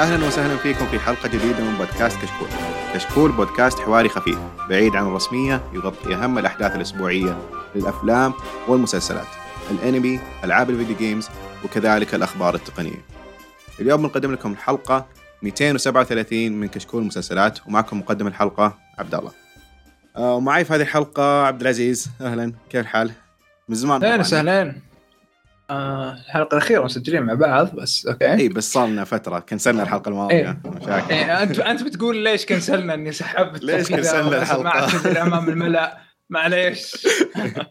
أهلا وسهلا فيكم في حلقة جديدة من بودكاست كشكول. كشكول بودكاست حواري خفيف بعيد عن الرسمية يغطي أهم الأحداث الأسبوعية للأفلام والمسلسلات، الأنمي، ألعاب الفيديو جيمز وكذلك الأخبار التقنية. اليوم بنقدم لكم الحلقة 237 من كشكول المسلسلات ومعكم مقدم الحلقة عبد الله. آه، ومعي في هذه الحلقة عبد العزيز أهلا كيف الحال؟ من زمان أهلا طبعاً. آه الحلقة الأخيرة مسجلين مع بعض بس أوكي. إي بس صار لنا فترة كنسلنا الحلقة الماضية. إيه. مشاكل. إيه أنت أنت بتقول ليش كنسلنا إني سحبت ليش كنسلنا وبس الحلقة؟ ما اعتذر امام الملأ. معليش.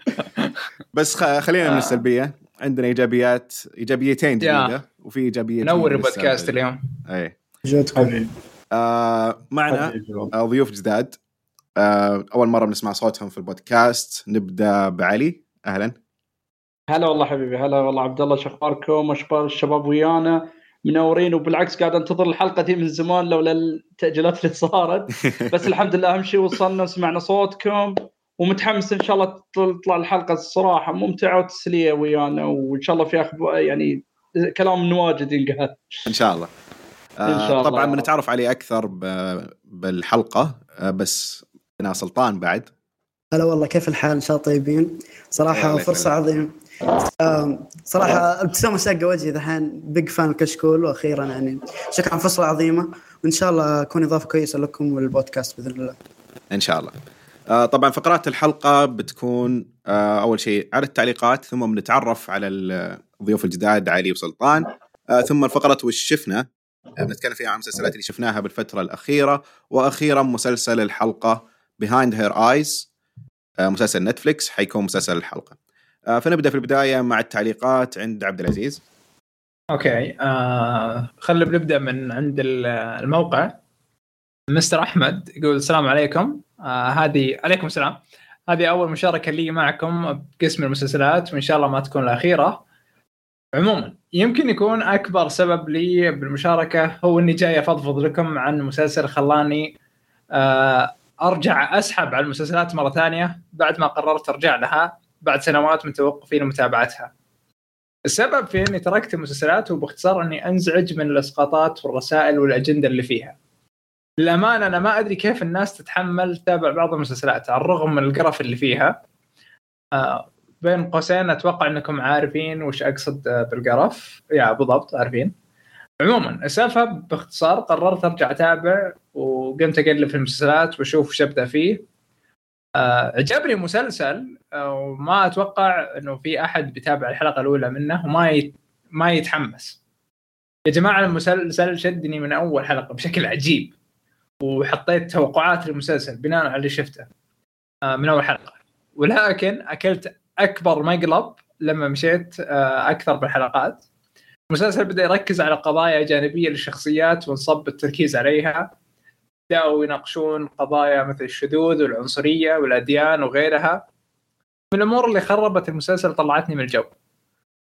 بس خ- خلينا من آه. السلبية. عندنا إيجابيات إيجابيتين. جديدة وفي ايجابيه نور البودكاست. اليوم. إي. جودكم آه معنا آه، ضيوف جداد. آه أول مرة بنسمع صوتهم في البودكاست. نبدأ بعلي. أهلا. هلا والله حبيبي هلا والله عبد الله شو اخباركم واخبار الشباب ويانا؟ منورين وبالعكس قاعد أنتظر الحلقة دي من زمان لولا التأجيلات اللي صارت. بس الحمد لله أهم شيء وصلنا وسمعنا صوتكم. ومتحمس إن شاء الله تطلع الحلقة الصراحة ممتعة وتسلية ويانا. وإن شاء الله في أخبار يعني كلام واجد ينقال. إن شاء الله. آه إن شاء الله. طبعا بنتعرف عليه أكثر ب- بالحلقة آه بس أنا سلطان بعد. هلا والله كيف الحال؟ إن شاء الله طيبين. صراحة فرصة. عظيمة. صراحة ابتسامة ساقة وجهي دحين بيج فان كشكول وأخيرا يعني شكرا على فرصه عظيمه وإن شاء الله أكون إضافة كويسة لكم وللبودكاست بإذن الله. إن شاء الله. آه طبعا فقرات الحلقة بتكون آه أول شيء على التعليقات ثم بنتعرف على الضيوف الجداد علي وسلطان. آه ثم الفقرة وش شفنا بنتكلم فيها عن المسلسلات اللي شفناها بالفترة الأخيرة. وأخيرا مسلسل الحلقة Behind Her Eyes مسلسل Netflix حيكون مسلسل الحلقة. فنبدأ في البداية مع التعليقات عند عبد العزيز. okay آه خلينا بنبدأ من عند ال- الموقع. مستر أحمد يقول السلام عليكم. آه هذه عليكم السلام. هذه أول مشاركة لي معكم بقسم المسلسلات وإن شاء الله ما تكون الأخيرة. عموما يمكن يكون أكبر سبب لي بالمشاركة هو إني جاي أفضفض لكم عن مسلسل خلاني آه أرجع أسحب على المسلسلات مرة ثانية بعد ما قررت أرجع لها. بعد سنوات من توقفي لمتابعتها. السبب في إني تركت المسلسلات هو باختصار إني أنزعج من الإسقاطات والرسائل والأجندة اللي فيها. للأمانة أنا ما أدري كيف الناس تتحمل تتابع بعض المسلسلات على الرغم من القرف اللي فيها. آه بين قوسين أتوقع إنكم عارفين وش أقصد آه، بالقرف، يا بالضبط عارفين. عموما السالفة باختصار قررت أرجع أتابع وقمت أقلب في المسلسلات وأشوف وش أبدأ فيه. آه عجبني مسلسل آه، وما أتوقع إنه في أحد بيتابع الحلقة الأولى منه وما يت... ما يتحمس. يا جماعة المسلسل شدني من أول حلقة بشكل عجيب وحطيت توقعات للمسلسل بناء على اللي شفته آه، من أول حلقة ولكن أكلت أكبر مقلب لما مشيت أكثر بالحلقات. المسلسل بدأ يركز على قضايا جانبية للشخصيات وانصب التركيز عليها. بداوا يناقشون قضايا مثل الشذوذ والعنصرية والأديان وغيرها. من الأمور اللي خربت المسلسل طلعتني من الجو.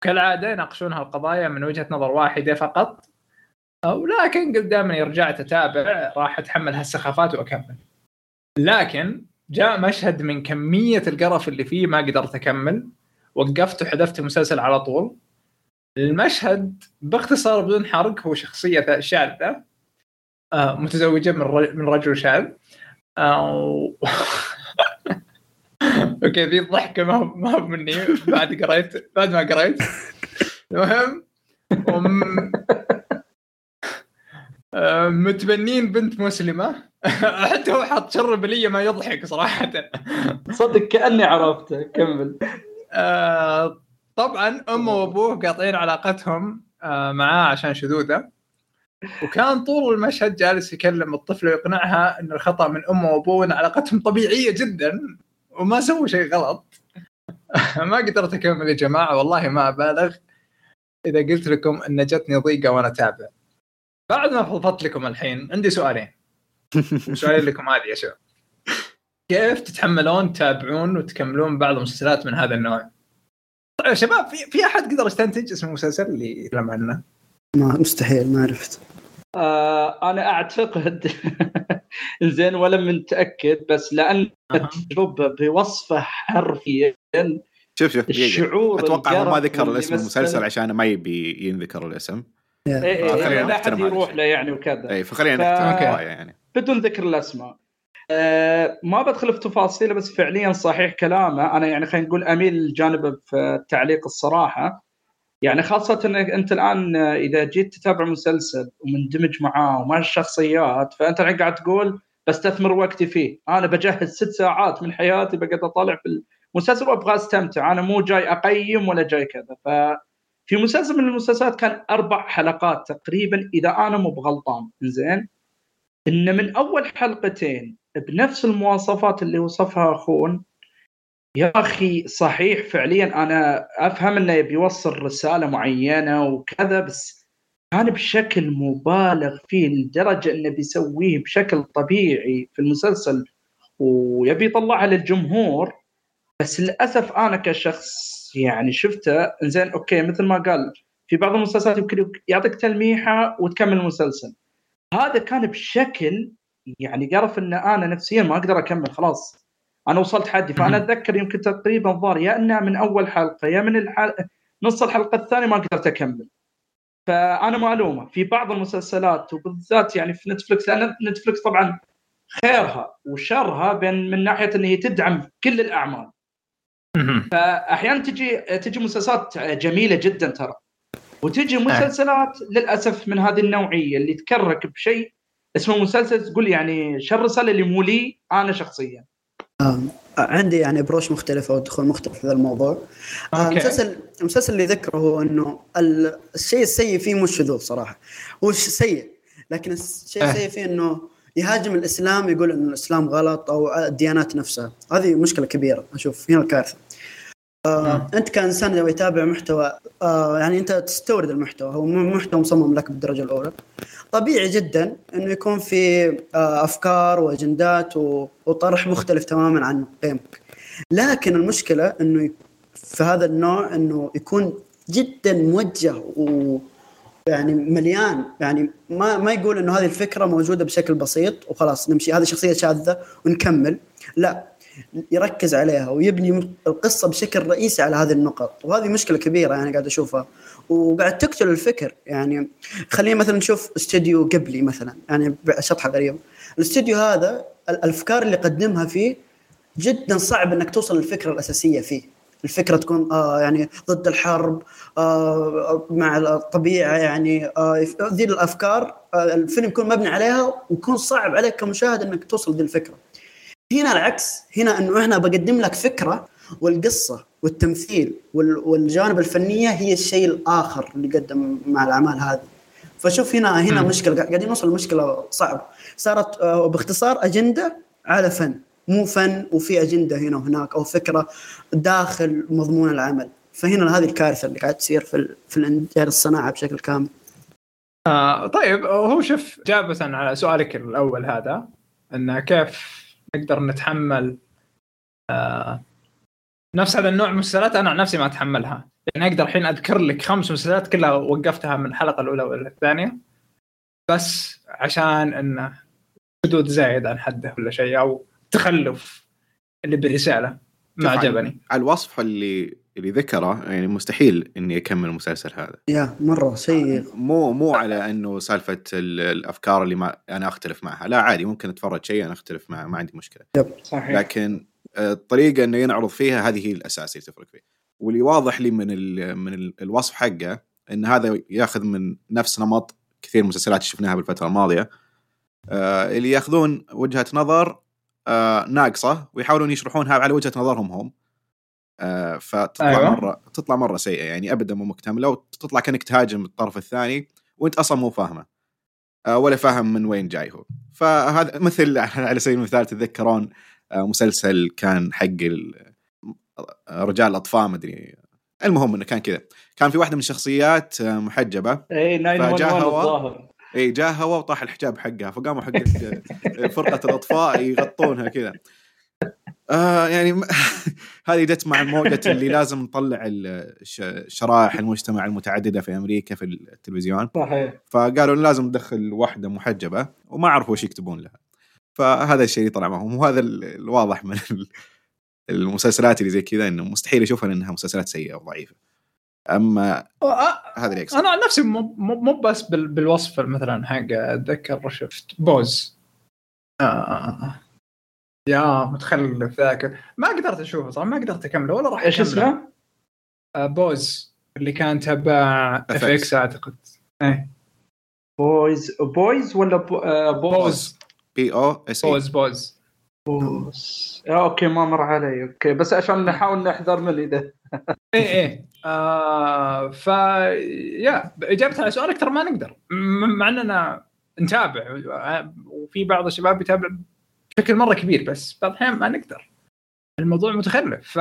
كالعادة يناقشون هالقضايا من وجهة نظر واحدة فقط. ولكن قلت دائما رجعت أتابع راح أتحمل هالسخافات وأكمل. لكن جاء مشهد من كمية القرف اللي فيه ما قدرت أكمل وقفت وحذفت المسلسل على طول. المشهد باختصار بدون حرق هو شخصية شاذة آه، متزوجة من رجل من رجل شاذ آه، أوكي ذي الضحكه ما هو ما مني. بعد قريت بعد ما قريت. المهم وم... آه، متبنين بنت مسلمة. حتى هو حط شرب لي ما يضحك صراحة. صدق كأني عرفته. كمل. آه، طبعا امه وأبوه قاطعين علاقتهم آه، معاه عشان شذوذة. وكان طول المشهد جالس يكلم الطفل ويقنعها إن الخطأ من أمه وأبوه وان علاقتهم طبيعية جدا وما سووا شيء غلط. ما قدرت أكمل يا جماعة والله ما أبالغ. إذا قلت لكم إن جتني ضيقة وأنا اتابع بعد ما فضفضت لكم الحين عندي سؤالين. سؤالين لكم هذه يا شباب. كيف تتحملون تتابعون وتكملون بعض المسلسلات من هذا النوع؟ طيب يا شباب في في أحد قدر يستنتج اسم المسلسل اللي يتكلم عنه؟ ما مستحيل ما عرفت. آه أنا أعتقد زين ولا متأكد بس لأن. التجربه بوصفة حرفيا شوف شوف. الشعور أتوقع هو ما ذكر الاسم المسلسل عشان ما يبي ينذكر الاسم. إيه إيه إيه لا نحترم احد هذا يروح. له يعني وكذا. اي فخلينا ف- نحترم يعني. بدون ذكر الاسماء أه ما بدخل في تفاصيله بس فعليا صحيح كلامه. أنا يعني خلينا نقول أميل جانبه في التعليق الصراحة. يعني خاصة إنك أنت الآن إذا جيت تتابع مسلسل ومندمج معاه ومع الشخصيات فأنت الحين قاعد تقول بستثمر وقتي فيه. أنا بجهز ست ساعات من حياتي بقعد أطالع في المسلسل وأبغى أستمتع. أنا مو جاي أقيم ولا جاي كذا. ففي مسلسل من المسلسلات كان أربع حلقات تقريبا إذا أنا مو بغلطان. زين إن من أول حلقتين بنفس المواصفات اللي وصفها اخون يا أخي صحيح فعليا أنا أفهم إنه يبي يوصل رسالة معينة وكذا بس كان بشكل مبالغ فيه لدرجة إنه بيسويه بشكل طبيعي في المسلسل ويبي يطلعها للجمهور. بس للأسف أنا كشخص يعني شفته زين okay مثل ما قال في بعض المسلسلات يمكن يعطيك تلميحة وتكمل المسلسل. هذا كان بشكل يعني قرف إن أنا نفسيا ما أقدر أكمل خلاص. أنا وصلت حدي فأنا. أتذكر يمكن تقريبا ظهر يا انها من أول حلقة يا من الحل... نص الحلقة الثانية ما قدرت أكمل. فأنا معلومة في بعض المسلسلات وبالذات يعني في Netflix لأن Netflix طبعا خيرها وشرها بين من ناحية إن هي تدعم كل الأعمال. فاحيانا تجي تجي مسلسلات جميلة جدا ترى. وتجي مسلسلات للأسف من هذه النوعية اللي تكرك بشيء اسمه مسلسل تقول يعني شو الرساله اللي مو لي أنا شخصيا. عندي يعني ابروش مختلف أو دخول مختلف في هذا الموضوع. المسلسل المسلسل اللي ذكره هو إنه ال- الشيء السيء فيه مو الشذوذ صراحة هو سيء لكن الشيء إيه. السيء فيه إنه يهاجم الإسلام يقول انه الإسلام غلط أو الديانات نفسها هذه مشكلة كبيرة أشوف هنا الكارثه آه، أنت كإنسان لو يتابع محتوى آه، يعني أنت تستورد المحتوى هو محتوى مصمم لك بالدرجة الأولى. طبيعي جدا إنه يكون في آه، أفكار وأجندات وطرح مختلف تماما عن قيمك لكن المشكلة إنه في هذا النوع إنه يكون جدا موجه و يعني مليان. يعني ما ما يقول إنه هذه الفكرة موجودة بشكل بسيط وخلاص نمشي هذه شخصية شاذة ونكمل. لا. يركز عليها ويبني القصة بشكل رئيسي على هذه النقط. وهذه مشكلة كبيرة يعني قاعد أشوفها. وقاعد تقتل الفكر يعني خلينا مثلا نشوف استوديو قبلي مثلا يعني شطحه غريبة. الاستوديو هذا الأفكار اللي قدمها فيه جدا صعب إنك توصل للفكرة الأساسية فيه. الفكرة تكون آه يعني ضد الحرب آه مع الطبيعة يعني آه ذي الأفكار آه الفيلم يكون مبني عليها ويكون صعب عليك كمشاهد إنك توصل ذي الفكرة. هنا العكس. هنا إنه إحنا بقدم لك فكرة والقصة والتمثيل وال- والجانب الفنية هي الشيء الآخر اللي قدم مع الأعمال هذه. فشوف هنا هنا مم. مشكلة. قاعدين نوصل لمشكلة صعبة. صارت آه، باختصار أجندة على فن. مو فن وفي أجندة هنا وهناك أو فكرة داخل مضمون العمل. فهنا هذه الكارثة اللي قاعد تصير في في يعني الصناعة بشكل كامل. آه طيب هو شوف جابة على سؤالك الأول هذا انه كيف نقدر نتحمل آه نفس هذا النوع من المسلسلات أنا عن نفسي ما أتحملها. يعني أقدر الحين أذكر لك خمس مسلسلات كلها وقفتها من الحلقة الأولى ولا الثانية بس عشان انه حدود زايد عن حده ولا شيء أو تخلف اللي بالرساله ما عجبني. على الوصف اللي اللي ذكره يعني مستحيل إني أكمل المسلسل هذا. يا مرة شيء مو مو على إنه سالفة ال- الأفكار اللي ما أنا أختلف معها. لا عادي ممكن أتفرج شيء أنا أختلف معه ما عندي مشكلة. صحيح. لكن آه، الطريقة إنه ينعرض فيها هذه هي الأساس اللي تفرق فيه. واللي واضح لي من ال من ال الوصف حقه إن هذا ياخذ من نفس نمط كثير اللي شفناها بالفترة الماضية. آه، اللي ياخذون وجهة نظر آه، ناقصة ويحاولون يشرحونها على وجهة نظرهم هم. فتطلع أيوة. مرة تطلع مرة سيئة يعني ابدا مو مكتمله وتطلع كأنك تهاجم الطرف الثاني وأنت أصلا مو فاهمه آه، ولا فاهم من وين جاي هو. فهذا مثل على سبيل المثال تتذكرون آه، مسلسل كان حق ال- رجال الأطفال مدري المهم إنه كان كذا. كان في واحدة من الشخصيات آه، محجبة. اي فجاء 911 هوا. الظاهر. اي جاء هوا وطاح الحجاب حقها فقاموا حق فرقة الأطفاء يغطونها كذا. آه يعني هذه جت مع موجة اللي لازم نطلع شرائح المجتمع المتعددة في أمريكا في التلفزيون. صحيح. فقالوا لازم ندخل واحدة محجبة وما عرفوا وش يكتبون لها. فهذا الشيء طلع معهم. وهذا ال- الواضح من ال- المسلسلات اللي زي كذا إنه مستحيل اشوفها لأنها مسلسلات سيئة وضعيفة. أما هذا اللي أنا عن نفسي مو مو بس بال- بالوصف مثلا حق أتذكر شفت Pose. آه. يا متخلف ذاك. ما قدرت أشوفه صراحة ما قدرت أكمله ولا راح إيش. اسمه؟ آه Pose اللي كان تبع FX أعتقد. إيه. Boys Boys ولا. آه Pose؟ Pose. P O S E. Pose Pose. Pose. آه okay ما مر علي. okay بس عشان نحاول نحذر من ذا إيه إيه. آه ف يا إجابة على سؤالك ترى ما نقدر. م- مع إننا نتابع. وفي بعض الشباب يتابع بشكل مرة كبير بس بعض الأحيان ما نقدر. الموضوع متخلف. ف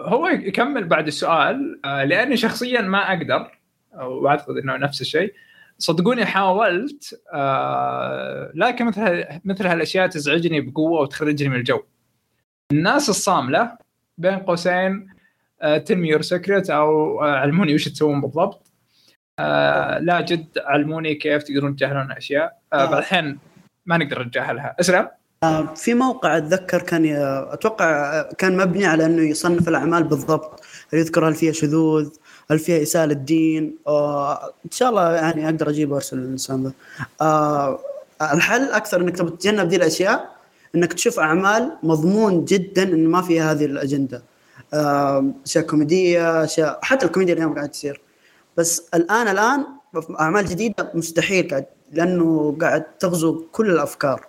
هو يكمل بعد السؤال آه، لأني شخصيا ما أقدر وأعتقد إنه نفس الشيء. صدقوني حاولت آه، لكن مثل مثل هالأشياء تزعجني بقوة وتخرجني من الجو. الناس الصاملة بين قوسين تلمي يور سكرت أو آه، علموني وش تسوون بالضبط. لا جد علموني كيف تقدرون تجاهلون اشياء. بعض الأحيان ما نقدر نتجاهلها اسلم آه، في موقع أتذكر كان. أتوقع كان مبني على إنه يصنف الأعمال بالضبط. هل يذكر هل فيها شذوذ؟ هل فيها إساءة الدين آه، إن شاء الله يعني أقدر أجيب وأرسل للإنسان ذا. آه، الحل أكثر إنك تتجنب دي الأشياء إنك تشوف أعمال مضمون جدا انه ما فيها هذه الأجندة. أشياء كوميدية أشياء حتى الكوميديا اليوم قاعد تصير. بس الآن الآن أعمال جديدة مستحيل قاعد لأنه قاعد تغزو كل الأفكار.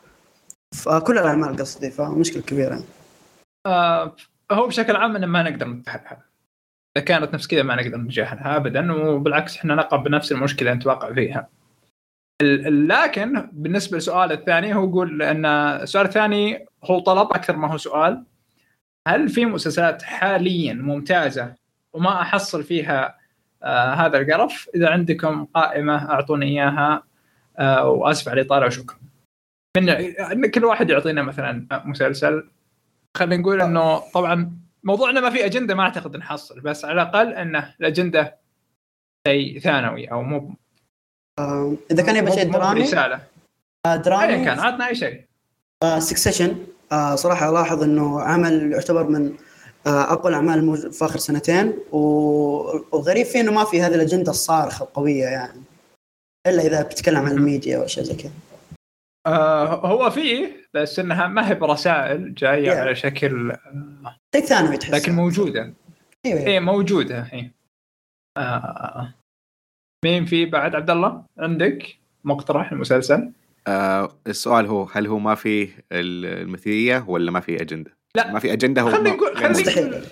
فكل الأعمال قصدي فمشكله كبيرة. آه، هو بشكل عام إن ما نقدر نتجاهلها إذا كانت نفس كذا ما نقدر نتجاهلها ابدا وبالعكس إحنا نقع بنفس المشكلة نتوقع فيها. لكن بالنسبة للسؤال الثاني هو يقول إن السؤال الثاني هو طلب أكثر ما هو سؤال. هل في مسلسلات حاليا ممتازة وما أحصل فيها آه هذا القرف؟ إذا عندكم قائمة أعطوني إياها. وآسف على الاطاله وشكرا من إن كل واحد يعطينا مثلا مسلسل. خلينا نقول إنه طبعا موضوعنا ما في أجندة ما أعتقد نحصل بس على الأقل إنه الأجندة شيء ثانوي أو مو آه، إذا كان يبغى شيء درامي رسالة. آه، ايا درامي كان عطنا أي شيء. Succession صراحة ألاحظ إنه عمل يعتبر من آه، أقوى الأعمال في آخر سنتين و- والغريب فيه إنه ما في هذه الأجندة الصارخة القوية يعني. إلا إذا بتتكلم عن الميديا واشياء زي كذا آه هو فيه بس إنها ما هي برسائل جاية Yeah. على شكل شيء ثانوي تحس لكن موجودة أيوه إيه موجودة إيه آه مين في بعد عبد الله عندك مقترح المسلسل آه السؤال هو هل هو ما فيه ال- المثليه ولا ما فيه أجندة؟ لا. ما في أجندة هو خلينا نقول غير خلينا موجود. مستحيل. نقول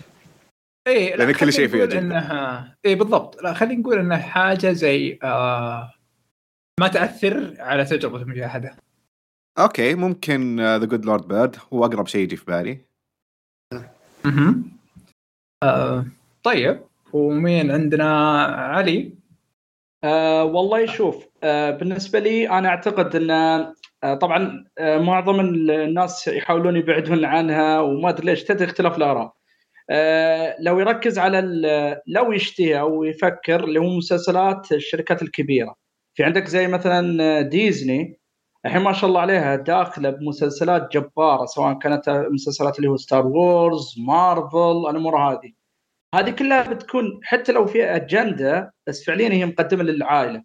إيه لا، لأن كل شيء فيه نقول أجندة. انها إيه بالضبط لا خلينا نقول إنها حاجة زي آه ما تأثر على تجربه المشاهده okay ممكن The Good Lord Bird هو أقرب شيء يجي في بالي. أها آه طيب. ومين عندنا؟ علي. آه والله شوف آه بالنسبة لي أنا أعتقد إن آه طبعا آه معظم الناس يحاولون يبعدون عنها وما أدري ليش تدري اختلاف الآراء. آه لو يركز على ال- لو يشتهي أو يفكر اللي هو مسلسلات الشركات الكبيرة. في عندك زي مثلا ديزني. الحين ما شاء الله عليها داخلة بمسلسلات جبارة سواء كانت مسلسلات اللي هو Star Wars، Marvel، الأمور هذه. هذه كلها بتكون حتى لو فيها أجندة بس فعليا هي مقدمة للعائلة.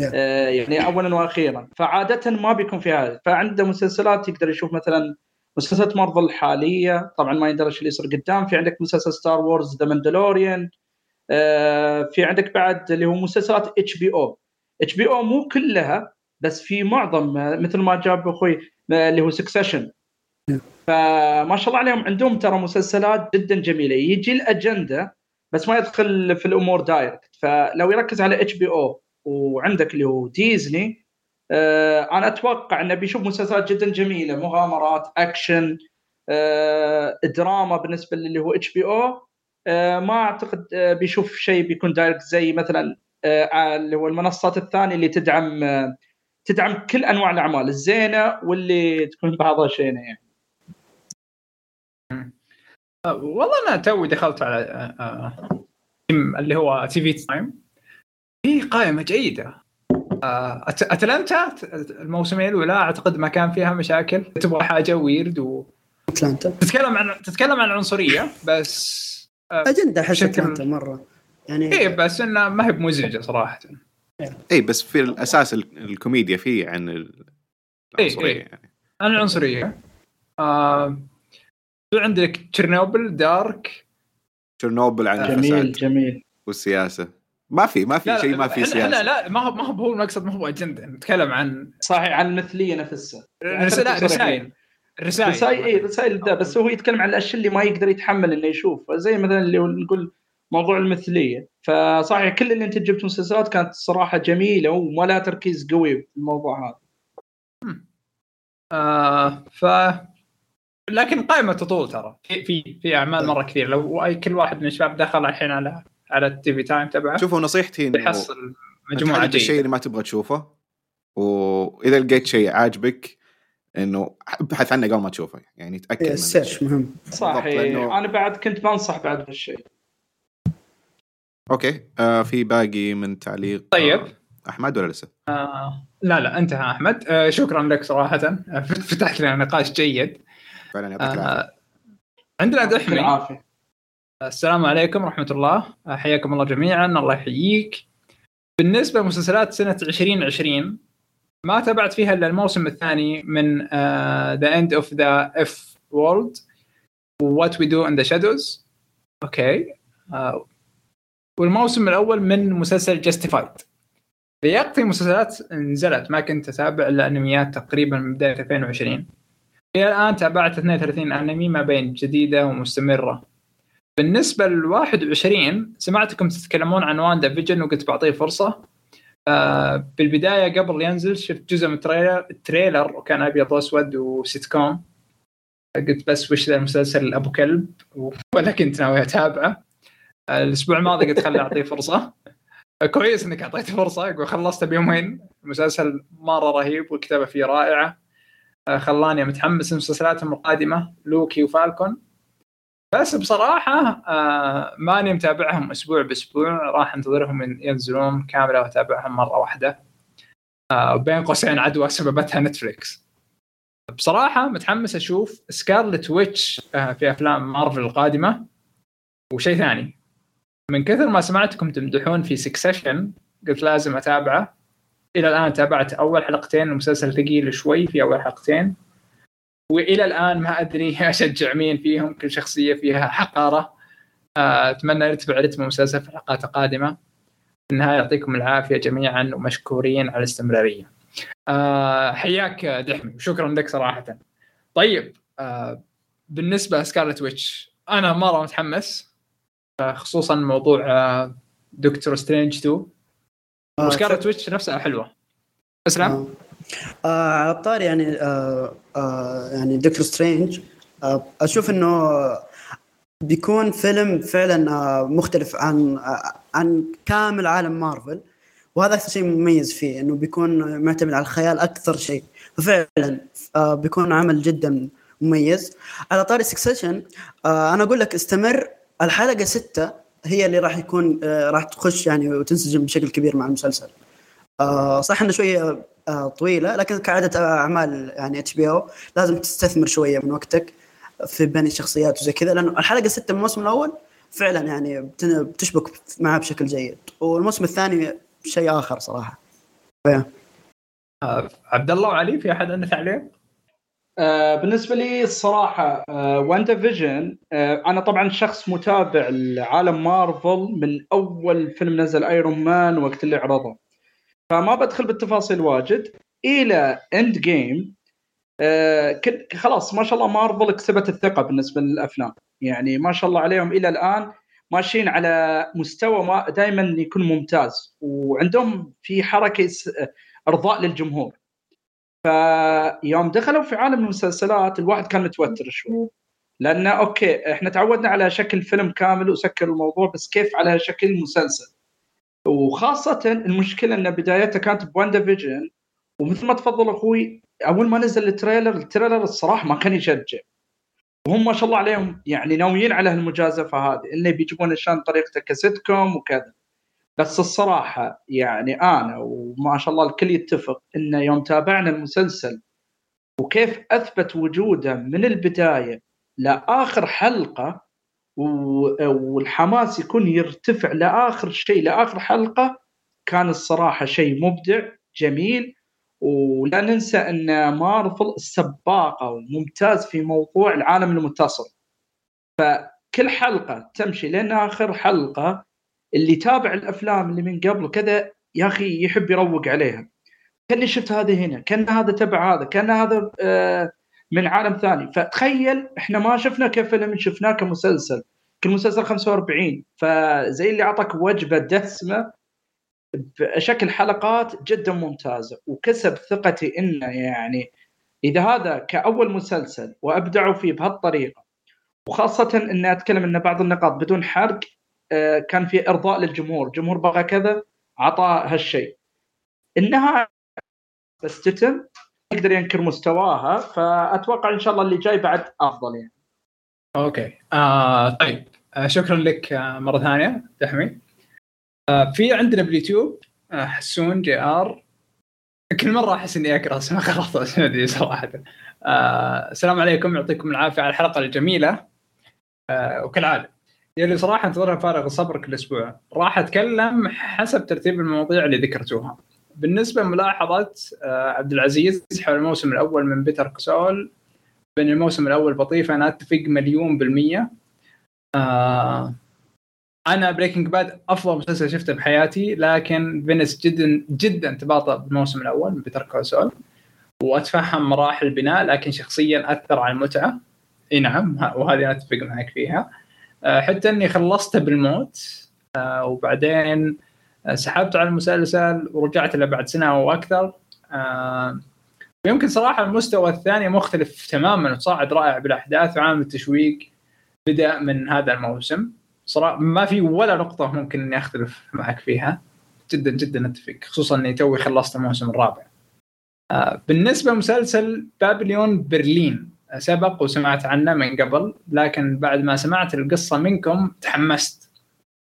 Yeah. آه يعني اولا وأخيرا. فعادة ما بيكون في هذا فعنده مسلسلات يقدر يشوف مثلا مسلسلات مارفل الحاليه طبعا ما يندرج اللي يصير قدام. في عندك مسلسل Star Wars The Mandalorian في عندك بعد اللي هو مسلسلات اتش بي أو اتش بي أو مو كلها بس في معظم مثل ما جاب أخوي اللي هو Succession فما شاء الله عليهم عندهم ترى مسلسلات جدا جميلة. يجي الأجندة بس ما يدخل في الأمور direct فلو يركز على HBO وعندك اللي هو ديزني آه أنا أتوقع إنه بيشوف مسلسلات جدا جميلة. مغامرات أكشن آه دراما بالنسبة للي هو HBO ما أعتقد آه بيشوف شيء بيكون direct زي مثلا اللي هو المنصات الثانية اللي تدعم آه تدعم كل أنواع الأعمال الزينة واللي تكون بعضها شينة يعني. آه والله أنا توي دخلت على آه آه اللي هو TV Time في قائمة جيدة. آه أتلانتا الموسمين الأولى أعتقد ما كان فيها مشاكل. تبغى حاجة ويرد و... أتلانتا. تتكلم عن تتكلم عن عنصرية بس أجندة انت مرة. يعني إيه بس انها ما هي بمزعجة صراحة. اي بس في الأساس ال- الكوميديا فيه عن ال- إيه، العنصرية إيه. يعني. عن العنصرية. آه في عندك؟ تشيرنوبل دارك. تشيرنوبل عن جميل الفساد جميل. والسياسة. ما في ما في شيء ما في سياسة. لا ما هو ما هو هو المقصد ما هو أجندة. نتكلم عن صحيح عن المثلية نفسها. رسائل. رسائل. رسائل. رسائل اي رسائل ده بس هو يتكلم عن الأشياء اللي ما يقدر يتحمل إنه يشوف زي مثلا اللي نقول موضوع المثلية. فصحيح كل اللي انت جبت مسلسلات كانت صراحة جميلة وما لها تركيز قوي في الموضوع هذا. آه ف لكن قائمة تطول ترى. في في في أعمال مرة كثير لو أي كل واحد من الشباب دخل الحين على على ال TV Time تبعه شوفوا نصيحتي إنه بيحصل مجموعة تحدد الشيء جيده اللي ما تبغى تشوفه وإذا لقيت شيء عاجبك إنه ابحث عنه قبل ما تشوفه. يعني تأكد إيه، من ال search مهم. صحيح. لأنه- أنا بعد كنت بنصح بعد بهالشيء. okay. آه في باقي من تعليق طيب. آه أحمد ولا لسه؟ آه لا لا انتهى أحمد. آه شكرا لك صراحة. آه، فتحت لنا نقاش جيد. فعلا يعطيك العافية. آه عندنا يعطيك دحمي العافية. السلام عليكم ورحمة الله. حياكم الله جميعا. الله يحييك. بالنسبة لمسلسلات سنة 2020 ما تابعت فيها إلا الموسم الثاني من uh, The End of the F World و What We Do in the Shadows. أوكي. آه، والموسم الأول من مسلسل Justified. بيقضي مسلسلات نزلت ما كنت أتابع إلا أنميات تقريبا من بداية 2020 إلى الآن تابعت 32 أنمي ما بين جديدة ومستمرة. بالنسبة ل 21 سمعتكم تتكلمون عن WandaVision وقلت بعطيه فرصة. آه بالبداية قبل ينزل شفت جزء من ال trailer ال trailer وكان ابيض واسود وسيت كوم قلت بس وش ذا المسلسل؟ أبو كلب. ولا كنت ناوي أتابعه. الأسبوع الماضي قلت خلي أعطيه فرصة. كويس إنك أعطيته فرصة. يقول خلصته بيومين. المسلسل مرة رهيب والكتابة فيه رائعة. آه خلاني متحمس لمسلسلاتهم القادمة لوكي وفالكون. بس بصراحة آه ماني متابعهم أسبوع بأسبوع. راح أنتظرهم ين- ينزلون كاملة وأتابعهم مرة واحدة. آه بين قوسين عدوى سببتها نتفليكس بصراحة متحمس أشوف Scarlet Witch في أفلام مارفل القادمة. وشيء ثاني. من كثر ما سمعتكم تمدحون في Succession قلت لازم أتابعه. إلى الآن تابعت أول حلقتين المسلسل ثقيل شوي في أول حلقتين. وإلى الآن ما أدري أشجع مين فيهم كل شخصية فيها حقارة. آه، أتمنى يرتفع رتم المسلسل في الحلقات القادمه في النهاية يعطيكم العافية جميعا ومشكورين على الاستمرارية. آه، حياك دحمي وشكرا لك صراحة. طيب آه، بالنسبة ل Scarlet Witch أنا مرة متحمس. خصوصا موضوع آه، Doctor Strange 2 آه، و Scarlet Witch نفسها حلوة؟ اسلام؟ آه. آه على الطاري يعني آه آه يعني Doctor Strange آه أشوف إنه بيكون فيلم فعلا آه مختلف عن آه عن كامل عالم مارفل وهذا أكثر شيء مميز فيه إنه بيكون معتمد على الخيال أكثر شيء. ففعلا آه بيكون عمل جدا مميز. على طاري Succession آه أنا أقول لك استمر الحلقة ستة هي اللي راح يكون آه راح تخش يعني وتنسجم بشكل كبير مع المسلسل. آه صح إنه شوية آه طويلة لكن كعادة أعمال يعني HBO لازم تستثمر شوية من وقتك في بني الشخصيات وزي كذا لأنه الحلقة ستة من الموسم الأول فعلا يعني بتشبك معها بشكل جيد. والموسم الثاني شيء آخر صراحة. عبد الله وعلي في أحد عنده تعليق؟ آه بالنسبة لي الصراحة آه WandaVision آه أنا طبعا شخص متابع لعالم مارفل من أول فيلم نزل Iron Man وقت اللي عرضه. فما بدخل بالتفاصيل واجد. إلى Endgame آه خلاص ما شاء الله مارفل كسبت الثقة بالنسبة للأفلام. يعني ما شاء الله عليهم إلى الآن ماشيين على مستوى ما دائما يكون ممتاز. وعندهم في حركة إرضاء للجمهور. فيوم دخلوا في عالم المسلسلات الواحد كان متوتر شوي. لأن okay إحنا تعودنا على شكل فيلم كامل وسكر الموضوع بس كيف على شكل مسلسل؟ وخاصة المشكلة إن بدايتها كانت ب WandaVision ومثل ما تفضل أخوي أول ما نزل ال trailer ال trailer الصراحة ما كان يشجع. وهم ما شاء الله عليهم يعني ناويين على هالمجازفة هذه إنه بيجيبون عشان طريقته كسيت كوم وكذا. بس الصراحة يعني أنا وما شاء الله الكل يتفق انه يوم تابعنا المسلسل وكيف أثبت وجوده من البداية لآخر حلقة والحماس يكون يرتفع لآخر شيء لآخر حلقة كان الصراحة شيء مبدع جميل. ولا ننسى إن مارفل سباقه وممتاز في موضوع العالم المتصل. فكل حلقة تمشي لين آخر حلقة اللي تابع الأفلام اللي من قبل وكذا يا أخي يحب يروق عليها. كأني شفت هذا هنا كأن هذا تبع هذا كأن هذا آه، من عالم ثاني. فتخيل إحنا ما شفنا كفيلم شفناه كمسلسل. كل مسلسل 45 فزي اللي أعطاك وجبة دسمة بشكل حلقات جدا ممتازة. وكسب ثقتي إنه يعني إذا هذا كأول مسلسل وأبدعوا فيه بهالطريقة وخاصة إني أتكلم إن بعض النقاط بدون حرق كان في إرضاء للجمهور، الجمهور بغى كذا اعطاه هالشيء. إنها بس تتم يقدر ينكر مستواها فأتوقع إن شاء الله اللي جاي بعد أفضل يعني. Okay. آه طيب. آه شكرا لك آه مرة ثانية دحمي. آه في عندنا باليوتيوب آه حسون JR. كل مرة أحس إني أقرأ اسمه غلط صراحة. آه السلام عليكم يعطيكم العافية على الحلقة الجميلة. آه وكالعادة. يلي صراحة انتظرها فارغ الصبر كل أسبوع. راح أتكلم حسب ترتيب المواضيع اللي ذكرتوها. بالنسبة لملاحظة آه عبد العزيز حول الموسم الأول من Better Call Saul بإن الموسم الأول بطيء أنا أتفق مليون بالمية. آه أنا Breaking Bad أفضل مسلسل شفته بحياتي لكن Vince جدا جدا تباطأ بالموسم الأول من Better Call وأتفهم مراحل البناء لكن شخصيا أثر على المتعة. إي نعم وهذه أتفق معك فيها. حتى إني خلصته بالموت آه، وبعدين آه، سحبت على المسلسل ورجعت له بعد سنة أو أكثر. ويمكن صراحة المستوى الثاني مختلف تماما وصاعد رائع بالأحداث وعامل التشويق بدأ من هذا الموسم. صراحة ما في ولا نقطة ممكن إني أختلف معك فيها. جدا جدا أتفق خصوصا إني توي خلصت الموسم الرابع. آه بالنسبة لمسلسل بابليون برلين سبق وسمعت عنه من قبل لكن بعد ما سمعت القصة منكم تحمست.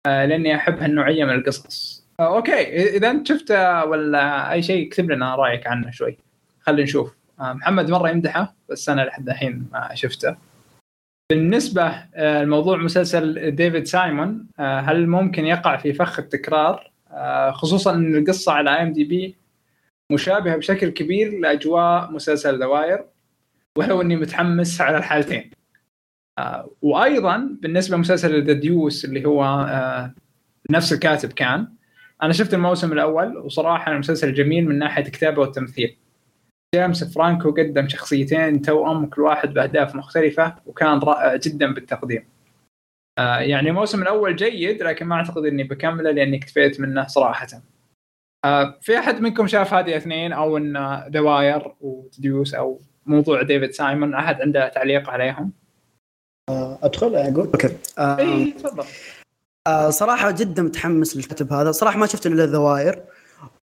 آه لأني أحب هالنوعية من القصص. آه أوكي. إذا أنت شفته ولا أي شيء اكتب لنا رأيك عنه شوي. خلينا نشوف. آه محمد مرة يمدحه بس أنا لحد الحين ما شفته. بالنسبة آه، لموضوع مسلسل ديفيد سايمون هل ممكن يقع في فخ التكرار؟ خصوصا إن القصة على IMDb مشابهة بشكل كبير لأجواء مسلسل The Wire ولو إني متحمس على الحالتين. وأيضا بالنسبة لمسلسل The Deuce اللي هو نفس الكاتب كان أنا شفت الموسم الأول وصراحة المسلسل جميل من ناحية الكتابة والتمثيل. جيمس فرانكو قدم شخصيتين توأم كل واحد بأهداف مختلفة وكان رائع جدا بالتقديم. آه يعني الموسم الأول جيد لكن ما أعتقد إني بكمله لأني اكتفيت منه صراحة. آه في أحد منكم شاف هذه الاثنين أو إن The Wire و Deuce أو موضوع ديفيد سايمون أحد عنده تعليق عليهم؟ آه أدخل أقول؟ Okay. آه تفضل. آه صراحة جدا متحمس للكاتب هذا. صراحة ما شفت إلا The Wire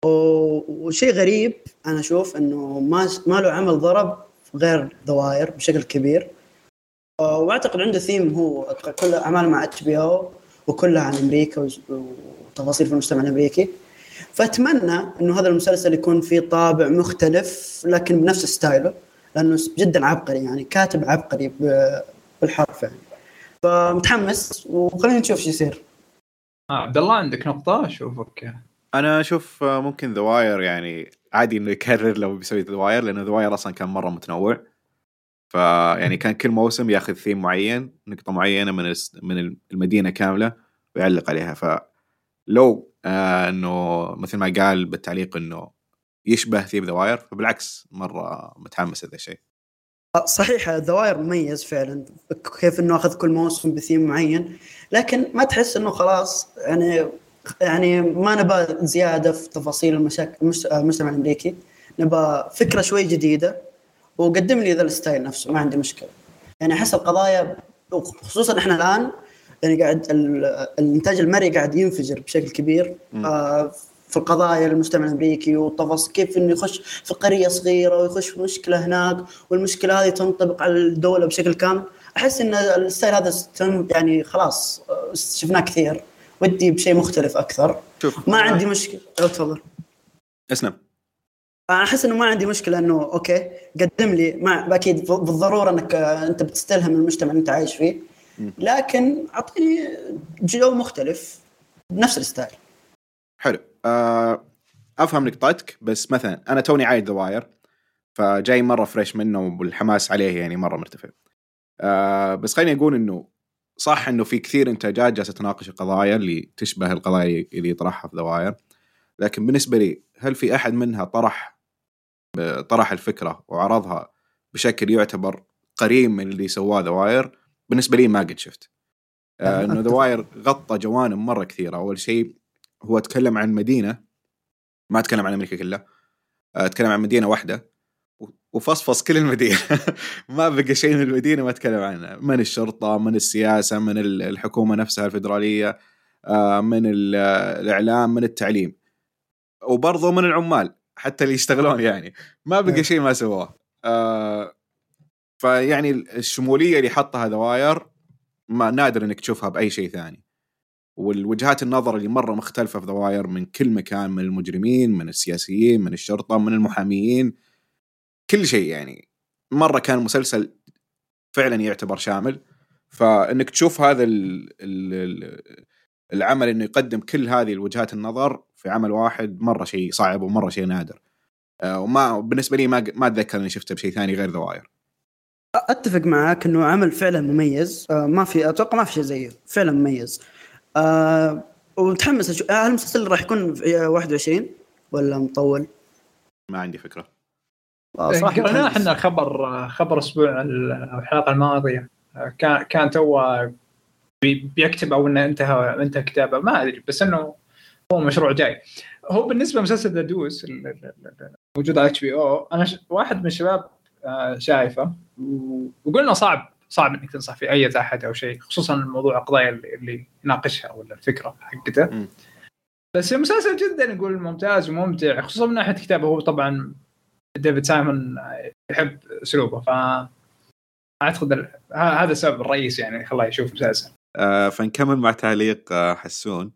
وشيء غريب أنا أشوف إنه ما ما له عمل ضرب غير The Wire بشكل كبير. وأعتقد عنده ثيم هو كل أعماله مع HBO وكلها عن أمريكا وتفاصيل في المجتمع الأمريكي. فأتمنى إنه هذا المسلسل يكون فيه طابع مختلف لكن بنفس style ه. لأنه جدا عبقري يعني كاتب عبقري بالحرف يعني. فمتحمس وخلينا نشوف شو يصير. آه عبد الله عندك نقطة؟ أشوفك. أنا أشوف ممكن The Wire يعني عادي إنه يكرر لو بيسوي The Wire لأنه The Wire أصلا كان مرة متنوع. فيعني كان كل موسم ياخذ ثيم معين نقطة معينة من من المدينة كاملة ويعلق عليها. فلو آه إنه مثل ما قال بالتعليق إنه يشبه theme The Wire فبالعكس مرة متحمس هذا الشيء. صحيح The Wire مميز فعلا كيف إنه أخذ كل موسم بثيم معين لكن ما تحس إنه خلاص يعني يعني ما نبى زيادة في تفاصيل المشاكل المجتمع الأمريكي نبى فكرة شوي جديدة وقدم لي ذا ال style نفسه ما عندي مشكلة. يعني أحس القضايا خصوصا إحنا الآن يعني قاعد الإنتاج المرئي قاعد ينفجر بشكل كبير. آه في القضايا المجتمع الأمريكي والتفاصيل كيف إنه يخش في قريه صغيرة ويخش في مشكلة هناك والمشكلة هذه تنطبق على الدولة بشكل كامل. أحس إن ال style هذا يعني خلاص شفناه كثير. ودي بشيء مختلف أكثر. شوف. ما عندي مشكلة. تفضل. اسلم. أنا أحس إنه ما عندي مشكلة إنه okay قدم لي. ما أكيد بالضرورة إنك أنت بتستلهم المجتمع اللي أنت عايش فيه. لكن أعطيني جو مختلف بنفس ال style. حلو. آه، أفهم نقطتك بس مثلا أنا توني عايد The Wire فجاي مرة fresh منه والحماس عليه يعني مرة مرتفع. آه، بس خليني أقول إنه صح إنه في كثير إنتاجات جالسة تناقش القضايا اللي تشبه القضايا اللي يطرحها في The Wire لكن بالنسبة لي هل في أحد منها طرح طرح الفكرة وعرضها بشكل يعتبر قريب من اللي سواه The Wire بالنسبة لي ما قد شفت. آه، إنه The Wire غطى جوانب مرة كثيرة. أول شيء هو تكلم عن مدينة ما تكلم عن أمريكا كلها آه، تكلم عن مدينة واحدة وفصفص كل المدينة. ما بقى شيء من المدينة ما تكلم عنه من الشرطة من السياسة من ال- الحكومة نفسها الفدراليه آه، من ال- الإعلام من التعليم. وبرضه من العمال حتى اللي يشتغلون يعني. ما بقى إيه. شيء ما سواه فيعني الشمولية اللي حطها ذا واير ما نادر إنك تشوفها بأي شيء ثاني. والوجهات النظر اللي مرة مختلفة في The Wire من كل مكان من المجرمين من السياسيين من الشرطة من المحاميين كل شيء يعني. مرة كان مسلسل فعلا يعتبر شامل. فإنك تشوف هذا ال ال العمل إنه يقدم كل هذه الوجهات النظر في عمل واحد مرة شيء صعب ومرة شيء نادر. آه، وما بالنسبة لي ما ما أتذكر إني شفته بشيء ثاني غير The Wire أتفق معاك إنه عمل فعلا مميز. آه ما في أتوقع ما في شيء زيه. فعلا مميز. آه ومتحمس أشوف هل المسلسل راح يكون في 21 ولا مطول؟ ما عندي فكرة. آه صراحة قرينا متحمس. إحنا خبر خبر أسبوع الحلقة الماضية. كان كان تو بي- بيكتب أو إنه انتهى انتهى كتابه. ما أدري بس إنه هو مشروع جاي. هو بالنسبة لمسلسل The Deuce ال- ال- ال- موجود على HBO أنا واحد من الشباب آه، شايفه وقلنا صعب. صعب إنك تنصح في أي أحد أو شيء خصوصا الموضوع القضايا اللي, اللي يناقشها ولا الفكرة حقته. بس المسلسل جدا يقول ممتاز وممتع خصوصا من ناحية كتابة هو طبعا ديفيد سايمون يحب أسلوبه ف أعتقد هذا السبب الرئيسي يعني خلاه يشوف مسلسل. آه، فنكمل مع تعليق آه، حسون.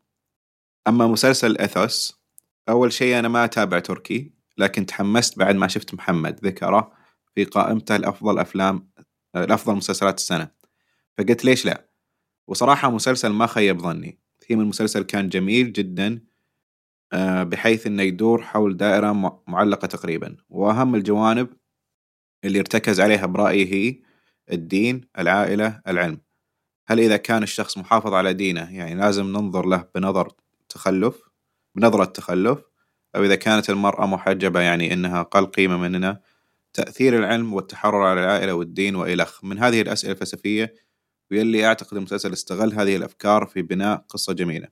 أما مسلسل إثوس أول شيء أنا ما أتابع تركي لكن تحمست بعد ما شفت محمد ذكره في قائمته الافضل أفلام الأفضل مسلسلات السنة. فقلت ليش لا؟ وصراحة مسلسل ما خيب ظني. ثيم المسلسل كان جميل جدا آه، بحيث إنه يدور حول دائرة معلقة تقريبا. وأهم الجوانب اللي ارتكز عليها برأيي هي الدين العائلة العلم. هل إذا كان الشخص محافظ على دينه يعني لازم ننظر له بنظر تخلف بنظرة تخلف أو إذا كانت المرأة محجبة يعني إنها أقل قيمة مننا تأثير العلم والتحرر على العائلة والدين وإلخ. من هذه الأسئلة الفلسفية واللي أعتقد المسلسل استغل هذه الأفكار في بناء قصة جميلة.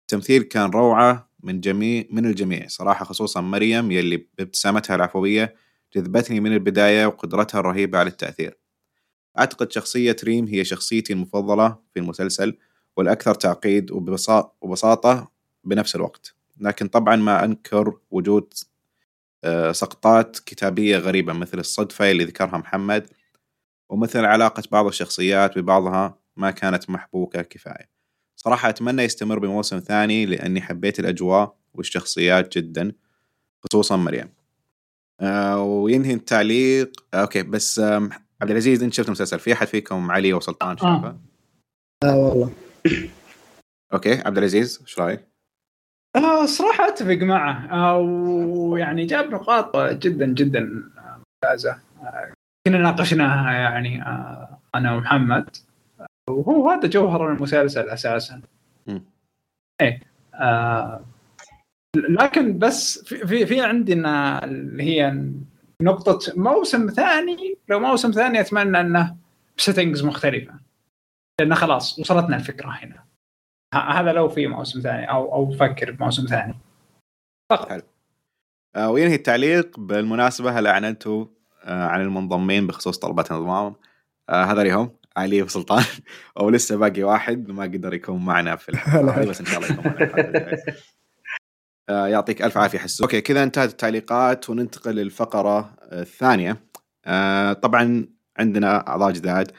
التمثيل كان روعة من جميع من الجميع. صراحة خصوصا مريم يلي بابتسامتها العفوية جذبتني من البداية وقدرتها الرهيبة على التأثير. أعتقد شخصية ريم هي شخصيتي المفضلة في المسلسل والأكثر تعقيد وبساطة بنفس الوقت. لكن طبعا ما أنكر وجود سقطات كتابية غريبة مثل الصدفة اللي ذكرها محمد ومثل علاقة بعض الشخصيات ببعضها ما كانت محبوكة كفاية صراحة أتمنى يستمر بموسم ثاني لأني حبيت الأجواء والشخصيات جدا خصوصا مريم آه وينهي التعليق آه okay بس آه عبد العزيز أنت شفت المسلسل في أحد فيكم علي وسلطان شافه؟ لا والله okay عبد العزيز إيش رأيك؟ آه صراحة أتفق معه. آه ويعني جاب نقاط جدا جدا ممتازة. آه كنا ناقشناها يعني آه أنا ومحمد. وهو هذا جوهر المسلسل. إيه آه لكن بس في في, في عندنا اللي هي نقطة موسم ثاني. لو موسم ثاني أتمنى أنه بسيتنجز مختلفة. لأنه خلاص وصلتنا الفكرة هنا. هذا لو في موسم ثاني أو أو فكر بموسم ثاني. فقط. آه وينهي التعليق بالمناسبة هل أعلنتوا آه عن المنضمين بخصوص طلبات انضمام آه هذا هم علي وسلطان أو لسه باقي واحد ما قدر يكون معنا في الحلقة. هذه بس إن شاء الله يكون معنا. آه يعطيك ألف عافية حسون okay كذا انتهت التعليقات وننتقل للفقرة آه، الثانية. آه طبعا عندنا أعضاء جداد.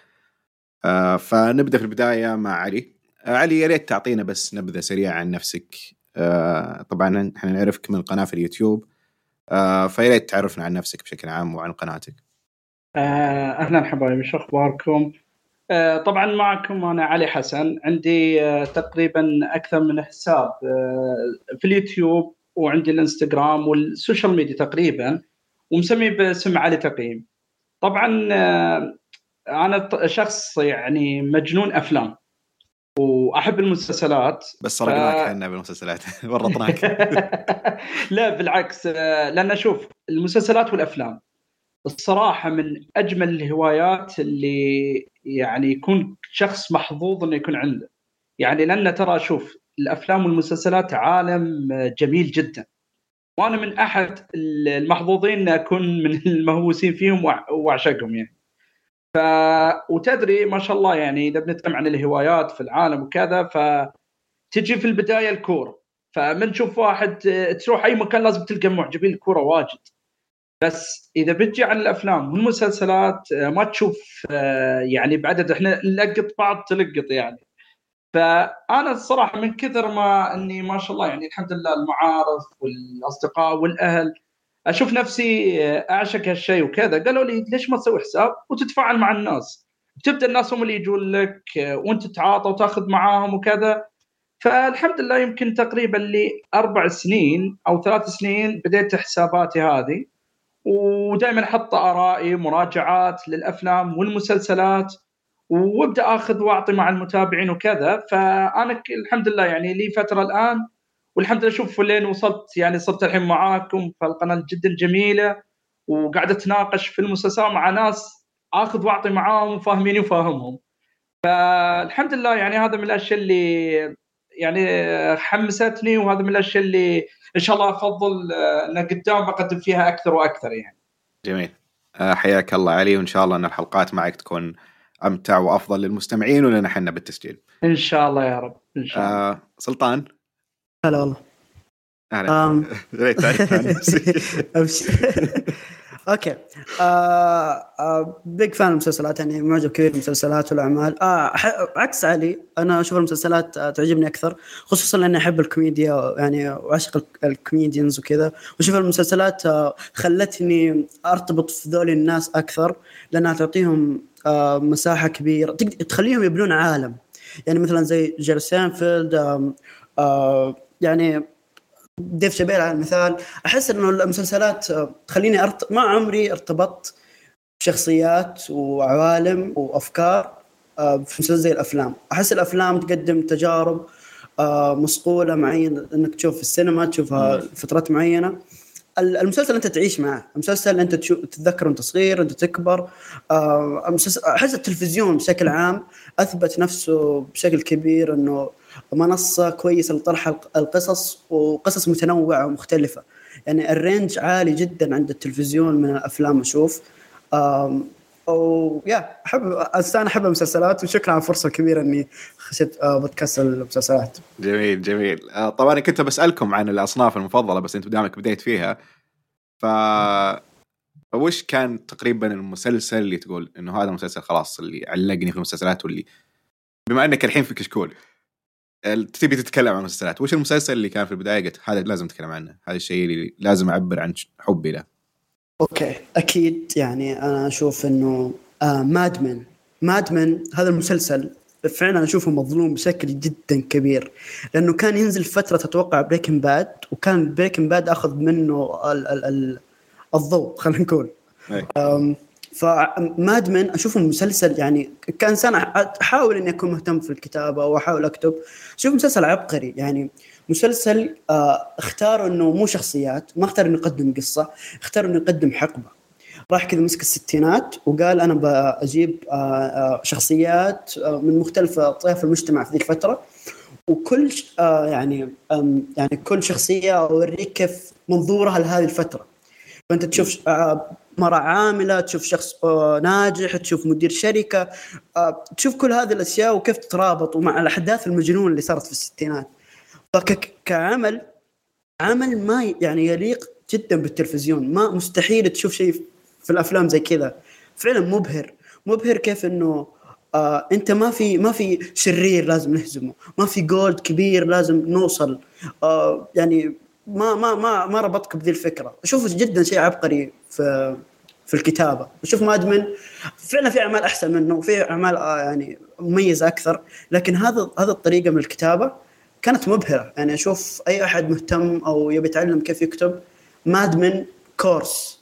فنبدأ في البداية مع علي. علي يا ريت تعطينا بس نبذة سريعة عن نفسك. آه طبعا إحنا نعرفك من القناه في اليوتيوب. آه فيا ريت تعرفنا عن نفسك بشكل عام وعن قناتك. آه، أهلا حبايبي شو أخباركم؟ طبعا معكم أنا علي حسن. عندي تقريبا أكثر من حساب في اليوتيوب وعندي الإنستغرام وال social media تقريبا ومسمي باسم علي تقييم. طبعا أنا شخص يعني مجنون أفلام. وأحب المسلسلات. بس سرقناك ف... إحنا بالمسلسلات ورطناك لا بالعكس لأن أشوف المسلسلات والأفلام الصراحة من أجمل الهوايات اللي يعني يكون شخص محظوظ إنه يكون عنده. يعني لأن ترى شوف الأفلام والمسلسلات عالم جميل جدا. وأنا من أحد المحظوظين ان أكون من المهووسين فيهم وأعشقهم يعني. ف وتدري ما شاء الله يعني إذا بنتكلم عن الهوايات في العالم وكذا ف تجي في البداية الكورة. فمن تشوف واحد تروح أي مكان لازم تلقى معجبين الكورة واجد. بس إذا بتجي عن الأفلام والمسلسلات آه، ما تشوف آه، يعني بعدد إحنا نلقط بعض تلقط يعني. فأنا الصراحة من كثر ما إني ما شاء الله يعني الحمد لله المعارف والأصدقاء والأهل أشوف نفسي آه، أعشق هالشيء وكذا. قالوا لي ليش ما تسوي حساب وتتفاعل مع الناس؟ تبدا الناس هم اللي يجون لك وأنت تتعاطى وتاخذ معاهم وكذا. فالحمد لله يمكن تقريبا لي أربع سنين أو ثلاث سنين بديت حساباتي هذه. ودائما أحط آرائي مراجعات للأفلام والمسلسلات وأبدأ أخذ وأعطي مع المتابعين وكذا. فأنا الحمد لله يعني لي فترة الآن والحمد لله شوف لين وصلت يعني صرت الحين معاكم فالقناه جدا جميله وقاعد أتناقش في المسلسل مع ناس آخذ وأعطي معاهم وفاهميني وفاهمهم فالحمد لله يعني هذا من الأشياء اللي يعني حمستني وهذا من الأشياء اللي إن شاء الله أفضل آه، إن قدام بقدم فيها أكثر وأكثر يعني. جميل. آه، حياك الله علي وإن شاء الله إن الحلقات معك تكون أمتع وأفضل للمستمعين ولنا إحنا بالتسجيل. إن شاء الله يا رب إن شاء الله. آه سلطان. هلا والله. أهلا. أوكي. آه big fan المسلسلات يعني معجب كبير بالمسلسلات والأعمال. آه عكس علي أنا أشوف المسلسلات آه تعجبني أكثر خصوصا لأني أحب الكوميديا يعني وأعشق ال comedians وكذا. واشوف المسلسلات آه خلتني أرتبط في ذول الناس أكثر لأنها تعطيهم آه مساحة كبيرة. تخليهم يبنون عالم. يعني مثلا زي Jerry Seinfeld آه آه يعني ديف شابيل على المثال أحس إنه المسلسلات تخليني أرت... ما عمري ارتبطت بشخصيات وعوالم وأفكار آه، في مسلسل زي الأفلام. أحس الأفلام تقدم تجارب آه، مصقولة معينه إنك تشوف في السينما تشوفها فترات معينة. المسلسل أنت تعيش معه. المسلسل أنت تتذكر وأنت صغير أنت تكبر آه، أحس التلفزيون بشكل عام أثبت نفسه بشكل كبير إنه منصة كويسة لطرح القصص وقصص متنوعة ومختلفة. يعني الرينج عالي جدا عند التلفزيون من الأفلام أشوف. ويا أحب أنا أحب المسلسلات وشكرا على الفرصة الكبيرة إني خشيت آه، بودكاست المسلسلات. جميل جميل. آه، طبعا كنت بسألكم عن الأصناف المفضلة بس أنت دامك بديت فيها. ف وش كان تقريبا المسلسل اللي تقول إنه هذا المسلسل خلاص اللي علقني في المسلسلات واللي بما إنك الحين في كشكول تبي تتكلم عن المسلسلات. وش المسلسل اللي كان في البداية؟ قلت هذا لازم أتكلم عنه. هذا الشيء اللي لازم أعبر عن حبي له. okay. أكيد يعني أنا أشوف إنه آه Mad Men Mad Men هذا المسلسل فعلا أشوفه مظلوم بشكل جدا كبير. لأنه كان ينزل فترة تتوقع Breaking Bad وكان Breaking Bad أخذ منه ال ال ال الضوء خلينا نقول. فمادمن أشوفه مسلسل يعني كإنسان أحاول إني أكون مهتم في الكتابة واحاول أكتب أشوف مسلسل عبقري يعني. مسلسل آه اختار إنه مو شخصيات ما اختار إنه يقدم قصة اختار إنه يقدم حقبة. راح كذا مسك الستينات وقال أنا بجيب آه آه شخصيات آه من مختلف طيف المجتمع في ذي الفترة. وكل آه يعني يعني كل شخصية أوريك كيف منظورها لهذه الفترة. فأنت تشوف مرأة عاملة تشوف شخص آه، ناجح تشوف مدير شركة آه، تشوف كل هذه الأشياء وكيف تترابط مع الأحداث المجنون اللي صارت في الستينات. فكعمل عمل ما يعني يليق جدا بالتلفزيون. ما مستحيل تشوف شيء في الأفلام زي كذا. فعلا مبهر. مبهر كيف إنه آه أنت ما في ما في شرير لازم نهزمه. ما في جولد كبير لازم نوصل. آه يعني ما ما ما ما ربطك بذي الفكرة. أشوفه جدا شيء عبقري في في الكتابة. أشوف مادمن فعلا في أعمال أحسن منه وفي أعمال آه، يعني مميزة أكثر. لكن هذا هذا الطريقة من الكتابة كانت مبهرة. يعني أشوف أي أحد مهتم أو يبي يتعلم كيف يكتب مادمن كورس.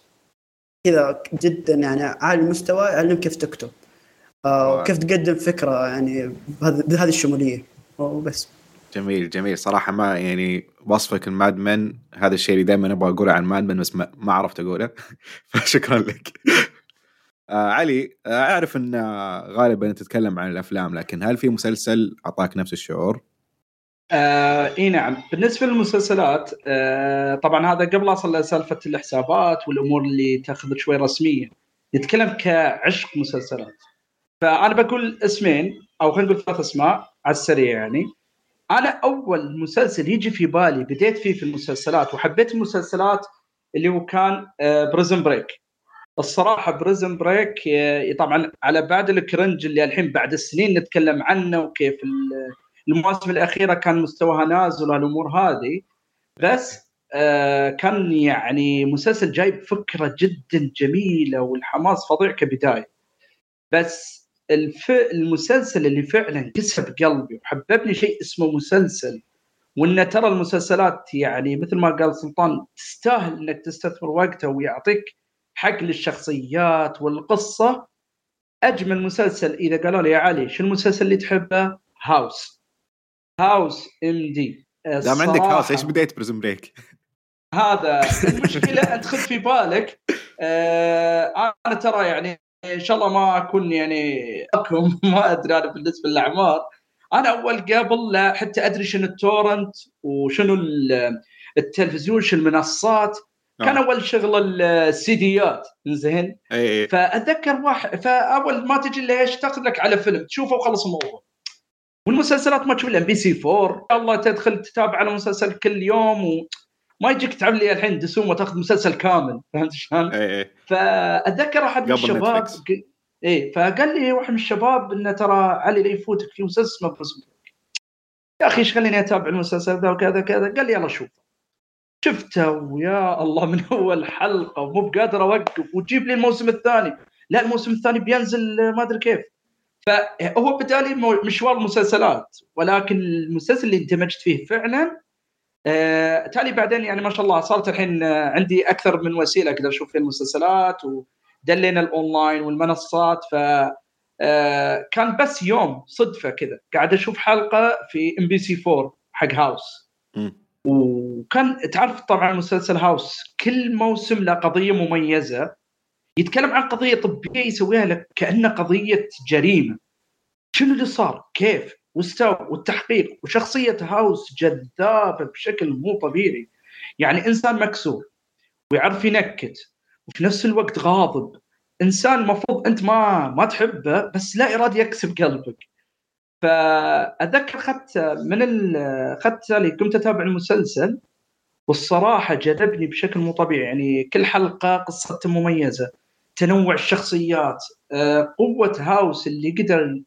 كذا جدا يعني عالي المستوى يعلمك كيف تكتب. آه وكيف تقدم فكرة يعني بهذه الشمولية. وبس. جميل جميل. صراحة ما يعني وصفك الماد من. هذا الشيء اللي دائما أبغى أقوله عن ماد من بس ما, ما عرفت أقوله. فشكرا لك. آه علي آه أعرف إن غالبا تتكلم عن الأفلام لكن هل في مسلسل أعطاك نفس الشعور؟ آه إي نعم. بالنسبة للمسلسلات آه طبعا هذا قبل أصل سالفة الحسابات والأمور اللي تاخذ شوي رسميه نتكلم كعشق مسلسلات. فأنا بقول اسمين أو خلينا نقول ثلاث أسماء على السريع يعني. أنا أول مسلسل يجي في بالي بديت فيه في المسلسلات وحبيت المسلسلات اللي هو كان Prison Break الصراحة Prison Break طبعا على بعد ال cringe اللي الحين بعد السنين نتكلم عنه وكيف المواسم الأخيرة كان مستواها نازل والأمور هذه. بس آه، كان يعني مسلسل جايب فكرة جدا جميلة والحماس فظيع كبداية. بس الف... المسلسل اللي فعلا كسب قلبي. وحببني شيء اسمه مسلسل. وإن ترى المسلسلات يعني مثل ما قال سلطان تستاهل إنك تستثمر وقتها ويعطيك حق للشخصيات والقصة. أجمل مسلسل إذا قالوا لي يا علي شو المسلسل اللي تحبه؟ هاوس. House M.D. دام عندك House إيش بديت Prison Break؟ هذا المشكلة أنت خذ في بالك. آه أنا ترى يعني إن شاء الله ما أكون يعني اكم ما أدري أنا بالنسبة للأعمار. أنا أول قبل لا حتى أدري شنو ال torrent وشنو التلفزيون شنو المنصات. كان آه. أول شغل السيديات زين فأتذكر واحد فأول ما تجي ليش تاخذ لك على فيلم تشوفه وخلص الموضوع. والمسلسلات ما تشوف إلا MBC 4 الله تدخل تتابع على مسلسل كل يوم و... ما يجيك تعمل لي الحين دسوم وتاخذ مسلسل كامل فهمت شلون؟ اي اي فأتذكر أحد من الشباب اي فقال لي واحد من الشباب إنه ترى علي لا يفوتك في مسلسل اسمه يا أخي إيش خليني أتابع المسلسل ذا وكذا كذا قال لي يلا شوف. شفته ويا الله من أول حلقة ومو بقادر أوقف وتجيب لي الموسم الثاني. لا الموسم الثاني بينزل ما أدري كيف. فهو بدالي مشوار المسلسلات ولكن المسلسل اللي اندمجت فيه فعلا آه، تالي بعدين يعني ما شاء الله صارت الحين آه، عندي أكثر من وسيلة أقدر أشوف فيها المسلسلات ودلينا الأونلاين والمنصات ف آه، كان بس يوم صدفة كذا قاعد أشوف حلقة في MBC 4 حق House وكان تعرف طبعا مسلسل House كل موسم له قضية مميزة يتكلم عن قضية طبية يسويها لك كانها قضية جريمة شنو اللي صار؟ كيف؟ واستوى والتحقيق وشخصية هاوس جذابة بشكل مو طبيعي. يعني إنسان مكسور ويعرف ينكت وفي نفس الوقت غاضب. إنسان المفروض أنت ما ما تحبه بس لا ارادي يكسب قلبك. فاتذكر اخذت من اخذت لي كنت أتابع المسلسل والصراحة جذبني بشكل مو طبيعي. يعني كل حلقة قصته مميزة تنوع الشخصيات آه، قوة هاوس اللي قدر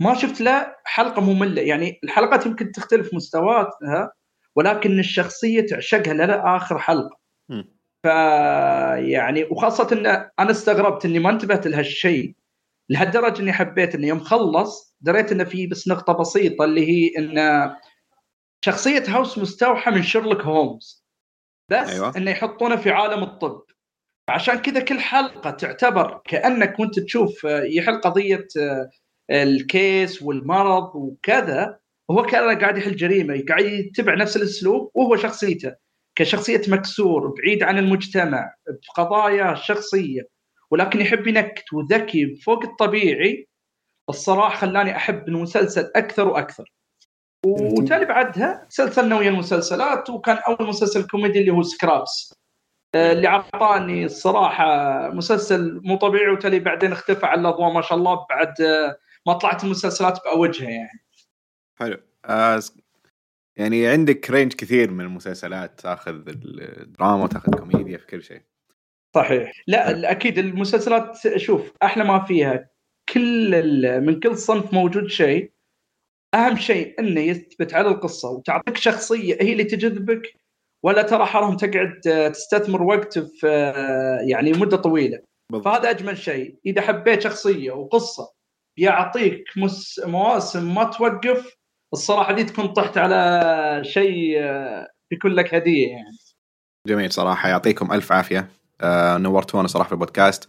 ما شفت له حلقة مملة. يعني الحلقات يمكن تختلف مستواتها ولكن الشخصية تعشقها لاخر حلقة. ف يعني وخاصة إن أنا استغربت إني ما انتبهت لهالشيء لهالدرجة إني حبيت اني يوم خلص دريت إنه في بس نقطة بسيطة اللي هي إن شخصية House مستوحى من شيرلوك هولمز. بس أيوة. إنه يحطونه في عالم الطب. عشان كذا كل حلقة تعتبر كأنك كنت تشوف يحل قضية ال case والمرض وكذا هو كان قاعد يحل جريمة قاعد يتبع نفس الأسلوب وهو شخصيته كشخصية مكسور بعيد عن المجتمع بقضايا شخصية ولكن يحب ينكت وذكي فوق الطبيعي. الصراحة خلاني أحب المسلسل أكثر وأكثر. وتالي بعدها سلسلنا ويا المسلسلات وكان أول مسلسل كوميدي اللي هو Scrubs آه، اللي أعطاني الصراحة مسلسل مو طبيعي وتالي بعدين اختفى على الاضواء ما شاء الله بعد ما طلعت المسلسلات بأوجها يعني. حلو. آه يعني عندك range كثير من المسلسلات تاخذ الدراما تاخذ كوميديا في كل شيء. صحيح. لا أكيد المسلسلات شوف أحلى ما فيها كل من كل صنف موجود شيء أهم شيء إنه يثبت على القصة وتعطيك شخصية هي اللي تجذبك ولا ترى حرام تقعد تستثمر وقت في يعني مدة طويلة. بالضبط. فهذا أجمل شيء. إذا حبيت شخصية وقصة يعطيك مس... مواسم ما توقف. الصراحة دي تكون طحت على شيء آه، بيكون لك هدية يعني. جميل صراحة يعطيكم ألف عافية. آه نورتونا صراحة في البودكاست.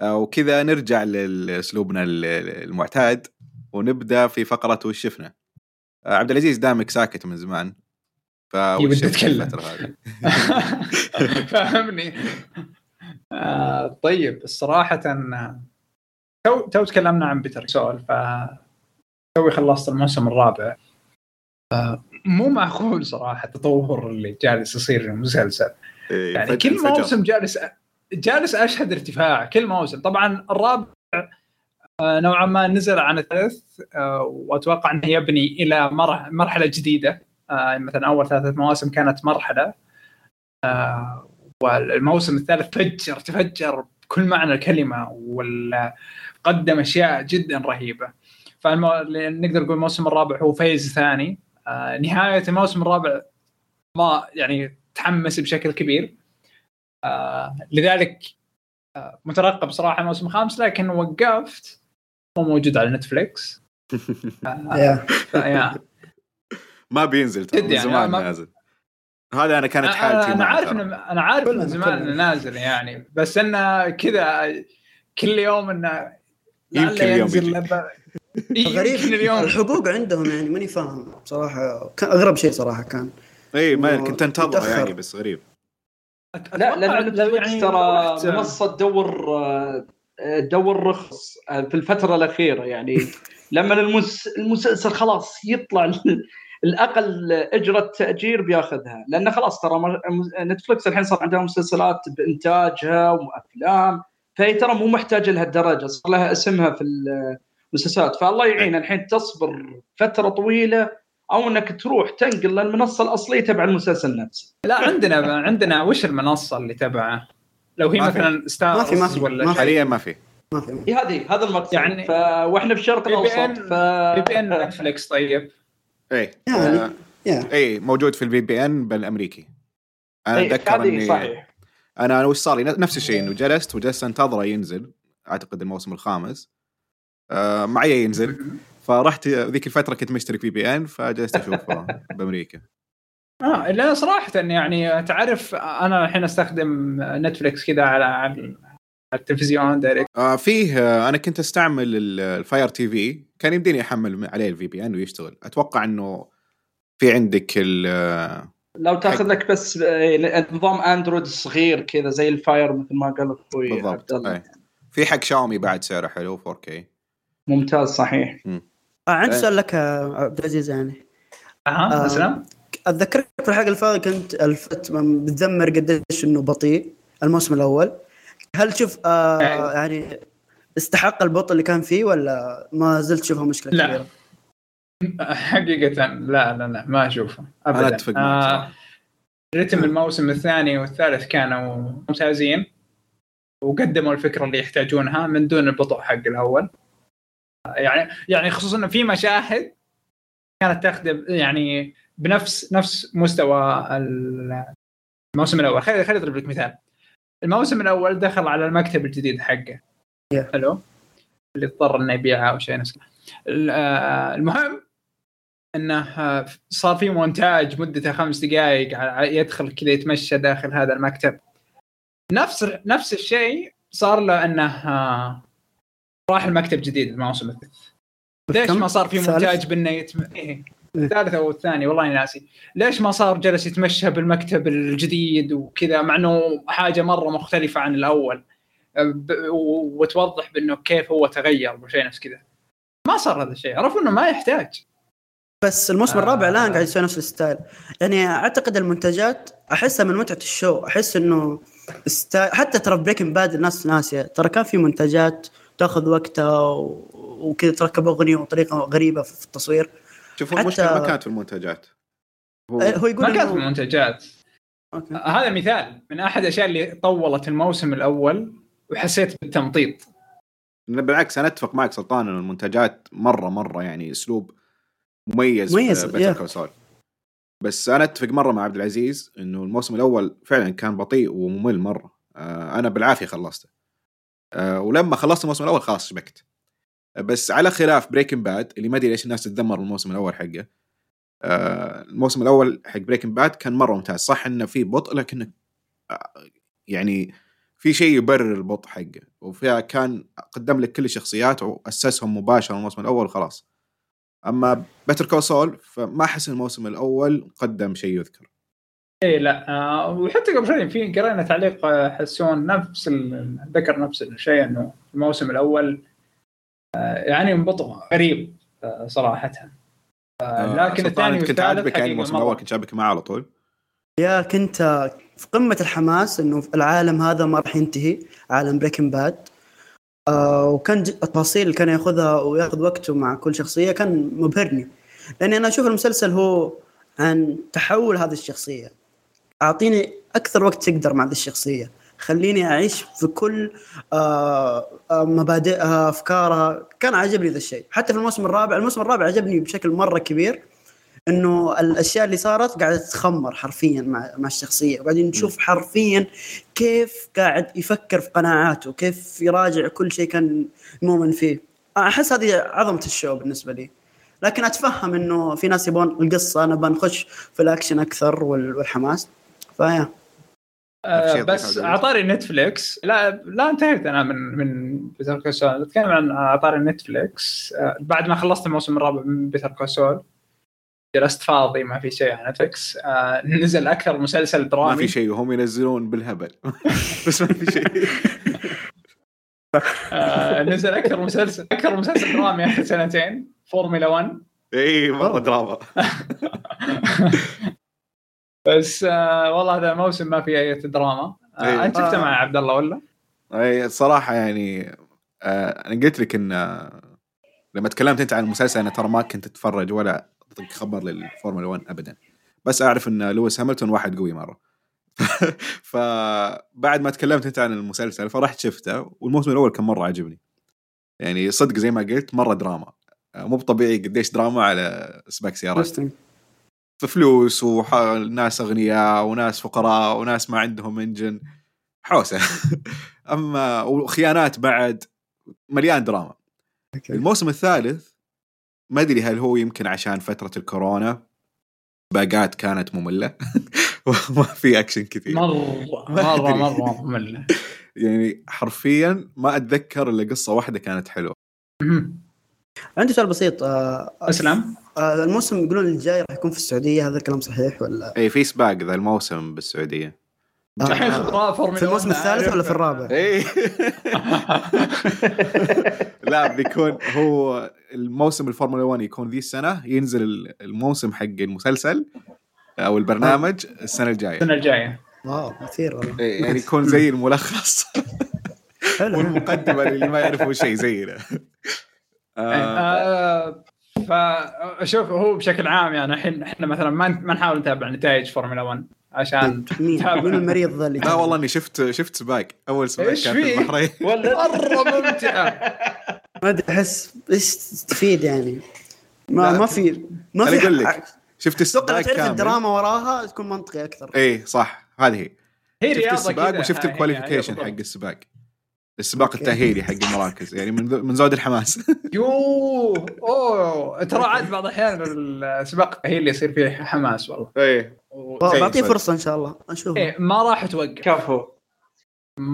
آه وكذا نرجع لأسلوبنا ال- المعتاد ونبدأ في فقرة وش شفنا؟ آه عبد العزيز دامك ساكت من زمان ف؟ فاهمني آه طيب الصراحة آه، تو تو تكلمنا عن Better Call Saul ف توي خلصت الموسم الرابع. مو معقول صراحة التطور اللي جالس يصير في المسلسل. إيه، يعني كل. موسم جالس جالس أشهد ارتفاع كل موسم. طبعا الرابع آه، نوعا ما نزل عن الثالث آه، وأتوقع إنه يبني إلى مر- مرحلة جديدة. آه، مثلا أول ثلاثة مواسم كانت مرحلة. والموسم الثالث فجر تفجر بكل معنى الكلمة وقدم أشياء جدا رهيبة. فالمو... نقدر نقول الموسم الرابع هو phase ثاني. آه، نهاية الموسم الرابع ما يعني تحمس بشكل كبير. آه لذلك آه مترقب صراحة الموسم الخامس لكن وقفت. مو موجود على Netflix. آه ما بينزل من يعني زمان ما- نازل. هذا أنا كانت حالتي أنا أنا عارف. إن أنا عارف من زمان. إنه نازل يعني بس إنه كذا كل يوم إنه يمكن اليوم ينزل يجي. غريب اليوم الحقوق عندهم يعني ماني فاهم بصراحه كان أغرب شيء صراحة كان إي إيه، ما كنت انتظره. يعني بس غريب لا لأن نتفلكس يعني ترى منصة تدور آه، تدور رخص آه، في الفترة الأخيرة يعني لما المس... المسلسل خلاص يطلع الأقل إجرة تأجير بياخذها. لأن خلاص ترى مر- Netflix الحين صار عندها مسلسلات بإنتاجها وأفلام فهي ترى مو محتاجة لهالدرجة صار لها اسمها في المسلسلات. فالله يعين الحين تصبر فترة طويلة أو إنك تروح تنقل للمنصة الأصلية تبع المسلسل نفسه. لا عندنا عندنا وش المنصة اللي تبعه؟ لو هي ما في. مثلا ستار ما في- ما في- ولا. حاليا ما في. ما في. هي هذه هذا المقصد. يعني-. وإحنا في الشرق الأوسط ف VPN Netflix طيب. اي يعني آه، yeah. اي موجود في ال VPN بالأمريكي. أنا إيه، أتذكر إني صحيح. أنا وش صار لي؟ نفس الشيء إنه جلست وجلست أنتظره ينزل أعتقد الموسم الخامس. آه معي ينزل. فرحت ذيك الفترة كنت مشترك VPN فجلست أشوفه بأمريكا. آه لا صراحة يعني تعرف أنا الحين أستخدم Netflix كذا على التلفزيون direct آه فيه آه أنا كنت أستعمل ال- ال Fire TV. كان يمديني أحمل عليه ال VPN ويشتغل. أتوقع إنه في عندك ال آه، لو تأخذ لك بس آه، نظام Android صغير كذا زي ال Fire مثل ما قال أخوي بالضبط أي. في حق شاومي بعد سعره حلو 4K ممتاز صحيح. آه عندي. سؤال لك يا عبد العزيز يعني. أها آه. اسلم أتذكرك في الحلقة اللي فاتت كنت ألفت بتذمر قديش إنه بطيء الموسم الأول. هل تشوف آه أيوة. يعني استحق البطء اللي كان فيه ولا ما زلت تشوفها مشكلة لا. كبيرة؟ حقيقة لا لا لا ما أشوفه ابدا أنا اتفق معك آه رتم الموسم الثاني والثالث كانوا ممتازين وقدموا الفكرة اللي يحتاجونها من دون البطء حق الأول يعني يعني خصوصا إن في مشاهد كانت تخدم يعني بنفس نفس مستوى الموسم الأول خليني خليني أضرب لك مثال الموسم الأول دخل على المكتب الجديد حقه Yeah. حلو اللي اضطر إنه يبيعها أو شيء نفس ال- آه، المهم إنه صار في مونتاج مدته خمس دقائق يدخل كذا يتمشى داخل هذا المكتب نفس نفس الشيء صار له إنه آه، راح المكتب جديد الموسم الثالث ليش؟ ما صار في؟ مونتاج بإنه يتم... إيه. الثالث أو الثاني والله ناسي. ليش ما صار جلس يتمشى بالمكتب الجديد وكذا مع إنه حاجة مرة مختلفة عن الأول. وتوضح بإنه كيف هو تغير وشيء نفس كذا. ما صار هذا الشيء عرفوا إنه ما يحتاج. بس الموسم آه. الرابع الآن قاعد يسوي نفس ال style. يعني أعتقد المونتاجات أحسها من متعة ال show. أحس إنه style حتى ترى Breaking Bad الناس ناسية. ترى كان في مونتاجات تأخذ وقتها و... وكذا تركب أغنية وطريقة غريبة في التصوير. شوفوا حتى- المشكلة ما كانت في المونتاجات. هو آه، هو يقول ما كانت إنه- مونتاجات okay. هذا مثال من أحد الأشياء اللي طولت الموسم الأول وحسيت بالتمطيط. بالعكس أنا أتفق معك سلطان انه المونتاجات مرة مرة يعني أسلوب مميز مميز، في Better بس أنا أتفق مرة مع عبد العزيز إنه الموسم الأول فعلا كان بطيء وممل مرة. آه أنا بالعافية خلصته. آه ولما خلصت الموسم الأول خلاص شبكت. بس على خلاف Breaking Bad اللي ما أدري ليش الناس تتذمر الموسم الأول حقه. آه الموسم الأول حق Breaking Bad كان مرة ممتاز. صح إنه في بطء لكن آه يعني في شيء يبرر البطء حقه. وفيها كان قدم لك كل الشخصيات وأسسهم مباشرة الموسم الأول وخلاص. أما باتر كول سول فما أحس الموسم الأول قدم شيء يذكر. اي لا. آه وحتى قبل شوي في قرينا تعليق حسون نفس ذكر نفس الشيء إنه الموسم الأول آه يعني بطء غريب آه صراحة. آه لكن الثاني كنت عاجبك يعني الموسم الأول كنت عاجبك معاه على طول؟ يا كنت في قمة الحماس إنه العالم هذا ما راح ينتهي عالم بريكن باد آه وكان التفاصيل اللي كان ياخذها وياخذ وقته مع كل شخصية كان مبهرني. لأني أنا أشوف المسلسل هو عن تحول هذه الشخصية. أعطيني أكثر وقت تقدر مع هذه الشخصية. خليني أعيش في كل آه آه مبادئها افكارها كان عجبني ذا الشيء. حتى في الموسم الرابع الموسم الرابع عجبني بشكل مرة كبير إنه الأشياء اللي صارت قاعدة تتخمر حرفيا مع مع الشخصية. وقاعدين نشوف حرفيا كيف قاعد يفكر في قناعاته كيف يراجع كل شيء كان مؤمن فيه. أحس هذه عظمة ال show بالنسبة لي. لكن أتفهم إنه في ناس يبغون القصة نبغى نخش في الأكشن أكثر والحماس. ف yeah. آه بس عطاري Netflix. لا لا انتهيت أنا من من Better Call Saul أتكلم عن عطاري Netflix. آه بعد ما خلصت الموسم الرابع من Better Call Saul جلست فاضي ما في شيء على نتفلكس آه نزل أكثر مسلسل درامي. ما في شيء وهم ينزلون بالهبل. بس ما في شيء. آه نزل أكثر مسلسل أكثر مسلسل درامي آخر سنتين فورمولا 1 اي مرة دراما. بس آه والله هذا الموسم ما في أي دراما. آه إيه. أنت شفته مع عبد الله ولا؟ أي الصراحه يعني آه أنا قلت لك إن آه، لما تكلمت أنت عن المسلسل أنا ترى ما كنت أتفرج ولا أعطيك خبر للفورمولا 1 ابدا. بس أعرف إن لويس هاملتون واحد قوي مرة. فبعد ما تكلمت أنت عن المسلسل فرحت شفته والموسم الأول كان مرة عجبني يعني صدق زي ما قلت مرة دراما. مو طبيعي قديش دراما على سباق سيارات في فلوس وناس أغنياء وناس فقراء وناس ما عندهم engine. حوسة. أما وخيانات بعد مليان دراما. الموسم الثالث ما أدري هل هو يمكن عشان فترة الكورونا. باقات كانت مملة. وما في أكشن كثير. مرة مرة مرة مملة. يعني حرفيا ما أتذكر إلا قصة واحدة كانت حلوة. عندي سؤال بسيط آه أسلم. الموسم يقولون الجاي راح يكون في السعودية هذا الكلام صحيح ولا؟ اي في سباق ذا الموسم بالسعودية. الحين آه في الموسم الثالث ولا في الرابع؟ اي لا بيكون هو الموسم الفورمولا 1 يكون ذي السنة ينزل الموسم حق المسلسل أو البرنامج السنة الجاية. السنة الجاية. واو مثير والله. يعني يكون زي الملخص. والمقدمة للي ما يعرفوا شيء زينا. آه فشوف هو بشكل عام يعني الحين إحنا مثلا ما ما نحاول نتابع نتائج فورمولا 1 عشان مين؟ المريض ذا اللي لا والله إني شفت شفت سباق أول سباق كان في البحرين. مرة ممتعه ما أدري أحس إيش تستفيد يعني؟ ما ما في ما في أقول لك شفت السباق تعرف الدراما وراها تكون منطقي أكثر. اي صح. هذه هي. هي شفت السباق وشفت ال qualification حق السباق السباق التأهيلي حق المراكز يعني من من زود الحماس. يوه أوه ترى عاد بعض الأحيان السباق التأهيلي يصير فيه حماس والله. إيه. بعطيه فرصة إن شاء الله أشوف إيه ما راح توقف. كفو.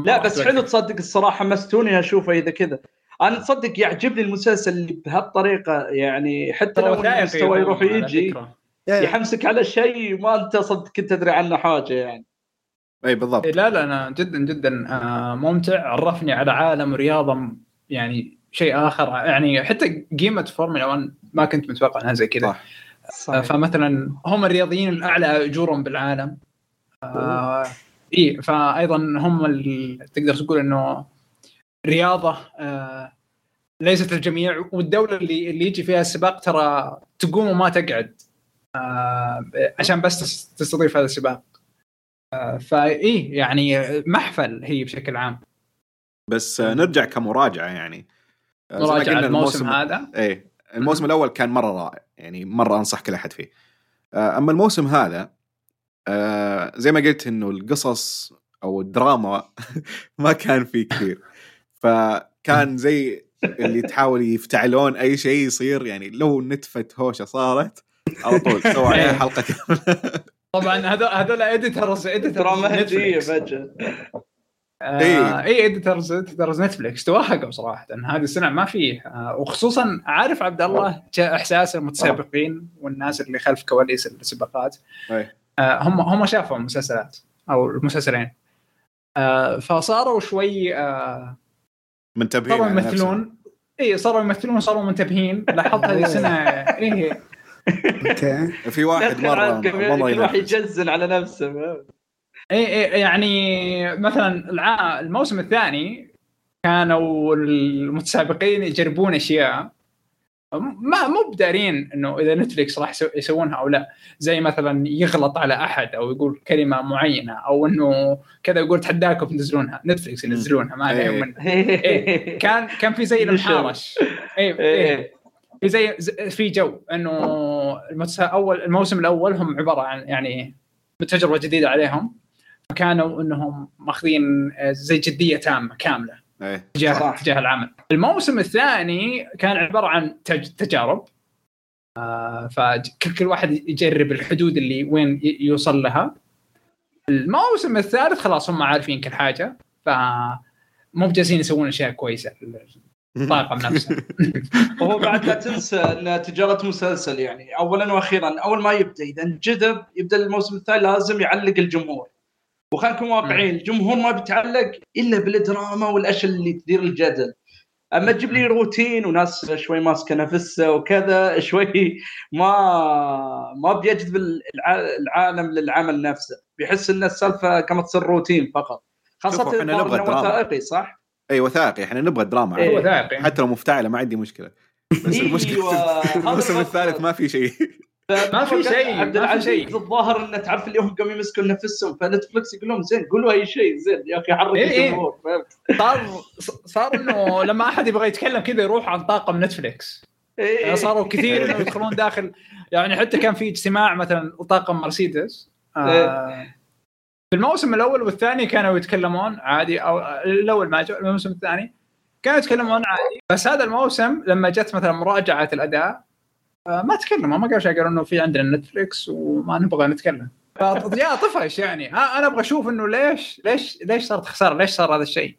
لا بس حلو تصدق الصراحة مستوني أشوفه إذا كذا. أنا تصدق يعجبني المسلسل اللي بهالطريقة يعني حتى لو المستوى يروح ويجي يحمسك على شيء ما أنت صدق كنت تدري عنه حاجة يعني. اي بالضبط. لا لا أنا جدا جدا آه، ممتع. عرفني على عالم رياضة يعني شيء آخر. يعني حتى قيمه فورمولا 1 ما كنت متوقع إنها زي كذا. صح. صحيح. فمثلا هم الرياضيين الأعلى اجورا بالعالم. آه اي فايضا هم تقدر تقول إنه رياضة آه ليست الجميع والدولة اللي اللي يجي فيها السباق ترى تقوم وما تقعد. آه عشان بس تستضيف هذا السباق. آه فإيه يعني محفل هي بشكل عام. بس نرجع كمراجعة يعني. مراجعة الموسم هذا. إيه الموسم الأول كان مرة رائع يعني مرة أنصح كل أحد فيه. آه، أما الموسم هذا آه، زي ما قلت إنه القصص أو الدراما ما كان فيه كثير. فكان زي اللي تحاول يفتعلون أي شيء يصير يعني لو نتفة هوشة صارت على طول سوى عليها حلقة كاملة. طبعا هذول هذول editors ترى editors مهديه فجأة. آه اي editors editors نتفلكس توهقوا صراحة. هذه السنة ما فيه. آه وخصوصا عارف عبد الله جاء إحساس المتسابقين والناس اللي خلف كواليس السباقات. أي. آه هم هم شافوا المسلسلات أو المسلسلين. آه فصاروا شوي آه منتبهين صاروا. يمثلون. اي صاروا يمثلون صاروا منتبهين. لاحظت هذه السنة إيه okay في واحد مرة واحد ينافس. يجزن على نفسه؟ اي اي يعني مثلا. الموسم الثاني كانوا المتسابقين يجربون أشياء ما مو بدارين إنه إذا نتفلكس راح يسو- يسوونها أو لا زي مثلا يغلط على أحد أو يقول كلمة معينة أو إنه كذا يقول تحداكم تنزلونها نتفلكس ينزلونها ما إيه. عليهم منه إيه. كان كان في زي المحارش اي اي إيه. في زي ز- في جو إنه. اول الموسم الأول هم عبارة عن يعني تجربة جديدة عليهم فكانوا إنهم ماخذين زي جدية تامة كاملة إيه. تجاه. تجاه العمل. الموسم الثاني كان عبارة عن تج... تجارب آه فكل كل واحد يجرب الحدود اللي وين يوصل لها. الموسم الثالث خلاص هم عارفين كل حاجة ف مو بجالسين يسوون أشياء كويسة الطاقم نفسه وهو بعد لا تنسى أن تجارة مسلسل يعني اولا وأخيرا أول ما يبدأ إذا انجذب يبدأ الموسم الثاني لازم يعلق الجمهور. وخلينا نكون واقعيين الجمهور ما بيتعلق إلا بالدراما والأشياء اللي تدير الجدل. أما تجيب لي روتين وناس شوي ماسكة نفسها وكذا شوي ما ما بيجذب الع- العالم للعمل نفسه. بيحس إن السالفة كما تصير روتين فقط. خاصة نبغى دراما. وثائقي صح؟ اي وثائقي إحنا نبغى دراما إيه. هو عادي. ثائقي حتى لو مفتعله ما عندي مشكلة بس أيوة، المشكلة الموسم. الثالث ما في شيء ما في شيء، عبد العزيز شيء. الظاهر إنه تعرف اللي هم قاموا يمسكون نفسهم فنتفلكس يقول لهم زين قولوا أي شيء زين يا أخي حرك إيه إيه. الجمهور فهمت؟ صار صار إنه لما أحد يبغى يتكلم كذا يروح عن طاقم نتفلكس إيه، يعني إيه. صاروا كثير يدخلون داخل يعني حتى كان في اجتماع مثلا طاقم مرسيدس آه في الموسم الأول والثاني كانوا يتكلمون عادي أو الأول ما الموسم الثاني كانوا يتكلمون عادي. بس هذا الموسم لما جت مثلا مراجعة الأداء آه ما تكلموا ما قالوا شيء قالوا إنه في عندنا نتفلكس وما نبغى نتكلم. يا طفش يعني. أنا أبغى أشوف إنه ليش ليش ليش صارت خسارة؟ ليش صار هذا الشيء؟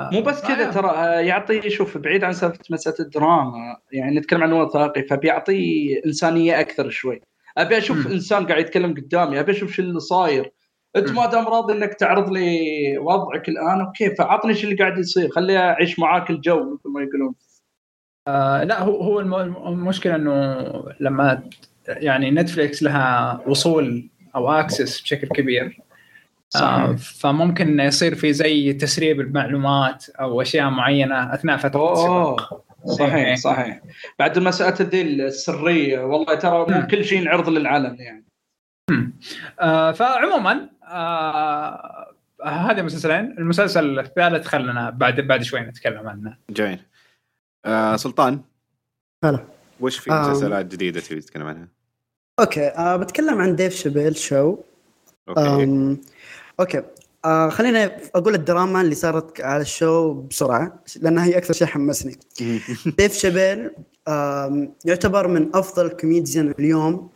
آه، مو بس كذا ترى آه، يعطي شوف بعيد عن سالفة مسألة الدراما يعني نتكلم عن وثائقي فبيعطي إنسانية أكثر شوي. أبي أشوف مم. إنسان قاعد يتكلم قدامي أبي أشوف شو اللي صاير. انت. ما دام راضي انك تعرض لي وضعك الان okay فعطني شو اللي قاعد يصير. خلي اعيش معاك الجو مثل ما يقولون. آه لا هو هو الم- المشكلة إنه لما يعني نتفليكس لها وصول أو access بشكل كبير آه فممكن يصير في زي تسريب المعلومات أو أشياء معينة أثناء فترة أوه صحيح إيه. صحيح. بعد مساله ذي السرية والله ترى. كل شيء نعرض للعلن يعني. آه فعموما آه هذه مسلسلين. المسلسل الثالث خلنا بعد بعد شوي نتكلم عنه. جميل. آه سلطان. هلا. وش في. مسلسلات جديدة تبي تتكلم عنها؟ okay آه بتكلم عن ديف شابيل show. okay. okay. آه خلينا أقول الدراما اللي صارت على ال show بسرعة لأنها هي أكثر شيء حمسني. ديف شابيل يعتبر من أفضل كوميديان اليوم.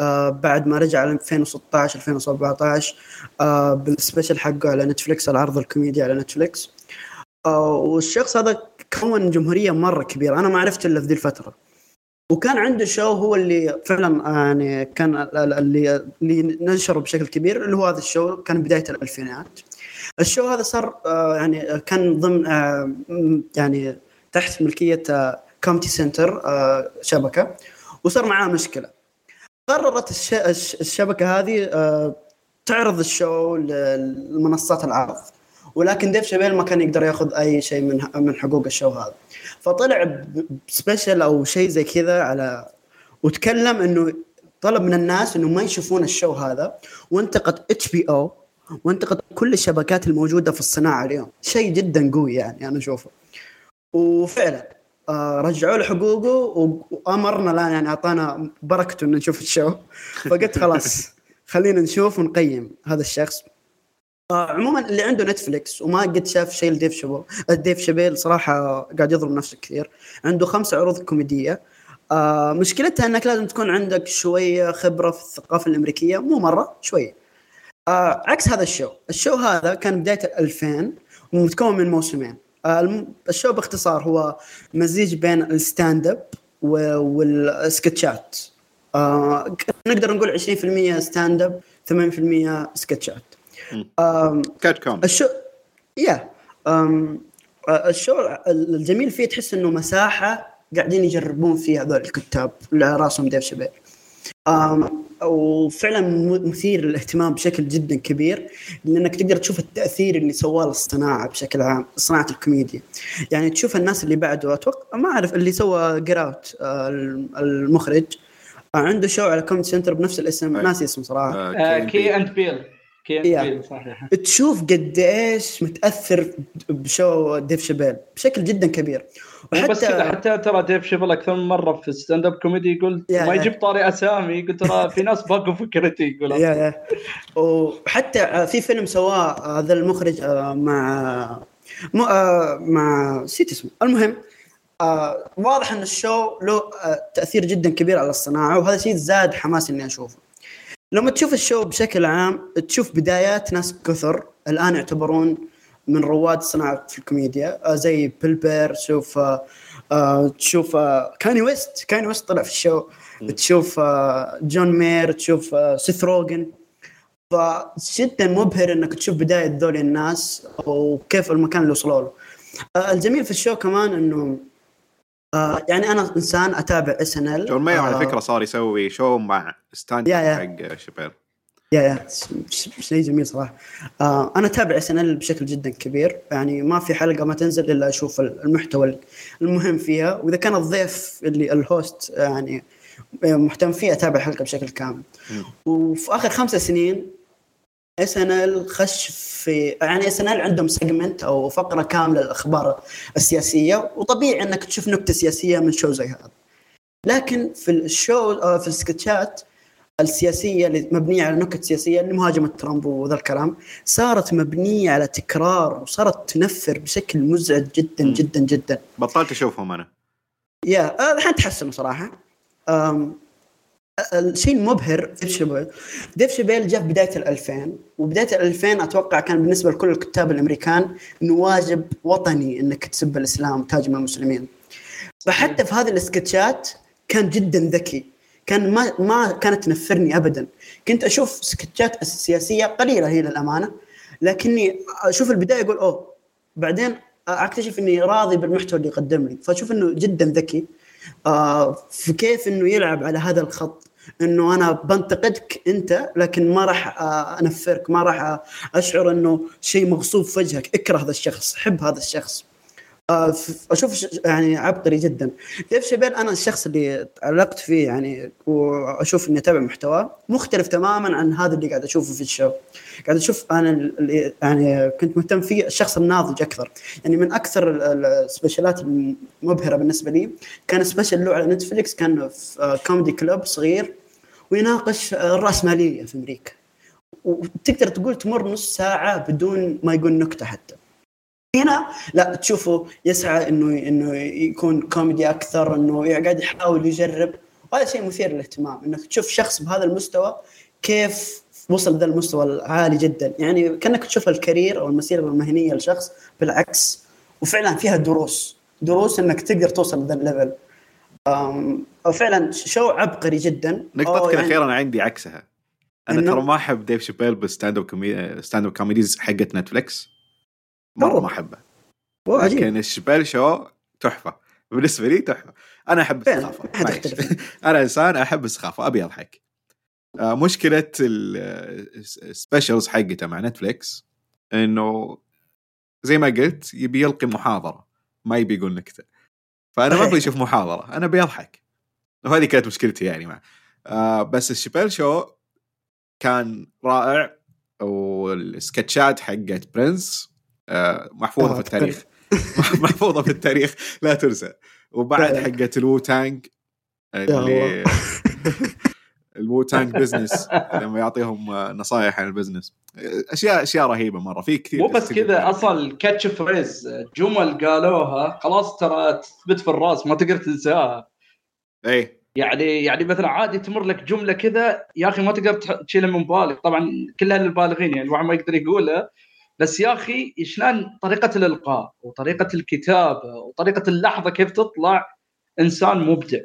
آه بعد ما رجع على 2016 2017 آه بال special حقه على نتفلكس العرض الكوميدي على نتفلكس آه والشخص هذا كون جمهورية مرة كبيرة. أنا ما عرفته إلا في ذي الفترة. وكان عنده show هو اللي فعلا يعني كان ال- ال- اللي اللي نشره بشكل كبير اللي هو هذا ال show كان بداية الألفينات. ال show هذا صار يعني كان ضمن يعني تحت ملكية كوميدي سنترال شبكة. وصار معاه مشكلة. قررت الش- الش- الشبكة هذه آه، تعرض ال show لمنصات العرض. ولكن ديف شابيل ما كان يقدر ياخذ أي شيء من من حقوق ال show هذا. فطلع ب special أو شيء زي كذا على وتكلم إنه طلب من الناس إنه ما يشوفون ال show هذا. وانتقد إتش بي أو وانتقد كل الشبكات الموجودة في الصناعة اليوم. شيء جدا قوي يعني أنا أشوفه. وفعلا رجعوا له حقوقه وأمرنا الآن يعني أعطانا بركته ان نشوف ال show. فقلت خلاص خلينا نشوف ونقيم هذا الشخص. آه عموما اللي عنده نتفلكس وما قد شاف شيء لديف شابيل ديف شابيل صراحة قاعد يظلم نفسه كثير. عنده خمس عروض كوميدية. آه مشكلتها إنك لازم تكون عندك شوية خبرة في الثقافة الأمريكية مو مرة شوية. آه عكس هذا ال show. ال show هذا كان بداية 2000 ومتكون من موسمين. آه ال show باختصار هو مزيج بين ال stand-up والسكتشات آه نقدر نقول 20% stand-up 80% sketch ات، sketch comedy show يا. آه، ال show الجميل فيه تحس إنه مساحة قاعدين يجربون فيها هذول الكتاب اللي راسهم ديف شابيل. وفعلا مثير للاهتمام بشكل جدا كبير لأنك تقدر تشوف التأثير اللي سواه الصناعه بشكل عام صناعة الكوميديا. يعني تشوف الناس اللي بعده أتوقع ما أعرف اللي سوى جراوت المخرج آه، عنده show على كوميدي سنترال بنفس الاسم. ناسي اسمه صراحة. آه، كي اند بيل كي and. Yeah. بيل صحيح. تشوف قد إيش متاثر ب show ديف شابيل بشكل جدا كبير. بس كذا حتى ترى ديف شابيل أكثر من مرة في stand-up comedy يقول ما. يجيب طاري أسامي. يقول ترى في ناس باقوا فكرتي يقول yeah yeah. وحتى آه، في فيلم سواه هذا المخرج آه، مع آه، مع نسيت اسمه. المهم آه، واضح إن ال show له آه، تأثير جدا كبير على الصناعة وهذا الشيء زاد حماس إني أشوفه. لما تشوف ال show بشكل عام تشوف بدايات ناس كثر الآن يعتبرون من رواد صناعة الكوميديا. آه، زي بيلبر تشوف آه، آه، تشوف كاني ويست. كاني ويست طلع في ال show. تشوف جون ماير تشوف سيث روجن فجدا مبهر إنك تشوف بداية ذول الناس وكيف المكان اللي وصلوا له. الجميل في ال show كمان إنه يعني أنا إنسان أتابع SNL جون ماير على فكرة صار يسوي show مع stand. حق شابيل yeah yeah شيء جميل صراحة. آه أنا أتابع SNL بشكل جدا كبير. يعني ما في حلقة ما تنزل إلا أشوف المحتوى المهم فيها. وإذا كان الضيف اللي ال host يعني مهتم فيه أتابع الحلقة بشكل كامل. وفي آخر خمسة سنين SNL خش في يعني SNL عندهم segment أو فقرة كاملة للأخبار السياسية. وطبيعي إنك تشوف نكتة سياسية من show زي هذا. لكن في ال show آه، في السكتشات السياسية اللي مبنية على نكت سياسية لمهاجمه ترامب وذا الكلام صارت مبنية على تكرار وصارت تنفر بشكل مزعج جدا. جدا جدا. بطلت أشوفهم أنا. yeah آه، الحين تحسنوا صراحة. الشيء المبهر ديف شابيل ديف شابيل جاء في بداية ال 2000 وبداية ال 2000 أتوقع كان بالنسبة لكل الكتاب الأمريكان إنه واجب وطني إنك تسب الإسلام وتهاجم المسلمين. فحتى في هذه السكتشات كان جدا ذكي. كان ما ما كانت تنفرني ابدا. كنت أشوف سكتشات سياسية قليلة هي للأمانة. لكني أشوف البداية أقول أوه بعدين أكتشف إني راضي بالمحتوى اللي يقدم لي. فأشوف إنه جدا ذكي. آه في كيف إنه يلعب على هذا الخط. إنه أنا بنتقدك أنت لكن ما راح أنفرك ما راح أشعر إنه شيء مغصوب في وجهك. اكره هذا الشخص حب هذا الشخص. أشوف ش- يعني عبقري جدا. ديف شابيل أنا الشخص اللي تعلقت فيه يعني وأشوف إني أتابع محتواه مختلف تماما عن هذا اللي قاعد أشوفه في ال show. قاعد أشوف أنا اللي يعني كنت مهتم فيه الشخص الناضج أكثر. يعني من أكثر ال- ال- ال special ات المبهرة بالنسبة لي كان special له على نتفليكس كان في آه، comedy club صغير ويناقش آه، الراسماليه في أمريكا. وتقدر تقول تمر نص ساعة بدون ما يقول نكتة حتى. هنا لا تشوفه يسعى إنه إنه يكون كوميدي أكثر إنه قاعد يحاول يجرب. وهذا شيء مثير للاهتمام إنك تشوف شخص بهذا المستوى كيف وصل ذا المستوى العالي جدا. يعني كأنك تشوف ال career أو المسيرة المهنية لشخص بالعكس. وفعلا فيها دروس دروس إنك تقدر توصل لذا ال level فعلا show عبقري جدا. نقطتك يعني- الأخيرة أنا عندي عكسها. أنا ترى ما أحب ديف شابيل بال stand-up. stand-up comedies حقت نتفلكس مرة. ما أحبه. لكن ال Chappelle's Show؟ تحفة. بالنسبة لي تحفة. أنا أحب السخافة. أنا إنسان أحب السخافة. أبي أضحك. آه، مشكلة ال specials حقته مع نتفليكس إنه زي ما قلت يبي يلقي محاضرة. ما يبي يقول نكتة. فأنا ما. أبي أشوف محاضرة. أنا أبي أضحك. وهذه كانت مشكلتي يعني معه آه بس ال Chappelle's Show؟ كان رائع. والسكتشات حقت برنس محفوظة آه، في التاريخ محفوظة في التاريخ. لا تنسى. وبعد. حقت ألو تانج اللي الله. المو تانك بزنس لما يعطيهم نصائح عن البزنس. أشياء أشياء رهيبة مرة. في كثير مو بس كذا أصلا كاتش فريز جمل قالوها خلاص ترى تثبت في الرأس ما تقدر تنساها. اي يعني يعني مثلا عادي تمر لك جملة كذا يا أخي ما تقدر تشيلها من بالك. طبعا كلها للبالغين يعني الواحد ما يقدر يقولها بس يا أخي شلون طريقة الإلقاء وطريقه الكتابة وطريقه اللحظة كيف تطلع إنسان مبدع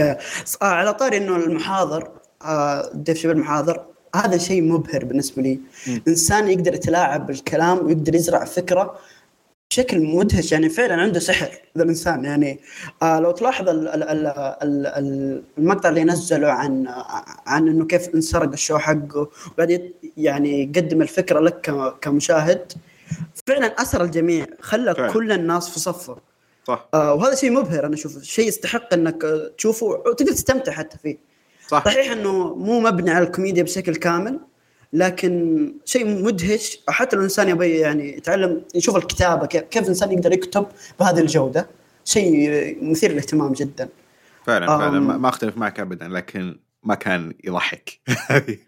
آه على طاري إنه المحاضر آه ديف شبه المحاضر هذا شيء مبهر بالنسبة لي م. إنسان يقدر يتلاعب بالكلام ويقدر يزرع فكرة بشكل مدهش يعني فعلا عنده سحر ذا الإنسان. يعني آه لو تلاحظ ال ال ال ال المقطع اللي نزله عن عن إنه كيف انسرق الشو حقه وبعد يعني يقدم الفكرة لك كمشاهد فعلا أثر الجميع خلى فعلا. كل الناس في صفه. صح. آه وهذا شيء مبهر أنا أشوف. شيء يستحق إنك تشوفه وتقدر تستمتع حتى فيه. صح. صحيح إنه مو مبني على الكوميديا بشكل كامل لكن شيء مدهش. حتى لو الإنسان يبي يعني يتعلم يشوف الكتابة كيف كيف الإنسان يقدر يكتب بهذه الجودة. شيء مثير للاهتمام جدا. فعلا فعلا. ما أختلف معك ابدا لكن ما كان يضحك. هذه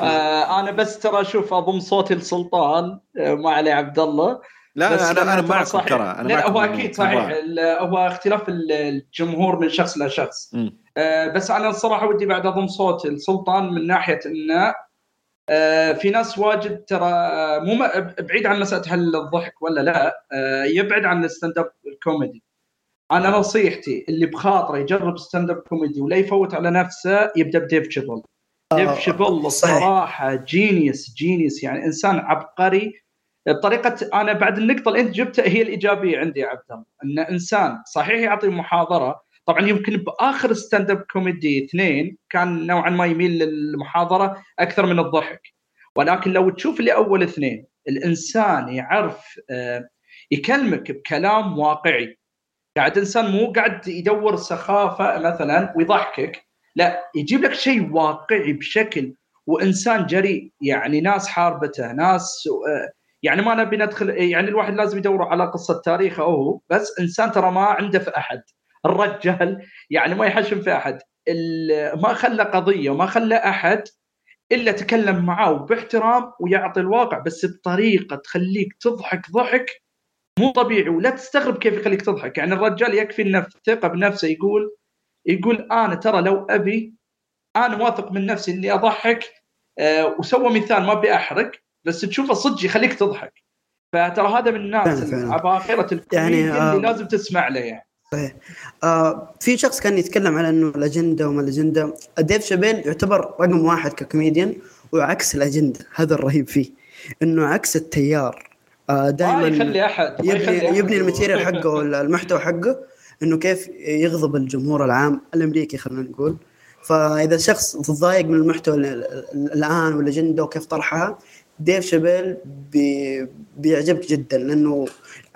آه أنا بس ترى أشوف أضم صوتي لسلطان آه، ما عليه عبد الله. لا بس أنا أنا معكم ترى أنا لا هو أكيد صحيح. هو اختلاف الجمهور من شخص لشخص. آه بس أنا الصراحه ودي بعد أضم صوتي لسلطان من ناحية إنه في ناس واجد ترى آه، مو بعيد عن مسألة هل الضحك ولا لا آه، يبعد عن ال stand-up comedy أنا نصيحتي اللي بخاطره يجرب stand-up comedy ولا يفوت على نفسه يبدأ بديف شابيل. ديف شابيل الصراحه genius genius يعني إنسان عبقري. طريقة أنا بعد النقطة اللي أنت جبتها هي الإيجابية عندي يا عبد الله. إن إنسان صحيح يعطي محاضرة طبعا يمكن بآخر stand-up comedy اثنين كان نوعا ما يميل للمحاضرة أكثر من الضحك. ولكن لو تشوف اللي اول اثنين الإنسان يعرف آه، يكلمك بكلام واقعي. قاعد إنسان مو قاعد يدور سخافة مثلا ويضحكك لا يجيب لك شيء واقعي بشكل وإنسان جريء. يعني ناس حاربته ناس آه، يعني ما نبي ندخل يعني الواحد لازم يدور على قصة تاريخه هو بس إنسان ترى ما عنده في أحد. الرجال يعني ما يحشم في أحد. ما خلى قضية وما خلى أحد إلا تكلم معاه باحترام ويعطي الواقع بس بطريقة تخليك تضحك ضحك مو طبيعي ولا تستغرب كيف يخليك تضحك. يعني الرجال يكفي انه ثقة بنفسه يقول يقول أنا ترى لو أبي أنا واثق من نفسي إني أضحك أه وسوى مثال ما أبي أحرق بس تشوفه صدق يخليك تضحك. فترى هذا من الناس عباقره يعني آه اللي لازم تسمع له يعني. صحيح. آه في شخص كان يتكلم على إنه الأجندة وما الأجندة. ديف شابيل يعتبر رقم واحد ككوميديان وعكس الأجندة هذا الرهيب فيه. إنه عكس التيار. آه دائما يخلي أحد يبني, يبني ال material حقه ولا المحتوى حقه إنه كيف يغضب الجمهور العام الأمريكي خلينا نقول. فإذا شخص تضايق من المحتوى الآن والأجندة وكيف طرحها ديف شابيل بي بيعجبك جدا لأنه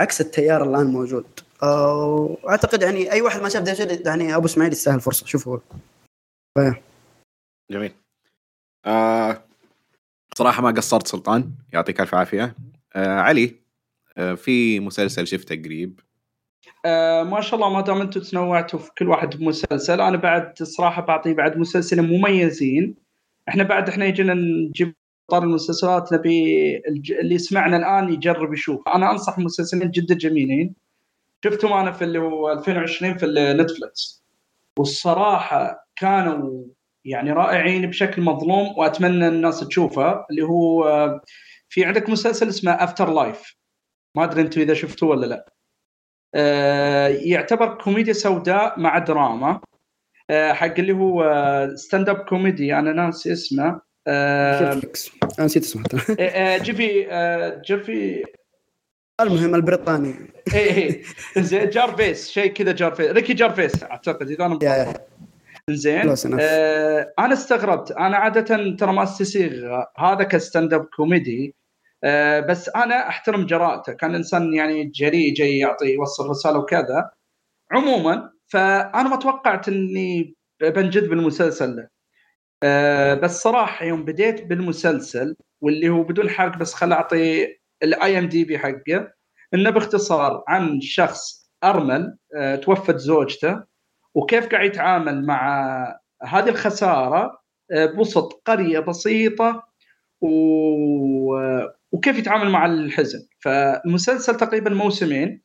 عكس التيار الآن موجود. واعتقد يعني أي واحد ما شاف ديفيد يعني أبو إسماعيل يستاهل فرصة. شوفوا. جميل. آه صراحة ما قصرت سلطان. يعطيك ألف عافية. آه علي آه في مسلسل شفته قريب؟ آه ما شاء الله ما دام أنتم تنوعتوا في كل واحد بمسلسل أنا بعد صراحة بعطي بعد مسلسل مميزين. إحنا بعد إحنا يجينا نجيب طاري المسلسلات نبي اللي يسمعنا الآن يجرب يشوف. أنا أنصح مسلسلين جدا جميلين. شفتهم أنا في اللي هو 2020 في نتفلكس والصراحة كانوا يعني رائعين بشكل مظلوم وأتمنى الناس تشوفه اللي هو في عندك مسلسل اسمه After Life ما أدري أنتم إذا شفتوه ولا لا. آه، يعتبر كوميديا سوداء مع دراما. آه، حق اللي هو stand-up comedy أنا ناسي اسمه. نسيت اسمه. جيفي جيفي المهم البريطاني. اي اي زين جارفيس. شيء كذا جارفيس. ريكي جارفيس أعتقد إذا أنا زين. آه أنا استغربت. أنا عادة ترى ما أستسيغ هذا ك stand-up comedy. آه بس أنا أحترم جراءته. كان إنسان يعني جريء جاي يعطي يوصل رسالة وكذا. عموما فأنا ما توقعت إني بنجذب بالمسلسل ده آه بس صراحة يوم بديت بالمسلسل واللي هو بدون حرق بس خل أعطي ال IMDb حقه. إنه باختصار عن شخص أرمل آه، توفت زوجته وكيف قاعد يتعامل مع هذه الخسارة آه، بوسط قرية بسيطة و... وكيف يتعامل مع الحزن. فالمسلسل تقريبا موسمين.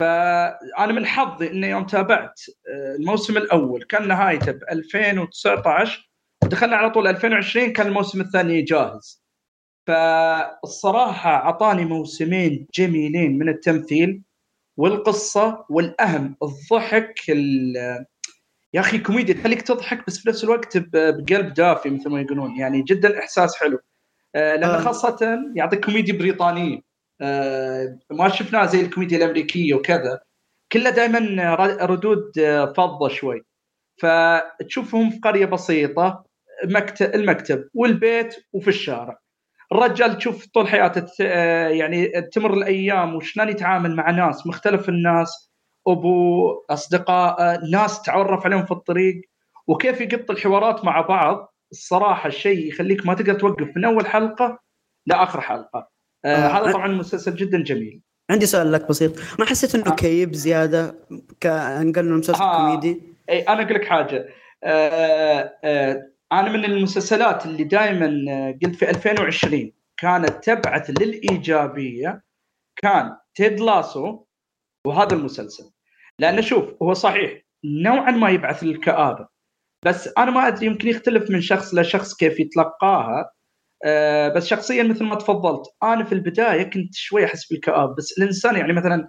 فأنا من حظي إني يوم تابعت آه، الموسم الأول. كان نهايته ب 2019 ودخلنا على طول 2020 كان الموسم الثاني جاهز. فالصراحة أعطاني موسمين جميلين من التمثيل والقصة والأهم الضحك يا أخي كوميديا تخليك تضحك بس في نفس الوقت بقلب دافي مثل ما يقولون يعني جدا احساس حلو. آه، لأن آه. خاصة يعطيك كوميديا بريطانية. آه، ما شفناه زي الكوميديا الأمريكية وكذا. كله دائما ردود فضة شوي. فتشوفهم في قرية بسيطة مكتب المكتب والبيت وفي الشارع. الرجال تشوف طول حياته يعني تمر الأيام وشلون يتعامل مع ناس مختلف الناس أبو أصدقاء ناس تعرف عليهم في الطريق وكيف يقط الحوارات مع بعض الصراحة الشيء يخليك ما تقدر توقف من أول حلقة لآخر حلقة آه آه هذا طبعا مسلسل جدا جميل عندي سؤال لك بسيط ما حسيت إنه آه. كئيب زيادة كان انه مسلسل آه. كوميدي إي أنا أقول لك حاجة آه آه أنا من المسلسلات اللي دائما آه، قلت في 2020 كانت تبعث للإيجابية كان تيد لاسو وهذا المسلسل. لأنه شوف هو صحيح نوعا ما يبعث للكآبة بس أنا ما أدري يمكن يختلف من شخص لشخص كيف يتلقاها أه بس شخصيا مثل ما تفضلت أنا في البداية كنت شوي أحس بالكآبة بس الإنسان يعني مثلا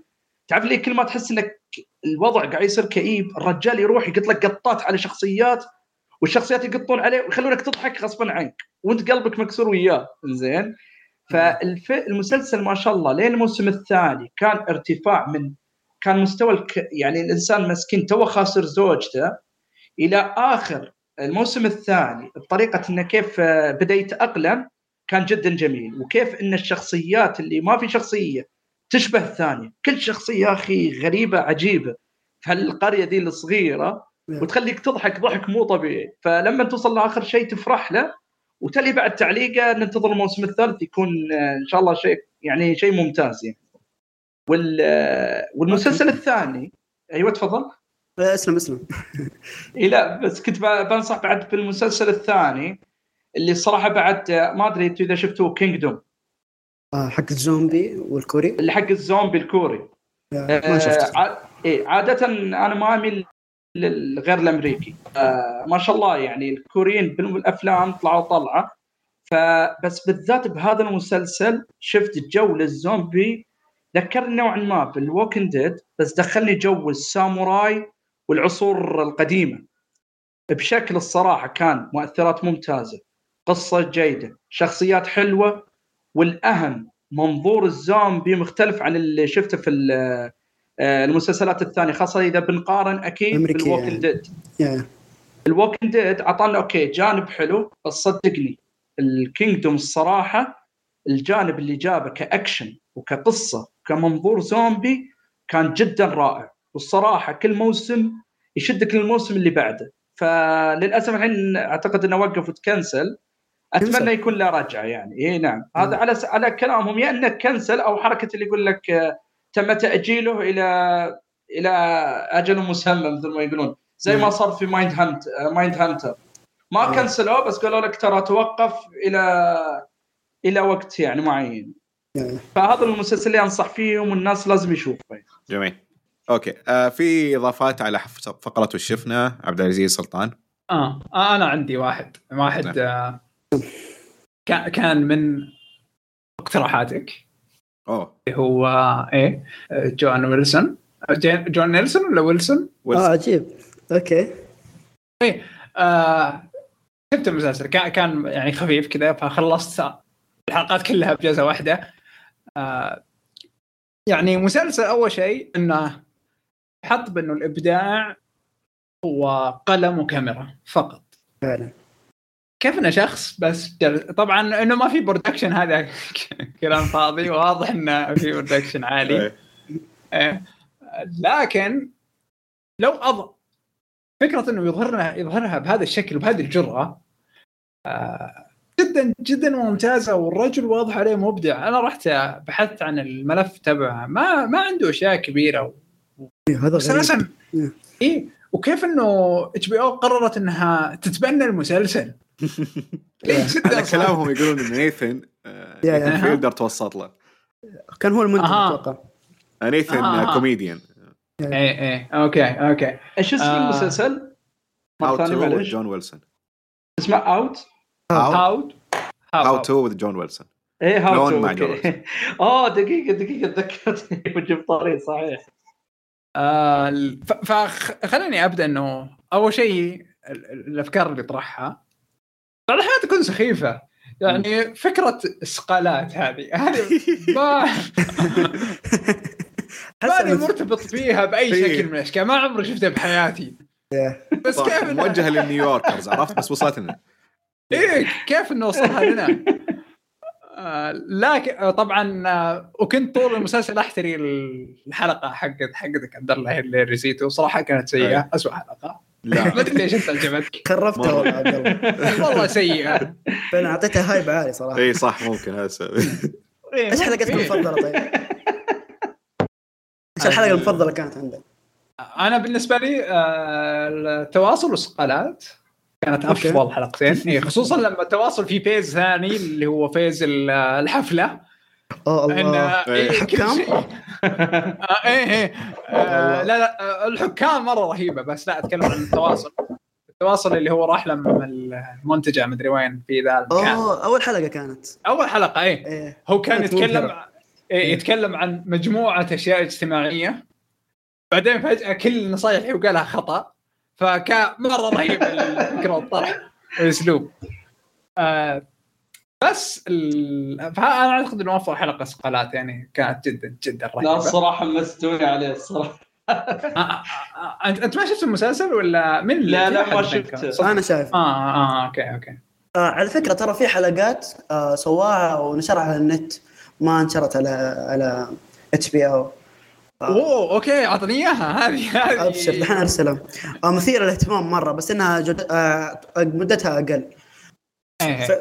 تعرف لي كل ما تحس إنك الوضع قاعد يصير كئيب الرجال يروح يقط لك قطات على شخصيات والشخصيات يقطون عليه ويخلونك تضحك غصبا عنك. وانت قلبك مكسور وياه. زين فالمسلسل ما شاء الله لين الموسم الثاني كان ارتفاع من كان مستوى الك... يعني الإنسان مسكين تو خاسر زوجته إلى آخر الموسم الثاني بطريقة انه كيف بدا يتاقلم كان جدا جميل. وكيف إن الشخصيات اللي ما في شخصية تشبه الثانية. كل شخصية يا أخي غريبة عجيبة. في هالقريه دي الصغيرة. وتخليك تضحك ضحك مو طبيعي. فلما توصل لآخر شيء تفرح له وتلي بعد تعليقه ننتظر الموسم الثالث يكون إن شاء الله شيء يعني شيء ممتاز يعني. وال والمسلسل الثاني أيوه تفضل. اسلم اسلم. إي لا بس كنت بنصح بعد بالمسلسل الثاني اللي الصراحه بعد ما أدري أنتم إذا شفتوه Kingdom آه حق الزومبي والكوري. اللي حق الزومبي الكوري. ما شفته. آه إيه عادة أنا ما أميل غير الأمريكي. آه ما شاء الله يعني الكوريين بالافلام طلعوا طلعة. فبس بالذات بهذا المسلسل شفت جو للزومبي. ذكرني نوعا ما بال Walking Dead بس دخلني جو الساموراي والعصور القديمة. بشكل الصراحة كان مؤثرات ممتازة قصة جيدة شخصيات حلوة والأهم منظور الزومبي مختلف عن اللي شفته في المسلسلات الثانية خاصة إذا بنقارن أكيد بال Walking Dead. ال Walking Dead أعطانا أوكي جانب حلو بس صدقني ال Kingdom الصراحة الجانب اللي جابه كأكشن وكقصة كمنظور زومبي كان جدا رائع. والصراحة كل موسم يشدك للموسم اللي بعده. فللأسف الحين أعتقد إنه وقف وتكنسل. أتمنى يكون له رجعه يعني. إي نعم. هذا على على كلامهم يا انه كنسل أو حركة اللي يقول لك آه، تم تأجيله إلى إلى أجل مسمى مثل ما يقولون. زي ما صار في Mindhunt Mindhunter ما كنسلوه بس قالوا لك ترى توقف إلى إلى وقت يعني معين. فهذا المسلسل اللي أنصح فيهم والناس لازم يشوفه. جميل. أوكي. آه في إضافات على فقرة وشفنا عبد العزيز سلطان؟ آه, آه أنا عندي واحد. واحد نعم. آه كان من اقتراحاتك. اوه هو إيه؟ جون ويلسون. جون نيلسون ولا ويلسون؟ آه عجيب. أوكي. إيه آه شفت المسلسل. كان كان يعني خفيف كذا فخلصت الحلقات كلها بجلسة واحدة. آه يعني مسلسل أول شيء إنه حط بأنه الإبداع هو قلم وكاميرا فقط. فعلا. كيف إنه شخص بس جل... طبعا إنه ما في production هذا كلام فاضي واضح إنه في production عالي. إيه. إيه. لكن لو أض... فكرة إنه يظهرنا يظهرها بهذا الشكل وبهذه الجرأة آه جدا جدا ممتازة والرجل واضح عليه مبدع. أنا رحت بحثت عن الملف تبعه. ما ما عنده أشياء كبيرة. و... إيه هذا غريب. اي وكيف إنه HBO قررت إنها تتبنى المسلسل؟ على صعب. كلامهم يقولون إن نيثن فيلدر توسط له. كان هو المنتج. أتوقع. نيثن آه، آه،. كوميديان إيه إيه. أوكي أوكي. إيش اسم آه. المسلسل؟ ثانية تو جون ويلسون اسمه اوت هاو هاو تو وذ جون ويلسون إيه هاو تو مع. آه دقيقة دقيقة تذكرتني وجبت طريق صحيح. آه فخليني أبدأ إنه أول شيء ال- ال- الأفكار اللي طرحها. بعض الأحيان تكون سخيفة. يعني فكرة السقالات هذه. هذه ما ماني مرتبط فيها بأي. شكل من الأشكال. ما عمري شفتها بحياتي. بس كيف موجهه لل New Yorkers عرفت؟ بس وصلت لنا إيه كيف إنه وصلها لنا آه لكن آه، طبعا آه وكنت طول المسلسل أحتري الحلقة حقت حقتك عبد الله اللي risotto صراحة كانت سيئة أي. اسوء حلقة. لا ما ادري ليش أنت عجبتك خربتها. والله عبد الله والله سيئة فعلا أعطيتها hype عالي صراحة إي صح ممكن هذا السبب إيه، إيش حلقتك. المفضلة طيب؟ إيش الحلقة المفضلة كانت عندك؟ أنا بالنسبة لي آه، التواصل والسقالات كانت. أفضل حلقتين إيه، خصوصا لما التواصل في phase ثاني اللي هو phase ال- الحفلة إن الله إيه، الحكام؟ آه، إيه إيه. آه، لا لا آه، الحكام مرة رهيبة بس لا أتكلم عن التواصل. التواصل اللي هو راح لما المنتجه مدري وين في ذا المكان. اوه أول حلقة كانت. أول حلقة إيه. إيه. هو كان يتكلم مبهرة. إيه، يتكلم عن مجموعة أشياء اجتماعية. بعدين فجأة كل النصائح اللي قالها خطأ. فكان مرة رهيب الفكرة والطرح والأسلوب. آه بس ال... فأنا أعتقد إنه أفضل حلقة سقالات يعني كانت جدا جدا لا رهيبه الصراحة مستوني عليه الصراحة آه، آه، آه، انت أنت ما شفت المسلسل ولا من اللي- لا، في لا، ما؟ شفته. أنا شايف آه آه okay okay. آه على فكرة ترى في حلقات آه سواها ونشرها على النت ما انشرت على على HBO. أوه okay أعطني إياها. هذه هذه. أبشر دحين أرسلها. آه مثيرة للاهتمام مرة بس إنها جد... آه مدتها أقل.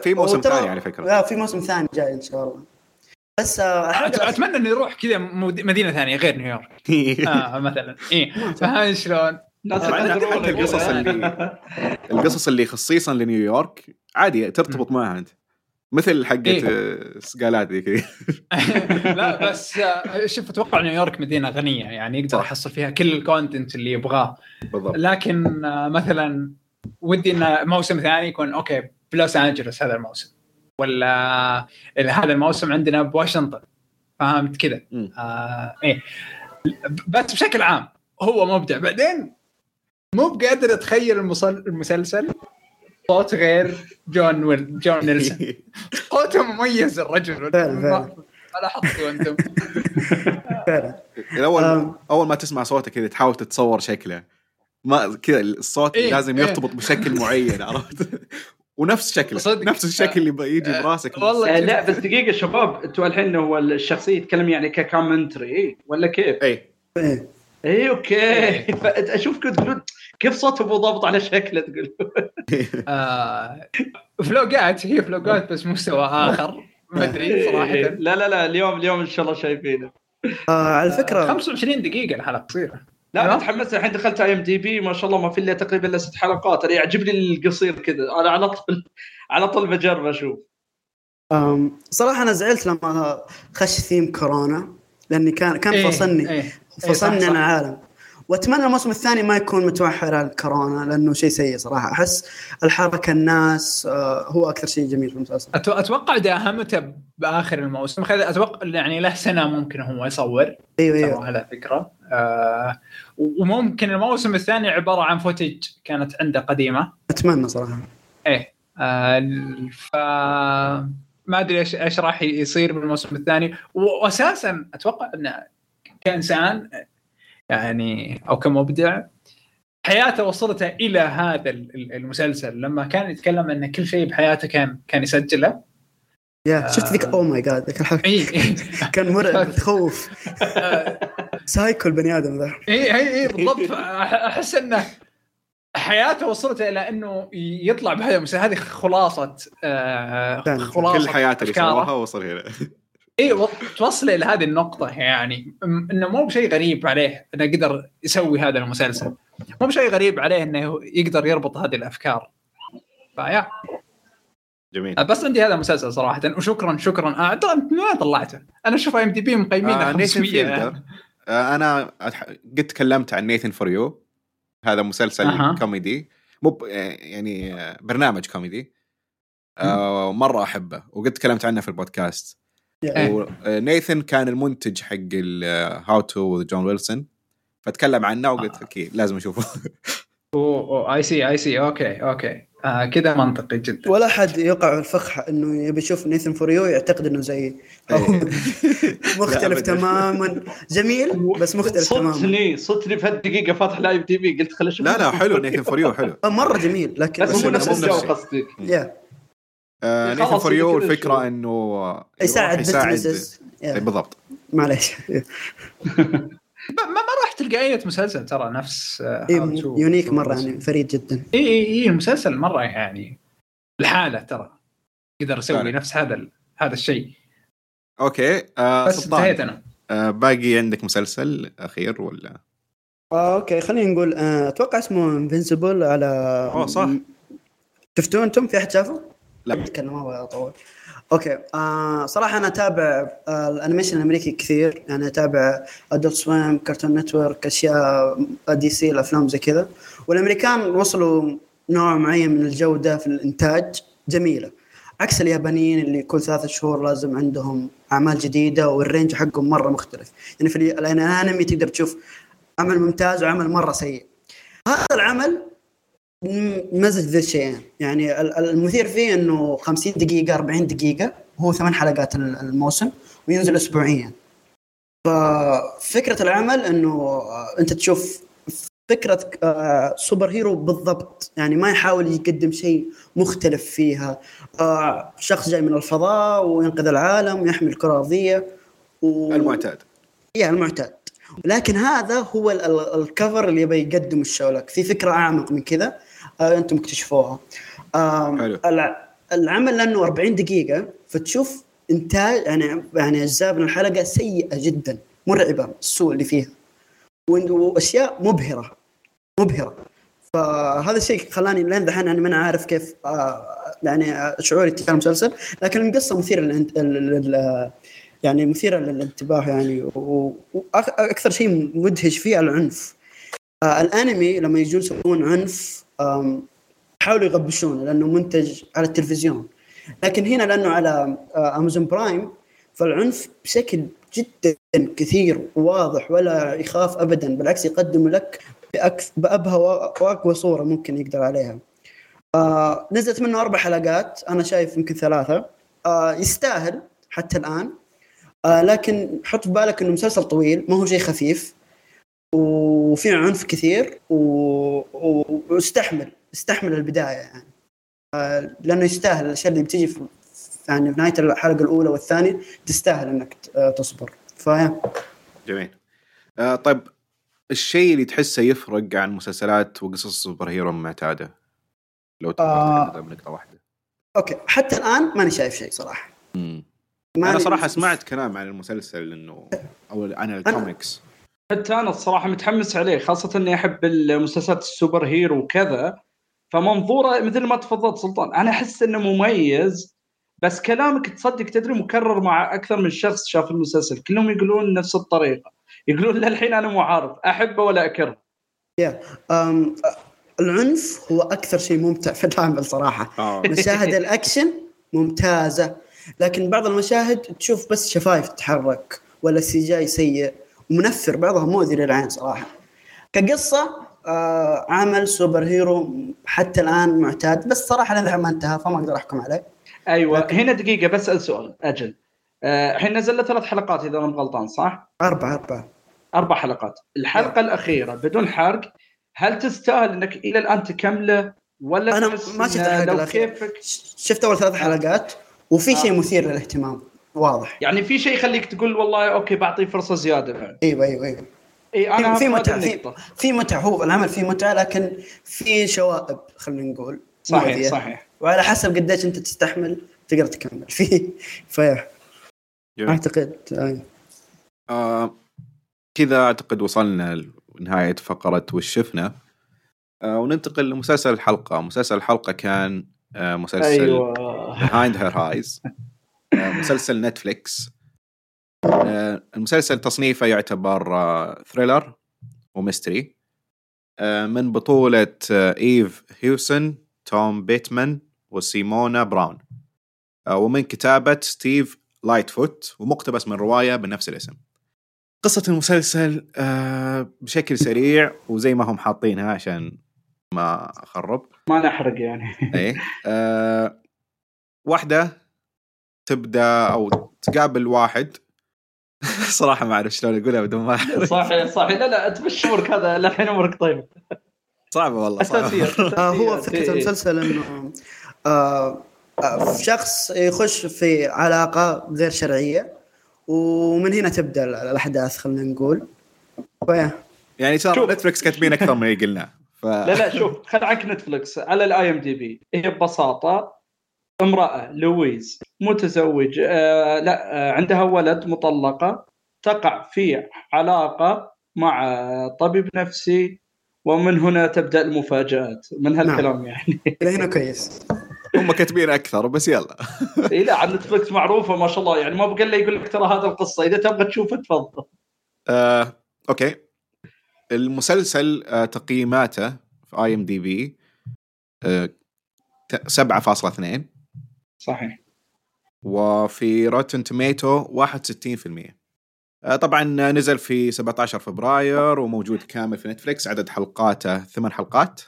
في موسم ثاني على فكرة. لا في موسم ثاني جاي إن شاء الله بس آه أتمنى إنه يروح كذا مد- مدينة ثانية غير نيويورك آه مثلا إيه فهذا شلون؟ ناس طبعاً يقدرون حتى القصص. اللي القصص اللي خصيصا لنيويورك عادي ترتبط معها أنت مثل حقت إيه. آه، سقالات ذي كذي لا بس آه، شوف أتوقع نيويورك مدينة غنية يعني يقدر. يحصل فيها كل ال content اللي يبغاه بالضبط لكن مثلا ودي إن موسم ثاني يكون okay بلوس أنجلوس هذا الموسم. ولا آه، هذا الموسم عندنا بواشنطن. فهمت كذا. آه إيه. بس بشكل عام هو مبدع. بعدين مو بقادر أتخيل المسل- المسلسل صوت غير جون ويل جون ويلسون. صوته مميز الرجل. ما ما لاحظتوا أنتم؟ فعلا. الأول آم. أول ما تسمع صوته كذا تحاول تتصور شكله. ما كذا الصوت إيه، لازم إيه. يرتبط بشكل معين عرفت؟ ونفس شكله صدق. نفس الشكل اللي يجي آه، براسك والله. آه، لا بس دقيقة شباب أنتوا الحين هو الشخصية يتكلم يعني ك commentary إيه؟ ولا كيف؟ اي اي okay إيه. اشوفكم تقولون كيف صوته مو ضابط على شكله تقول آه فلوقات هي فلوقات بس مستوى آخر ما أدري صراحة لا لا لا اليوم اليوم إن شاء الله شايفينه آه على فكره 25 دقيقة الحلقة قصيره لا أيوة. أنا تحمست الحين دخلت IMDb ما شاء الله ما في إلا تقريبا الا ست حلقات. أنا يعجبني القصير كذا. أنا على طول على طول بجرب أشوف. صراحة أنا زعلت لما خش ثيم كورونا لأني كان كان إيه، فصلني. إيه. فصلني صح، عن صح. العالم. وأتمنى الموسم الثاني ما يكون متمحور على الكورونا لأنه شيء سيء صراحة. أحس الحركة الناس آه هو أكثر شيء جميل في المسلسل. أتوقع داهمته بآخر الموسم أتوقع يعني له سنة ممكن هو يصور. أيوه أيوه. على فكره آه وممكن الموسم الثاني عبارة عن فوتج كانت عنده قديمة. أتمنى صراحة. إيه. آه ف ما أدري إيش إيش راح يصير بالموسم الثاني. واساسا أتوقع إنه كإنسان يعني أو كمبدع حياته وصلته إلى هذا ال- ال- المسلسل. لما كان يتكلم إن كل شيء بحياته كان كان يسجله. yeah شفت ذيك؟ oh my God ذيك الحلقة. كان مرعب تخوف سايكو البني آدم ذا. إي إي إي بالضبط. أحس انه حياته وصلته إلى إنه يطلع بهذا المسلسل. هذه خلاصة آه. خلاصة كل حياته اللي. سواها وصل هنا. اي توصل إلى هذه النقطة يعني إنه مو بشيء غريب عليه إنه قدر يسوي هذا المسلسل. مو بشيء غريب عليه إنه يقدر يربط هذه الأفكار. فيا جميل. بس عندي هذا المسلسل صراحة وشكرا شكرا. آه ترى انت وين طلعته؟ أنا أشوف IMDb مقيمينه آه، نيثن 500 فيلدر آه، أنا قد تكلمت عن Nathan For You هذا مسلسل أها. كوميدي. مو آه، يعني آه، برنامج كوميدي. آه، مرة أحبه وقد تكلمت عنه في البودكاست. إيه. ونيثن كان المنتج حق How To John Wilson فتكلم عنه وقلت أكيد لازم أشوفه. I see I see okay okay. آه كذا منطقي جدا. ولا حد يقع في الفخ إنه يبي يشوف Nathan For You يعتقد إنه زي أو إيه. مختلف. تماما. جميل بس مختلف تماما. صدتني صدتني في هالدقيقه فاتح live TV قلت خل أشوف. لا لا حلو Nathan For You حلو. آه، مرة جميل لكن بس مو نفس الجو. قصدي آه، Nathan For يبي You الفكرة. إنه يساعد يساعد. بالضبط. معليش. ما, ما راح تلقى أي مسلسل ترى نفس آه، إيه، unique مرة يعني فريد جدا. إي إي إي المسلسل مرة يعني الحاله ترى. قدر يسوي فعلا. نفس هذا ال- هذا الشيء. okay آه بس انتهيت أنا. آه باقي عندك مسلسل أخير ولا؟ آه، okay خلينا نقول آه، أتوقع اسمه Invincible على أوه، صح. شفتوه أنتم في أحد شافه؟ لا. أتكلم ما أطول. okay آه صراحة أنا أتابع آه ال animation الأمريكي كثير. يعني أتابع Adult Swim Cartoon Network أشياء DC الأفلام زي كذا. والأمريكان وصلوا نوع معين من الجودة في الإنتاج. جميلة. عكس اليابانيين اللي كل ثلاثة شهور لازم عندهم أعمال جديدة وال range حقهم مرة مختلف. يعني في ال- الانمي تقدر تشوف عمل ممتاز وعمل مرة سيء. هذا العمل مزج ذي الشيئين يعني ال- ال- المثير فيه إنه 50 دقيقة 40 دقيقة هو ثمان حلقات ال- الموسم وينزل اسبوعيا. ففكرة العمل إنه آه، أنت تشوف فكرة آه، superhero بالضبط. يعني ما يحاول يقدم شيء مختلف فيها. آه، شخص جاي من الفضاء وينقذ العالم ويحمي الكره الارضيه و... المعتاد. yeah المعتاد. لكن هذا هو ال- ال- ال cover اللي يبي يقدم ال show لك. في فكرة أعمق من كذا. أنتم اكتشفوها. حلو. الع- العمل لأنه 40 دقيقة فتشوف إنتاج يعني يعني أجزاء من الحلقة سيئة جدا مرعبة السوء اللي فيها. وأشياء مبهرة مبهرة. فهذا الشيء خلاني لين دحين يعني ما أنا عارف كيف آه يعني آه، شعوري تجاه المسلسل. لكن القصة مثيرة للانت... لل... لل... يعني مثيرة للانتباه يعني وأكثر شيء مدهش فيه العنف. آه الأنمي لما يجون يسوون عنف حاولوا يغبشونه لأنه منتج على التلفزيون. لكن هنا لأنه على آه، امازون برايم فالعنف بشكل جدا كثير وواضح ولا يخاف ابدا بالعكس يقدم لك بأبهى وأقوى صورة ممكن يقدر عليها. آه نزلت منه أربع حلقات أنا شايف يمكن ثلاثة. آه يستاهل حتى الآن. آه لكن حط في بالك إنه مسلسل طويل ما هو شيء خفيف. وفي عنف كثير و... و... واستحمل استحمل البداية يعني. لأنه يستاهل الاشياء اللي بتيجي في يعني في نهاية الحلقة الأولى والثانية تستاهل إنك تصبر. فيا جميل. آه طيب الشيء اللي تحسه يفرق عن مسلسلات وقصص ال super hero المعتاده لو تقدر آه. بنقطة واحدة. okay. حتى الآن ماني شايف شيء صراحة. مم. أنا صراحة سمعت كلام عن المسلسل إنه أو عن الكوميكس. حتى أنا الصراحة متحمس عليه خاصة إني أحب المسلسلات ال super hero وكذا. فمنظوره مثل ما تفضلت سلطان أنا أحس إنه مميز بس كلامك تصدق تدري مكرر مع أكثر من شخص شاف المسلسل. كلهم يقولون نفس الطريقة. يقولون للحين أنا مو عارف أحبه ولا أكرهه. أما العنف هو أكثر شيء ممتع في العمل صراحة. آه. مشاهد الأكشن ممتازة لكن بعض المشاهد تشوف بس شفايف تتحرك ولا ال CGI سيء. ومنفر بعضها مؤذي للعين صراحة. كقصة آه عمل super hero حتى الآن معتاد بس صراحة الحين ما انتهى فما أقدر أحكم عليه. أيوه هنا دقيقة بسال سؤال أجل. آه، الحين نزل له ثلاث حلقات إذا أنا غلطان صح؟ أربعة أربعة. أربع حلقات. الحلقة الأخيرة بدون حرق هل تستاهل إنك إلى الآن تكمله ولا تحس ما شفت لو. كيفك؟ شفت أول ثلاث حلقات وفي شيء آه. مثير للاهتمام. واضح. يعني في شيء يخليك تقول والله أوكي بعطيه فرصة زيادة بعد. إيوه إيوه إيوه. اي أنا في هذه متعة في. في متعة هو العمل فيه متعة لكن في شوائب خلينا نقول صحيح مؤذية. صحيح. وعلى حسب قديش أنت تستحمل تقدر تكمل. فيه جميل. أعتقد أي. آه كذا أعتقد وصلنا لنهاية فقرة وش شفنا. آه وننتقل لمسلسل الحلقة. مسلسل الحلقة كان آه مسلسل أيوه. Behind Her Eyes مسلسل Netflix آه المسلسل تصنيفه يعتبر آه thriller و mystery آه من بطولة آه إيف هيوسن توم بيتمان وسيمونا براون آه ومن كتابة ستيف لايتفوت ومقتبس من رواية بنفس الاسم. قصة المسلسل آه بشكل سريع وزي ما هم حاطينها عشان ما أخرب. ما نحرق يعني. آه واحدة تبدأ أو تقابل واحد. صراحة ما أعرف شلون أقولها بدون ما أحرق. صح صح لا لا أنت مش أمورك هذا. للحين أمورك طيب. صعبة والله اساسيات آه هو. فكرة إيه. المسلسل إنه آه آه شخص يخش في علاقة غير شرعية ومن هنا تبدأ الأحداث خلينا نقول. يعني ترى شوف. Netflix كاتبين أكثر من اللي قلناه ف... لا لا شوف خل عنك Netflix على ال IMDb هي ببساطة امرأة لويز متزوج. آه لا آه عندها ولد مطلقة. تقع في علاقة مع طبيب نفسي ومن هنا تبدأ المفاجآت. من هالكلام يعني؟ إلى هنا كويس. هم كاتبين أكثر بس يلا. إي لا عن Netflix معروفة ما شاء الله. يعني ما بقى إلا يقول لك ترى هذا القصة. إذا تبغى تشوفه تفضل. آه، okay. المسلسل آه، تقييماته في IMDb 7.2 صحيح. وفي Rotten Tomato 61% آه، طبعا نزل في 17 فبراير وموجود كامل في Netflix عدد حلقاته ثمان حلقات.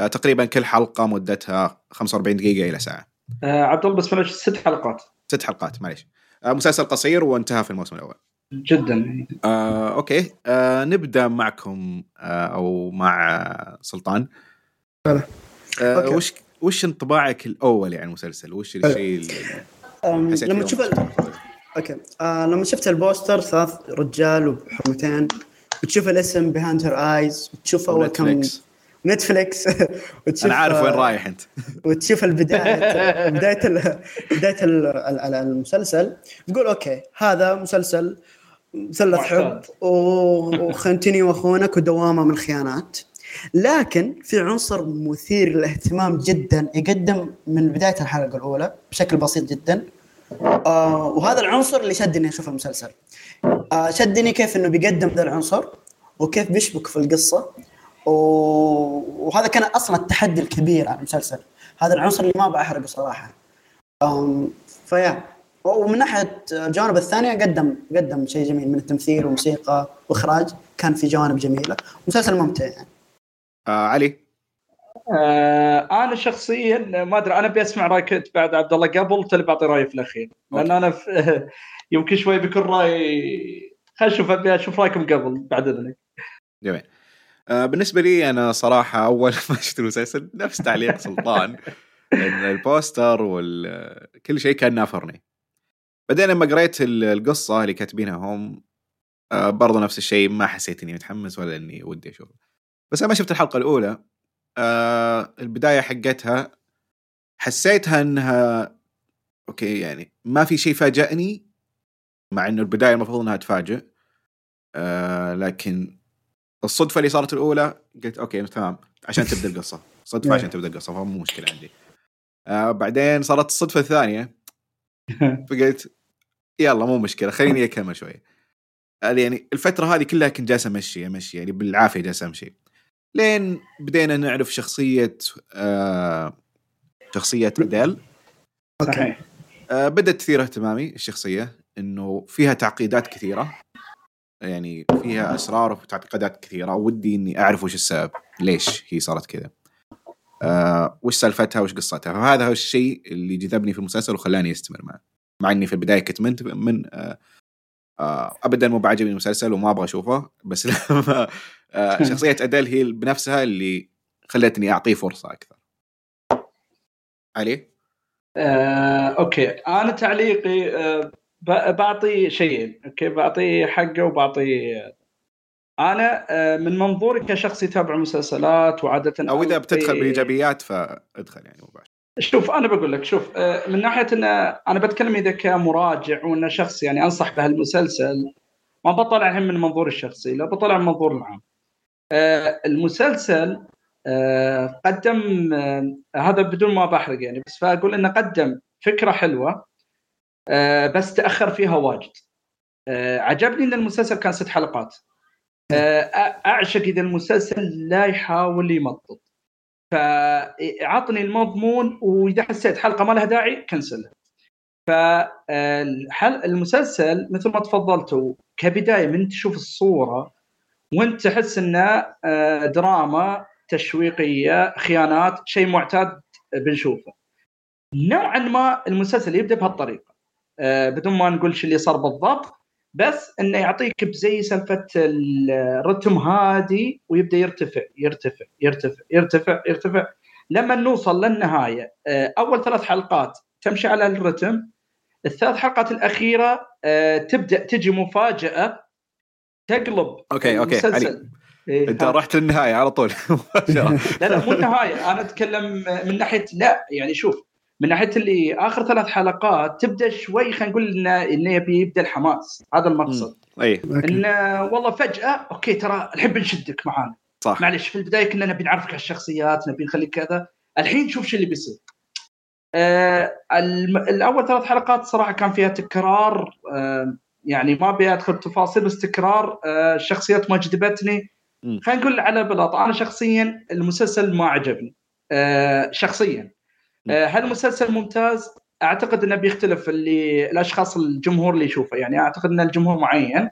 آه، تقريبا كل حلقة مدتها 45 دقيقة إلى ساعة. آه عبد الله بس معلش ست حلقات. ست حلقات معليش. آه، مسلسل قصير وانتهى في الموسم الأول. جدا. آه، okay. آه، نبدأ معكم آه، أو مع آه، سلطان. هلا. آه، okay. وش وش انطباعك الأول يعني المسلسل؟ وش الشيء اللي لما تشوف ال... okay. آه لما شفت ال poster ثلاث رجال وحرمتين وتشوف الاسم Behind Her Eyes وتشوف اول كم Netflix Netflix. وتشوف أنا عارف وين آه، رايح أنت. وتشوف البداية بداية ال... بداية ال... ال- ال- المسلسل. تقول okay هذا مسلسل مثلث حب وخنتني واخونك ودوامة من الخيانات. لكن في عنصر مثير للاهتمام جدا يقدم من بداية الحلقة الأولى بشكل بسيط جدا. آه وهذا العنصر اللي شدني أشوف المسلسل. آه شدني كيف إنه بيقدم ذا العنصر وكيف بيشبك في القصة. وهذا كان أصلا التحدي الكبير على المسلسل. هذا العنصر اللي ما بحرقه صراحة. فيا. ومن ناحية الجوانب الثانية قدم قدم شيء جميل من التمثيل وموسيقى واخراج كان في جوانب جميلة. مسلسل ممتع يعني. آه علي. آه أنا شخصيا ما أدري أنا أبي أسمع رايك بعد عبد الله قبل تلي بعطي رأيي في الأخير. لأن أنا في يمكن شوي بيكون رايي خلينا نشوف أبي أشوف رأيكم قبل بعد إذنك. جميل. آه بالنسبة لي أنا صراحة أول ما شفت المسلسل نفس تعليق سلطان ان ال poster وكل شيء كان نافرني. بعدين لما قريت ال- القصة اللي كاتبينها هم آه برضو نفس الشيء ما حسيت إني متحمس ولا إني ودي أشوف بس لما شفت الحلقة الأولى. آه البداية حقتها حسيتها إنها okay يعني ما في شيء فاجأني مع إنه البداية المفروض إنها تفاجئ. آه لكن الصدفة اللي صارت الأولى قلت أوكي تمام عشان تبدأ القصة. صدفة عشان تبدأ القصة فمو مشكلة عندي. آه بعدين صارت الصدفة الثانية فقلت يلا مو مشكلة خليني أكمل شوي. آه، يعني الفترة هذه كلها كنت جالس أمشي أمشي يعني بالعافية جالس أمشي. لين بدينا نعرف شخصية آه شخصية اديل أوكي. آه، بدأت تثير اهتمامي الشخصية إنه فيها تعقيدات كثيرة. يعني فيها أسرار وتعقيدات كثيرة. ودي إني أعرف وش السبب ليش هي صارت كذا. آه، وش سالفتها وش قصتها. فهذا هو الشيء اللي جذبني في المسلسل وخلاني أستمر معه. مع إني في البداية كنت من, من آه، ابدا مو بعجبني المسلسل وما أبغى أشوفه بس لما آه، شخصية أديل هي بنفسها اللي خلتني أعطيه فرصة أكثر. علي؟ آه، okay. أنا تعليقي آه، بعطي شيئين okay؟ بعطي حقه وبعطي أنا آه، من منظوري كشخص يتابع مسلسلات وعادة أو إذا بتدخل بالايجابيات فادخل يعني مباشر شوف أنا بقول لك شوف آه، من ناحية إن أنا بتكلم إذا كمراجع وإن شخص يعني أنصح بهالمسلسل ما بطلع الحين من منظور الشخصي لا بطلع من منظور العام. آه، المسلسل آه، قدم هذا بدون ما بحرق يعني بس فأقول إنه قدم فكرة حلوة بس تأخر فيها واجد. عجبني إن المسلسل كان ست حلقات. أعشق إذا المسلسل لا يحاول يمطط. فاعطني المضمون وإذا حسيت حلقة ما لها داعي كنسلها فالمسلسل مثل ما تفضلتوا كبداية من تشوف الصورة وانت تحس إنه آه، دراما تشويقية خيانات شيء معتاد بنشوفه. نوعا ما المسلسل يبدأ بهالطريقة. آه، بدون ما نقول شو اللي صار بالضبط بس إنه يعطيك بزي سالفة الرتم هادي ويبدأ يرتفع يرتفع يرتفع يرتفع يرتفع. لما نوصل للنهاية آه، أول ثلاث حلقات تمشي على الرتم. الثلاث حلقات الأخيرة آه، تبدأ تجي مفاجأة تقلب okay okay علي إيه أنت رحت للنهايه على طول. لا لا مو النهاية. أنا أتكلم من ناحية لا يعني شوف من ناحية اللي آخر ثلاث حلقات تبدأ شوي خلينا نقول انه انه يبي يبدأ الحماس. هذا المقصد. أي. انه والله فجأة okay ترى الحين بنشدك معانا. صح. معلش في البداية كنا نبي نعرفك على الشخصيات نبي نخليك كذا. الحين شوف شو اللي بيصير. آه الأول ثلاث حلقات صراحة كان فيها تكرار. آه يعني ما أبي أدخل تفاصيل بس تكرار. آه الشخصيات ما جذبتني. خلينا نقول على بلاطه أنا شخصيا المسلسل ما عجبني. آه شخصيا. هل المسلسل ممتاز؟ أعتقد إنه بيختلف اللي الأشخاص الجمهور اللي يشوفه. يعني أعتقد إن الجمهور معين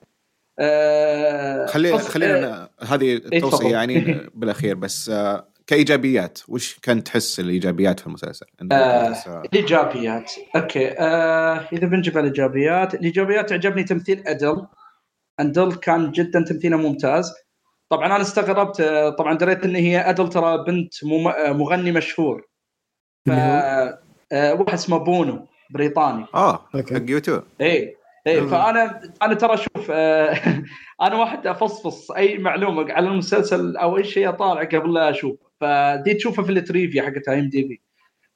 آه خلينا خلينا آه هذه إيه، التوصية يعني بالأخير بس آه كإيجابيات وش كنت تحس الإيجابيات في المسلسل؟ آه الإيجابيات. okay. آه إذا بنجيب على الإيجابيات الإيجابيات عجبني تمثيل أدل. اندل كان جدا تمثيله ممتاز. طبعا أنا استغربت آه، طبعا دريت إن هي أدل ترى بنت مغني مشهور. ف آه، واحد اسمه بونو بريطاني. آه حق U2. اي اي فأنا أنا ترى شوف آه، أنا واحد أفصفص أي معلومة على المسلسل أو أي شيء طالع قبل لا أشوف. فدي تشوفه في ال trivia حقت IMDb.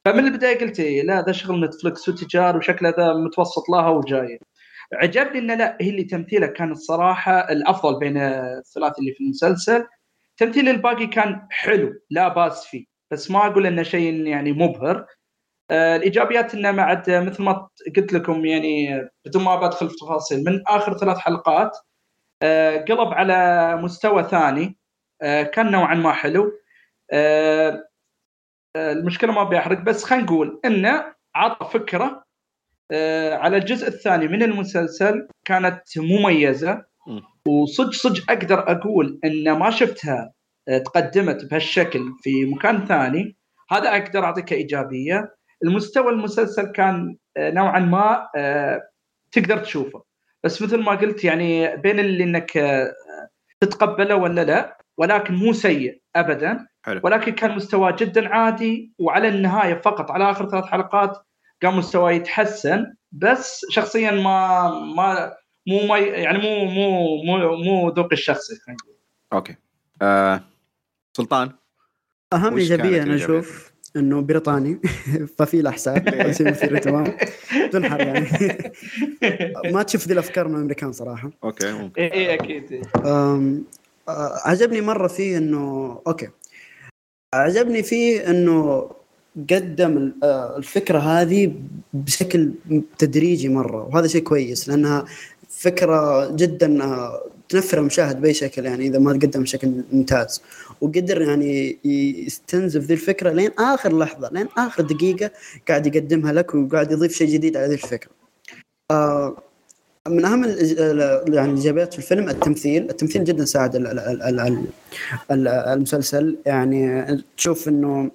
فمن البداية قلت إيه لا ذا شغل نتفلكس وتجار وشكله ذا متوسط لها وجاي عجبني إنه لا هي اللي تمثيله كان الصراحة الأفضل بين الثلاث اللي في المسلسل. تمثيل الباقي كان حلو لا باس فيه. بس ما أقول إنه شيء يعني مبهر. آه الإيجابيات إنه بعد مثل ما قلت لكم يعني بدون ما بدخل في تفاصيل من آخر ثلاث حلقات آه قلب على مستوى ثاني آه كان نوعا ما حلو. المشكلة ما بيحرق بس خلينا نقول إنه عطى فكرة على الجزء الثاني من المسلسل كانت مميزة. وصدق صدق أقدر أقول إن ما شفتها تقدمت بهالشكل في مكان ثاني. هذا أقدر أعطيك إيجابية. المستوى المسلسل كان آه، نوعا ما آه، تقدر تشوفه. بس مثل ما قلت يعني بين اللي إنك آه، تتقبله ولا لا ولكن مو سيء ابدا. حلو. ولكن كان مستواه جدا عادي وعلى النهاية فقط على آخر ثلاث حلقات كان مستواه يتحسن. بس شخصيا ما ما مو ما يعني مو مو مو مو ذوقي الشخصي أوكي. آه سلطان أهم إيجابية أنا أشوف إنه بريطاني ففي له حساب يصير تمام بدون حر يعني. ما تشوف ذي الأفكار من الأمريكان صراحة. أوكي ممكن. اي إيه، أكيد. عجبني مرة فيه إنه أوكي. عجبني فيه إنه قدم الفكرة هذه بشكل تدريجي مرة وهذا شيء كويس لأنها فكرة جدا تنفر المشاهد بأي شكل يعني إذا ما تقدم بشكل ممتاز. وقدر يعني يستنزف ذي الفكرة لين آخر لحظة لين آخر دقيقة قاعد يقدمها لك وقاعد يضيف شيء جديد على ذي الفكرة. آه من أهم يعني الإيجابيات في الفيلم التمثيل، التمثيل جدا ساعد المسلسل. يعني تشوف إنه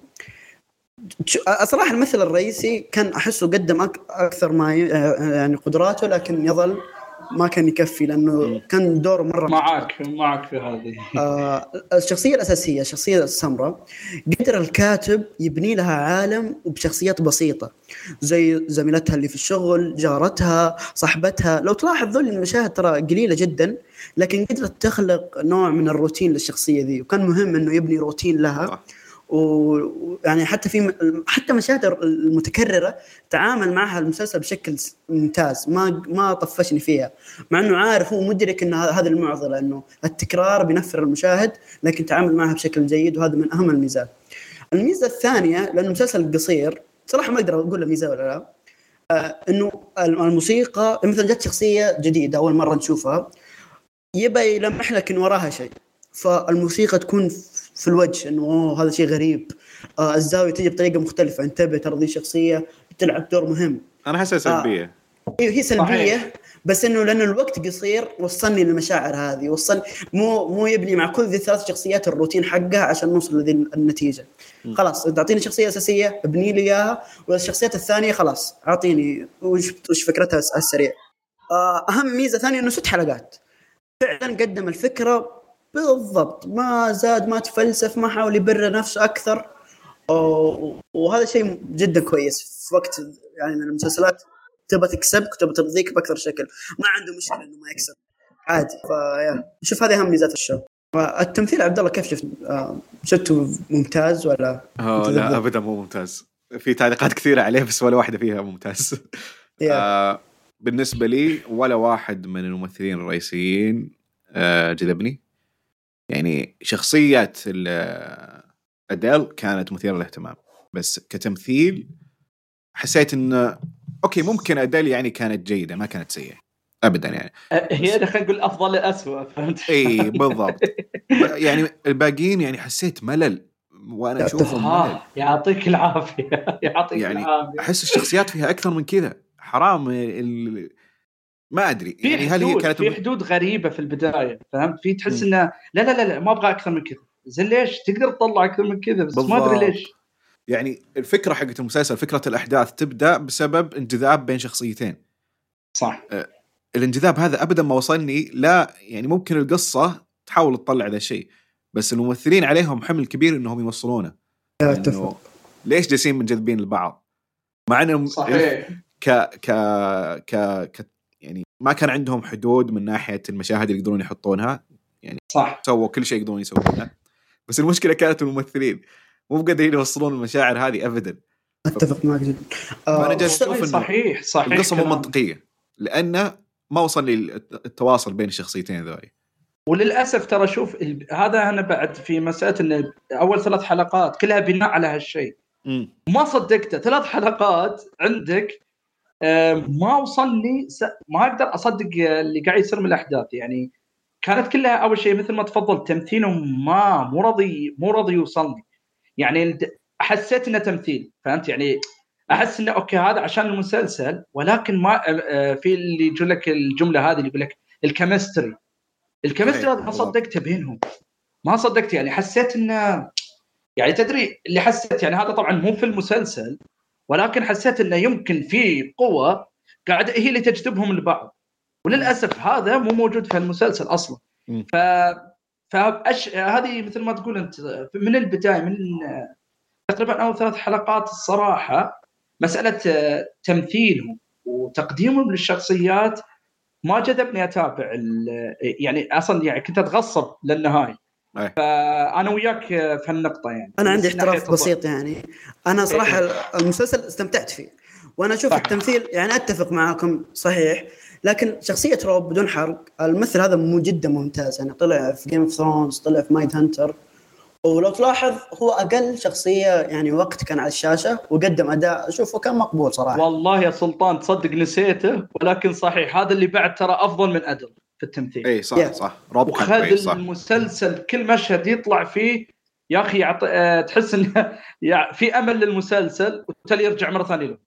صراحة الممثل الرئيسي كان أحسه قدم أكثر ما يعني قدراته لكن يظل ما كان يكفي لأنه كان دوره مرة معك معك في هذه. آه الشخصية الأساسية الشخصية السمراء قدر الكاتب يبني لها عالم بشخصيات بسيطة زي زميلتها اللي في الشغل جارتها صاحبتها. لو تلاحظ ذول المشاهد ترى قليلة جدا لكن قدرت تخلق نوع من الروتين للشخصية ذي وكان مهم إنه يبني روتين لها. ويعني حتى في حتى مشاهد المتكررة تعامل معها المسلسل بشكل ممتاز ما ما طفشني فيها مع إنه عارف هو مدرك إن هذه المعضلة إنه التكرار بينفر المشاهد لكن تعامل معها بشكل جيد وهذا من أهم الميزات. الميزة الثانية لأنه مسلسل قصير صراحة ما أقدر أقول له ميزة ولا لا آه إنه الموسيقى مثلا جت شخصية جديدة أول مرة نشوفها يبى يلمح لك انه وراها شيء فالموسيقى تكون في الوجه إنه اوه هذا شيء غريب. آه الزاوية تجي بطريقة مختلفة. انتبه ترى ذي شخصية تلعب دور مهم. أنا أحسها سلبية. آه. أيوه هي سلبية صحيح. بس إنه لأنه الوقت قصير وصلني للمشاعر هذه. وصل مو مو يبني مع كل ذي الثلاث شخصيات الروتين حقها عشان نوصل لذي النتيجة. م. خلاص تعطيني شخصية أساسية ابني لي إياها. والشخصيات الثانية خلاص أعطيني. وش وش فكرتها على السريع. آه، أهم ميزة ثانية إنه ست حلقات. فعلا قدم الفكرة بالضبط. ما زاد ما تفلسف ما حاول يبرر نفسه أكثر. وهذا شيء جدا كويس في وقت يعني من المسلسلات تبغى تكسبك وتبغى ترضيك بأكثر شكل. ما عنده مشكلة إنه ما يكسب. عادي. فيا شوف هذه أهم ميزات الشو. التمثيل عبد الله كيف شفت؟ آه، شفته ممتاز ولا؟ آه لا ابدا مو ممتاز. في تعليقات كثيرة عليه بس ولا واحدة فيها ممتاز. آه بالنسبة لي ولا واحد من الممثلين الرئيسيين آه جذبني. يعني شخصية أديل كانت مثيرة للاهتمام. بس كتمثيل حسيت إنه أوكي ممكن أديل يعني كانت جيدة ما كانت سيئة. ابدا يعني. هي خلينا نقول أفضل الاسوء فهمت؟ إي بالضبط. يعني الباقيين يعني حسيت ملل وأنا أشوفهم ملل. يعطيك العافية يعطيك يعني العافية. أحس الشخصيات فيها أكثر من كذا. حرام ال... ما أدري. يعني هل هي كانت في حدود غريبة في البداية فهمت؟ في تحس إنه لا لا لا لا ما أبغى أكثر من كذا. زين ليش؟ تقدر تطلع أكثر من كذا بس بالضبط. ما أدري ليش. يعني الفكرة حقت المسلسل فكرة الأحداث تبدأ بسبب انجذاب بين شخصيتين. صح. آه الانجذاب هذا ابدا ما وصلني لا يعني ممكن القصة تحاول تطلع ذا الشيء بس الممثلين عليهم حمل كبير إنهم يوصلونه اتفق. ليش جالسين منجذبين لبعض مع إنهم صحيح. ك ك ك, ك ما كان عندهم حدود من ناحية المشاهد اللي يقدرون يحطونها. يعني صح. سووا كل شيء يقدرون يسوونه. بس المشكلة كانت الممثلين مو قادرين يوصلون المشاعر هذه ابدا. أتفق معك جدا. أنا جالس أشوف إنه صحيح صحيح القصة مو منطقيه لأنه ما وصل لي التواصل بين الشخصيتين ذولي وللأسف ترى شوف هذا أنا بعد في مسألة إن أول ثلاث حلقات كلها بناء على هالشيء. ما صدقته ثلاث حلقات عندك ما وصلني ما أقدر أصدق اللي قاعد يصير من الأحداث. يعني كانت كلها أول شيء مثل ما تفضل تمثيلهم ما مو راضي مو راضي يوصلني. يعني حسيت إنه تمثيل فهمت؟ يعني أحس إنه أوكي هذا عشان المسلسل ولكن ما في اللي يجوا لك الجملة هذه اللي يقول لك ال chemistry. ال chemistry هذا ما صدقته بينهم. ما صدقت يعني حسيت إنه يعني تدري اللي حسيت يعني هذا طبعا مو في المسلسل ولكن حسيت إنه يمكن في قوة قاعدة هي اللي تجذبهم لبعض وللأسف هذا مو موجود في المسلسل أصلا. ف فأش... هذه مثل ما تقول أنت من البداية من تقريبا أول ثلاث حلقات الصراحة مسألة تمثيلهم وتقديمهم للشخصيات ما جذبني أتابع يعني أصلا يعني كنت أتغصب للنهاية. فأنا وياك في هالنقطة يعني. أنا عندي احتراف بسيط يعني. أنا صراحة إيه. المسلسل استمتعت فيه وأنا أشوف التمثيل يعني أتفق معاكم صحيح لكن شخصية روب بدون حرق الممثل هذا مو جدا ممتاز يعني. طلع في جيم اوف ثرونز طلع في مايد هانتر ولو تلاحظ هو أقل شخصية يعني وقت كان على الشاشة وقدم أداء أشوفه كان مقبول صراحة. والله يا سلطان تصدق نسيته ولكن صحيح هذا اللي بعد ترى أفضل من أدل. في التمثيل. إي صح yeah. صح. روب وخذ المسلسل كل مشهد يطلع فيه يا أخي يعط... أه تحس إنه في أمل للمسلسل وتالي يرجع مرة ثانية له.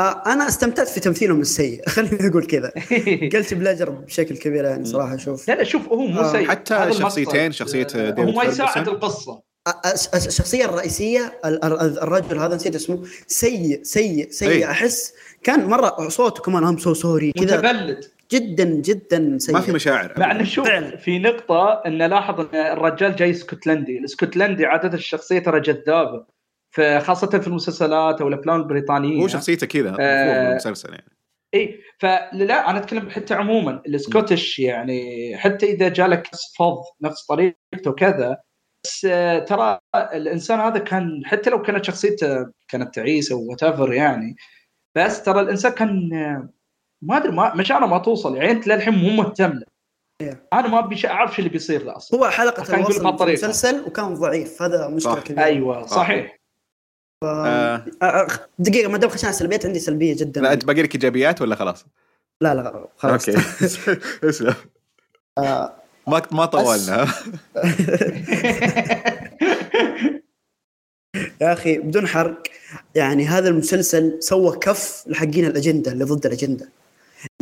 آه أنا استمتعت في تمثيلهم السيء. خليني أقول كذا. قلت بلاجر بشكل كبير يعني صراحة أشوف. لا لا شوف هو مو سيء. حتى شخصيتين شخصية هو ما يساعد القصة. الشخصية الرئيسية الرجل هذا نسيت اسمه. سيء سيء سيء أحس كان مرة صوته كمان هم so sorry كذا. متبلد. جدا جدا سيء ما في مشاعر مع إنه شوف في نقطة إن لاحظ إن الرجال جاي اسكتلندي. الاسكتلندي عادة الشخصية ترى جذابة. خاصه في المسلسلات أو الأفلام البريطانية. هو شخصيته كذا آه المسلسل يعني. إي فلا أنا أتكلم حتى عموما. ال Scottish يعني حتى إذا جالك فض نفس طريقته وكذا بس آه، ترى الإنسان هذا كان حتى لو كانت شخصيته كانت تعيسة وات يعني بس ترى الإنسان كان آه، ما أدري ما مشاعره ما توصل يعني أنت للحين مو مهتم له. إيه. أنا ما أبي أعرف شو اللي بيصير له أصلا. هو حلقة الوصل في بهالطريقة. المسلسل وكان ضعيف هذا مشكلة. كبيرة. أيوه صحيح. ف... آه. آه، دقيقة ما دام خشينا سلبيات عندي سلبية جدا. لا أنت باقي لك إيجابيات ولا خلاص؟ لا لا خلاص. أوكي. اسلم. آه، ما ما طولنا. يا أخي بدون حرق يعني هذا المسلسل سوى كف لحقين الأجندة اللي ضد الأجندة.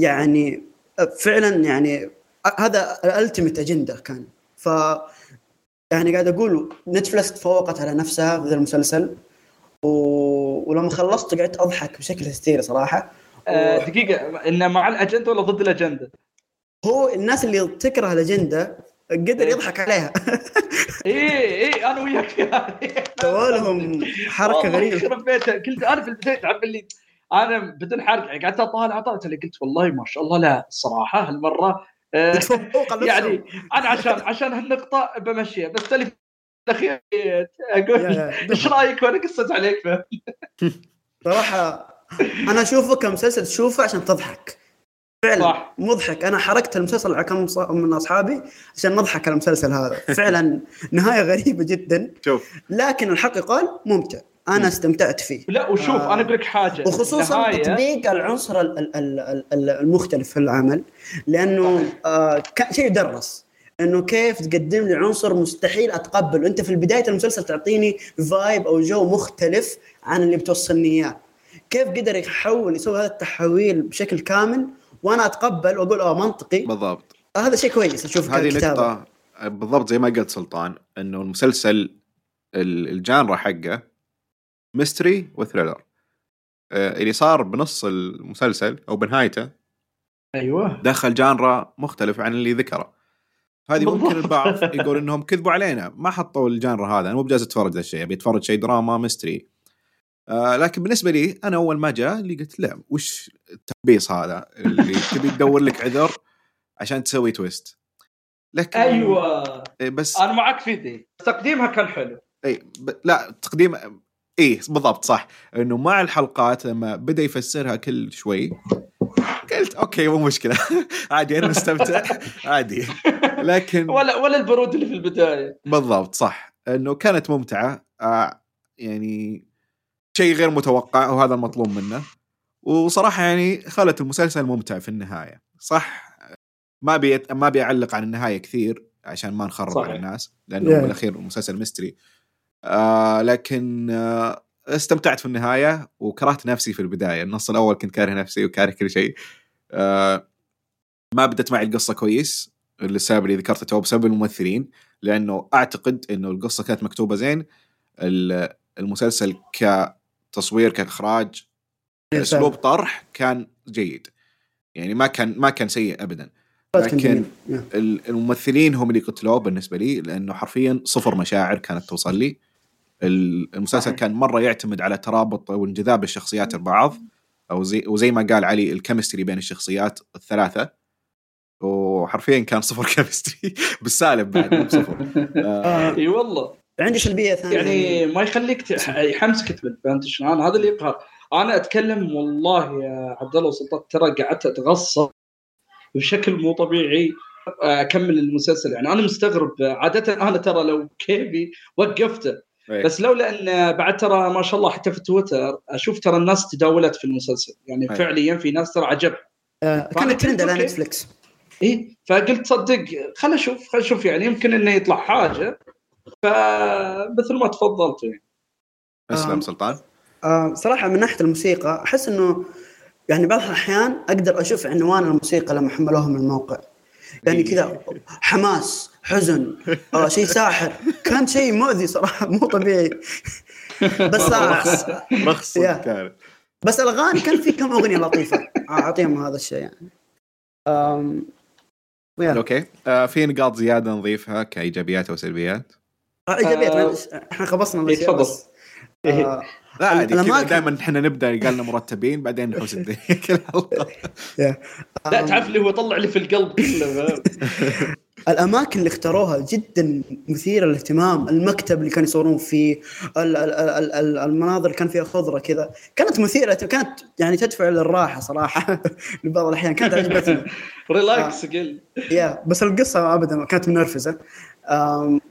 يعني فعلا يعني هذا ال ultimate agenda كان. ف يعني قاعد أقول نتفلكس تفوقت على نفسها في ذا المسلسل و... ولما خلصت قعدت أضحك بشكل هستيري صراحة. آه، دقيقة إنه مع الاجنده ولا ضد الاجنده؟ هو الناس اللي تكره الاجنده قدر يضحك عليها. إيه إيه أنا وياك في هذه سووا لهم حركه غريبة. يخرب بيته قلت أنا في البدايه تعرف اللي أنا بدون حرق يعني قعدت اطالع اطالع اللي قلت والله ما شاء الله لا الصراحه هالمرة آه، يعني. أنا عشان عشان هالنقطة بمشيها بس في الاخير أقول يا، إيش رأيك؟ وأنا قصت عليك؟ صراحة أنا أشوفه كمسلسل تشوفه عشان تضحك. فعلا صح. مضحك. أنا حركت المسلسل على كم من أصحابي عشان نضحك على المسلسل هذا. فعلا نهاية غريبة جدا. شوف. لكن الحق يقال ممتع. أنا استمتعت فيه. لا وشوف آه. أنا أقول لك حاجة. وخصوصا تطبيق العنصر ال- ال- ال- ال- المختلف في العمل لأنه آه كان شيء يدرس إنه كيف تقدم لي عنصر مستحيل أتقبله. أنت في بدايه المسلسل تعطيني vibe أو جو مختلف عن اللي بتوصلني إياه. كيف قدر يحول يسوي هذا التحويل بشكل كامل وأنا أتقبل وأقول آه منطقي. بالضبط. آه هذا شيء كويس أشوف هذه. نقطة بالضبط زي ما قلت سلطان إنه المسلسل ال- ال genre حقه mystery و thriller آه، اللي صار بنص المسلسل أو بنهايته أيوه. دخل genre مختلف عن اللي ذكره. هذه ممكن. البعض يقول إنهم كذبوا علينا. ما حطوا ال genre هذا أنا مو بجالس أتفرج ذا الشيء. أبي أتفرج شيء دراما mystery آه لكن بالنسبة لي أنا أول ما جاء اللي قلت لا وش التخبيص هذا اللي تبي تدور لك عذر عشان تسوي twist لكن أيوه. إيه، بس أنا معك في ذي تقديمها كان حلو. اي ب... لا تقديم اي بالضبط صح. إنه مع الحلقات لما بدأ يفسرها كل شوي قلت أوكي مو مشكلة. عادي أنا مستمتع. عادي. لكن ولا ولا البرود اللي في البداية. بالضبط صح. إنه كانت ممتعة. آه يعني شيء غير متوقع وهذا المطلوب منه. وصراحة يعني خلت المسلسل ممتع في النهاية. صح؟ ما بي ما بيعلق عن النهاية كثير عشان ما نخرب صحيح. على الناس لأنه Yeah. بالأخير مسلسل mystery آه لكن آه استمتعت في النهاية وكرهت نفسي في البداية. النص الأول كنت كاره نفسي وكاره كل شيء. آه ما بدت معي القصة كويس للسبب اللي ذكرته تو بسبب الممثلين لأنه أعتقد إنه القصة كانت مكتوبة زين. ال- المسلسل كتصوير كإخراج أسلوب طرح كان جيد. يعني ما كان ما كان سيء ابدا. لكن ال- الممثلين هم اللي قتلوه بالنسبة لي لأنه حرفيا صفر مشاعر كانت توصل لي. المسلسل صحيح. كان مرة يعتمد على ترابط وانجذاب الشخصيات البعض أو زي وزي ما قال علي ال chemistry بين الشخصيات الثلاثة. وحرفيا كان صفر chemistry بالسالب بعد مو بصفر. آه، إي والله. عندي سلبية ثانية. يعني ما يخليك يحمسك فهمت شلون؟ هذا اللي يقهر. أنا أتكلم والله يا عبد الله وسلطان ترى قعدت أتغصب بشكل مو طبيعي أكمل المسلسل. يعني أنا مستغرب عادة أنا ترى لو كيفي وقفته. إيه. بس لولا أن بعد ترى ما شاء الله حتى في تويتر أشوف ترى الناس تداولت في المسلسل يعني أي. فعليا في ناس ترى عجبها آه، كان ترند على. نتفلكس اي فقلت صدق خل أشوف خل أشوف يعني يمكن إنه يطلع حاجة فمثل ما تفضلت يعني أسلم آه. سلطان آه صراحة من ناحية الموسيقى أحس إنه يعني بعض الأحيان أقدر أشوف عنوان الموسيقى لما حملوها من الموقع يعني كذا حماس حزن. آه شيء ساحر. كان شيء مؤذي صراحة مو طبيعي. بس رخص آه. كانت بس الاغاني كان في كم أغنية لطيفة. أعطيهم هذا الشيء يعني. يا. أوكي. آه في نقاط زيادة نضيفها كإيجابيات أو سلبيات؟ آه، إيجابيات آه. إحنا خلصنا إيه، تفضل. بس آه لا عادي كذا دائما إحنا نبدأ قالنا مرتبين بعدين نحوس الدنيا. كل حلقة. لا تعرف اللي هو طلع لي في القلب كله؟ الأماكن اللي اختاروها جدا مثيرة للاهتمام المكتب اللي كانوا يصورون فيه ال- ال- ال- ال- المناظر اللي كان فيها خضرة كذا. كانت مثيرة كانت يعني تدفع للراحة صراحة لبعض الأحيان. كانت عجبتني. ريلاكس قل. يا بس القصة ابدا كانت منرفزة.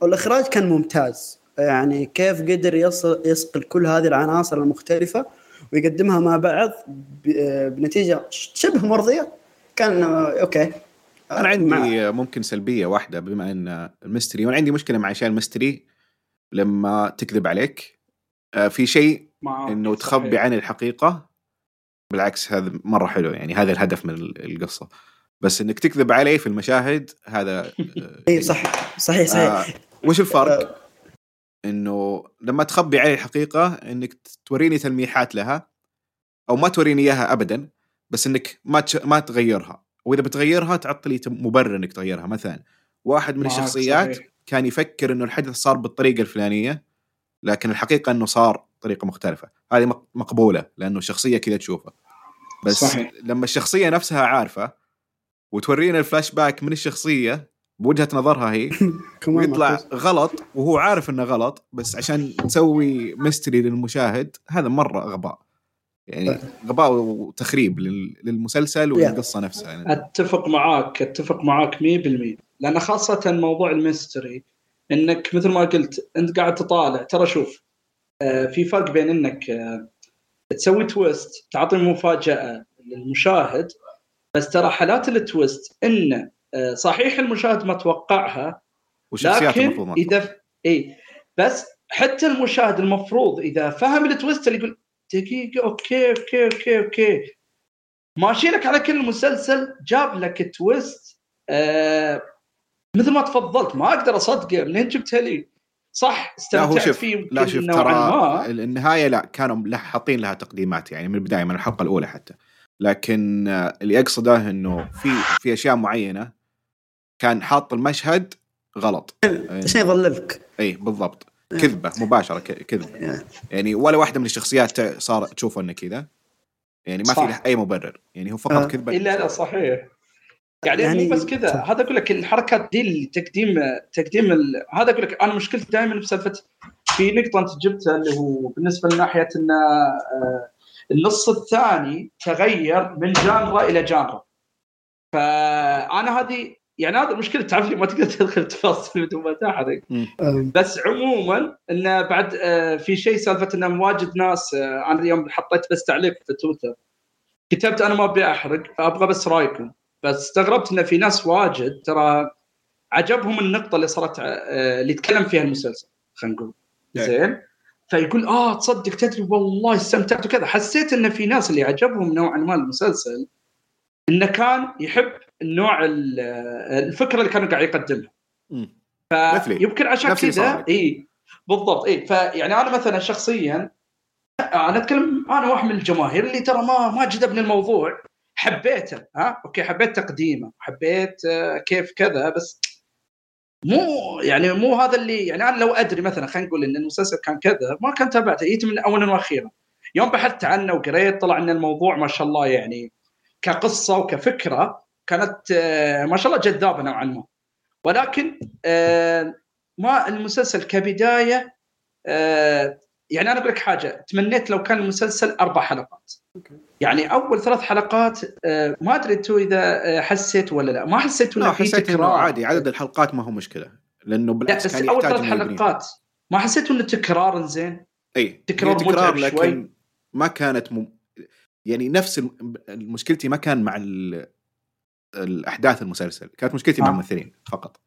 والإخراج كان ممتاز. يعني كيف قدر يصل يصقل كل هذه العناصر المختلفة ويقدمها مع بعض بنتيجة شبه مرضية؟ كان آه، أوكي. أنا مع- عندي ممكن سلبية واحدة بما إن ال mystery وأنا عندي مشكلة مع اشياء ال mystery لما تكذب عليك آه، في شيء إنه تخبي. عن الحقيقة بالعكس هذا مرة حلو يعني هذا الهدف من ال- القصة بس إنك تكذب علي في المشاهد هذا آه، اي صح صحيح صحيح آه وش الفرق؟ إنه لما تخبي علي الحقيقة إنك توريني تلميحات لها أو ما توريني إياها ابدا بس إنك ما. ما تغيرها وإذا بتغيرها تعطي لي مبرر إنك تغيرها مثلا واحد من الشخصيات صحيح. كان يفكر إنه الحدث صار بالطريقة الفلانية لكن الحقيقة إنه صار بطريقه مختلفة هذه مق- مقبولة لأنه الشخصية كذا تشوفها بس صحيح. لما الشخصية نفسها عارفة وتورينا الفلاش باك من الشخصية بوجهة نظرها هي ويطلع. غلط وهو عارف إنه غلط بس عشان تسوي mystery للمشاهد هذا مرة غباء يعني غباء وتخريب لل- للمسلسل وللقصة نفسها. يعني أتفق معاك أتفق معاك 100% لأن خاصة موضوع ال mystery إنك مثل ما قلت أنت قاعد تطالع. ترى شوف آه، في فرق بين إنك آه، تسوي twist تعطي مفاجأة للمشاهد بس ترى حالات ال twist إن آه، صحيح المشاهد ما توقعها لكن. إذا اي بس حتى المشاهد المفروض إذا فهم ال twist اللي يقول دقيقة okay okay okay okay. ماشي لك على كل مسلسل جاب لك twist آه مثل ما تفضلت ما أقدر أصدقه منين جبتها لي صح لا هو استمتعت شوف فيه لا شوف نوعاً ترى ما. النهاية لا كانوا حاطين لها تقديمات يعني من البداية من الحلقة الأولى حتى. لكن آه، اللي أقصده إنه في في أشياء معينة كان حاط المشهد غلط. عشان يضللك اي بالضبط. كذبة مباشرة ك- كذبة. يعني. ولا واحدة من الشخصيات صار تشوفه إنه كذا. يعني ما في صح. له أي مبرر. يعني هو فقط آه. كذبة. الا لا صحيح. يعني, يعني- مو بس كذا. هذا أقول لك الحركات دي التقديم تقديم ال... هذا أقول لك أنا مشكلتي دائما بسالفة في نقطة أنت جبتها اللي هو بالنسبة لناحية إن آه، النص الثاني تغير من جانرا إلى جانرا. فأنا هذه يعني هذا المشكلة تعرف ما تقدر تدخل تفاصيل بدون ما تحرق. بس عموما انه بعد آه، في شيء سالفة انه مواجد ناس آه، أنا اليوم حطيت بس تعليق في تويتر. كتبت أنا ما أبي أحرق فابغى بس رأيكم. بس استغربت إن في ناس واجد ترى عجبهم النقطة اللي صارت آه، اللي تكلم فيها المسلسل خلينا نقول. إيه. زين؟ فيقول آه تصدق تدري والله استمتعت. وكذا. حسيت إن في ناس اللي عجبهم نوعا ما المسلسل إنه كان يحب النوع ال- الفكرة اللي كانوا قاعد يقدمها. يمكن عشان كذا. إي بالضبط إي. فيعني أنا مثلا شخصيا أنا أتكلم أنا واحد من الجماهير اللي ترى ما ما جذبني الموضوع. حبيته ها؟ أوكي حبيت تقديمه حبيت آه، كيف كذا بس مو يعني مو هذا اللي يعني أنا لو أدري مثلا خلينا نقول إن المسلسل كان كذا ما كان تابعته. جيت من اولا وأخيرا. يوم بحثت عنه وقريت طلع إن الموضوع ما شاء الله يعني كقصة وكفكرة كانت آه، ما شاء الله جذابة نوعا ما. ولكن آه، ما المسلسل كبداية آه، يعني أنا أقول لك حاجة تمنيت لو كان المسلسل أربع حلقات. يعني أول ثلاث حلقات ما أدري أنتم إذا حسيت ولا لا. ما حسيت لا انه في حسيت إنه تكرار. عادي عدد الحلقات ما هو مشكلة لأنه لا بالعكس بس كان أول ثلاث. حلقات. ما حسيت إنه تكرار زين؟ إي تكرار متعب لكن شوي. ما كانت م... يعني نفس مشكلتي ما كان مع ال... الأحداث المسلسل. كانت مشكلتي مع آه. الممثلين فقط.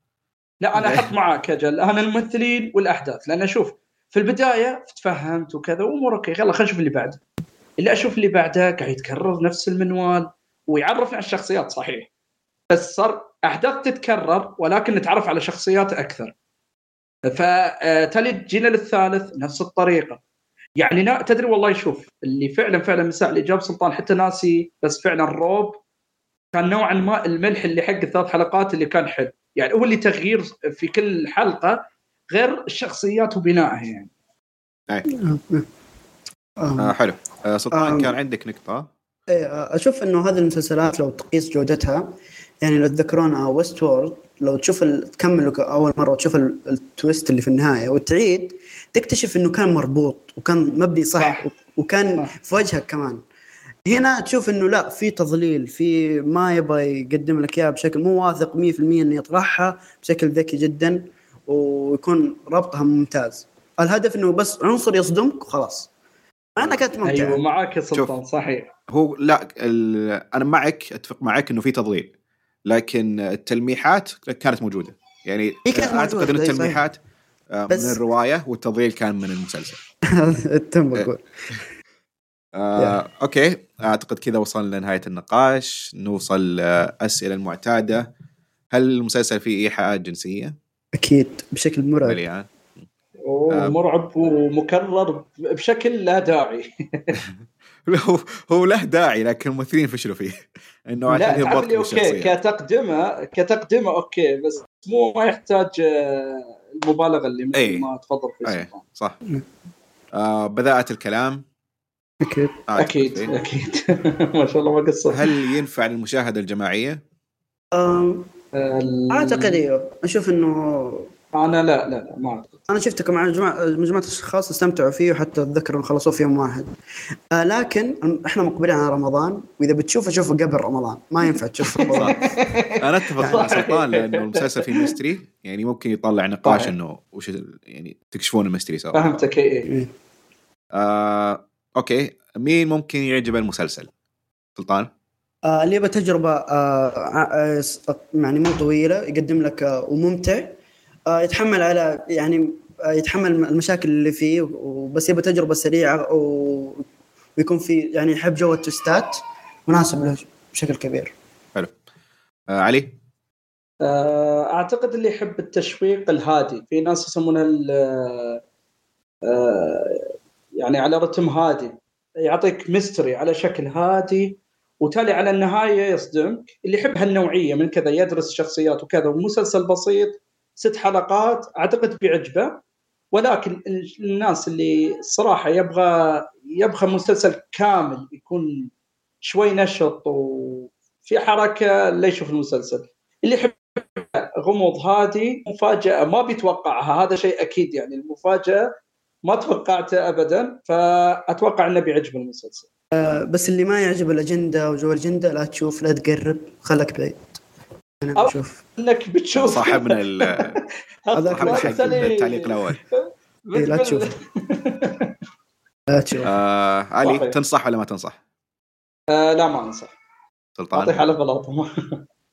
لا أنا أحط معك أجل أنا الممثلين والأحداث. لأن شوف في البداية تفهمت وكذا وأمور أوكي. يلا خلينا نشوف اللي بعده اللي أشوف اللي بعده قاعد يتكرر نفس المنوال ويعرفنا على الشخصيات صحيح. بس صار أحداث تتكرر ولكن نتعرف على شخصيات أكثر. فتالي جينا للثالث نفس الطريقة. يعني نا تدري والله شوف اللي فعلا فعلا مساء اللي جاب سلطان حتى ناسي بس فعلا روب كان نوعا ما الملح اللي حق الثلاث حلقات اللي كان حلو يعني هو اللي تغيير في كل حلقة غير الشخصيات وبنائها يعني أم، آه حلو آه سلطان آم. كان عندك نقطة إيه، أشوف إنه هذه المسلسلات لو تقيس جودتها يعني لو تذكرون Westworld لو تشوف ال- تكمل أول مرة وتشوف ال- ال twist اللي في النهاية وتعيد تكتشف إنه كان مربوط وكان مبني صح, صح. وكان صح. في وجهك كمان هنا تشوف إنه لا في تضليل في ما يبغى يقدم لك إياها بشكل مو واثق 100% إنه يطرحها بشكل ذكي جدا ويكون ربطها ممتاز. الهدف إنه بس عنصر يصدمك وخلاص. مع انها كانت ممتعه أيوه معك يا سلطان شوف. صحيح. هو لا ال- أنا معك أتفق معك إنه في تضليل لكن التلميحات كانت موجودة. يعني كانت أعتقد إن. التلميحات آه، بس- من الرواية والتضليل كان من المسلسل. تم آه، أوكي. أعتقد كذا وصلنا لنهاية النقاش. نوصل آه، أسئلة المعتادة. هل المسلسل فيه ايحاءات جنسية؟ أكيد بشكل مرعب. مليان. آه. مرعب ومكرر بشكل لا داعي. هو هو له داعي لكن الممثلين فشلوا فيه. إنه عشان لا يضبط okay. كتقدمة كتقدمة okay بس مو ما يحتاج آه، المبالغة اللي مثل أي. ما تفضل في أي. سلطان. صح. آه بذاءة الكلام. أكيد. أعتقد أكيد. أكيد. ما شاء الله ما قصرت. هل ينفع للمشاهده الجماعية؟ أعتقد إيوه. أشوف إنه أنا لا لا لا ما أعتقد. أنا شفته مع مجموعه اشخاص استمتعوا فيه وحتى اتذكر إنه خلصوه في يوم واحد. آه لكن إحنا مقبلين على رمضان وإذا بتشوفه شوفه قبل رمضان. ما ينفع تشوف رمضان. أنا أتفق مع سلطان لأنه المسلسل فيه mystery يعني ممكن يطلع نقاش. إنه وش يعني تكشفون ال mystery سوا. فهمتك اي إي. آه أوكي مين ممكن يعجب المسلسل؟ سلطان؟ آه اللي يبغى تجربة آه آه يعني مو طويلة يقدم لك آه وممتع آه يتحمل على يعني آه يتحمل المشاكل اللي فيه وبس يبغى تجربة سريعة و- ويكون في يعني يحب جو التوستات مناسب له بشكل كبير حلو آه علي؟ آه، أعتقد اللي يحب التشويق الهادي في ناس يسمونها ال- آه، يعني على رتم هادي يعطيك ميستري على شكل هادي وتالي على النهاية يصدمك اللي يحب هالنوعية من كذا يدرس شخصيات وكذا ومسلسل بسيط ست حلقات أعتقد بيعجبه. ولكن ال- الناس اللي الصراحه يبغى يبغى مسلسل كامل يكون شوي نشط وفي حركة لا يشوف المسلسل. اللي يحب غموض هادي مفاجأة ما بيتوقعها هذا شيء أكيد يعني المفاجأة ما توقعته ابدا فأتوقع إنه بيعجب المسلسل. آه بس اللي ما يعجب الأجندة وجو الأجندة لا تشوف لا تقرب خلك بعيد. أنا بشوف. إنك بتشوف. صاحبنا صاحبنا حق التعليق الأول. إيه، لا تشوف. لا تشوف. آه علي. تنصح ولا ما تنصح؟ آه لا ما أنصح. أعطيك سلطان على بلاطة.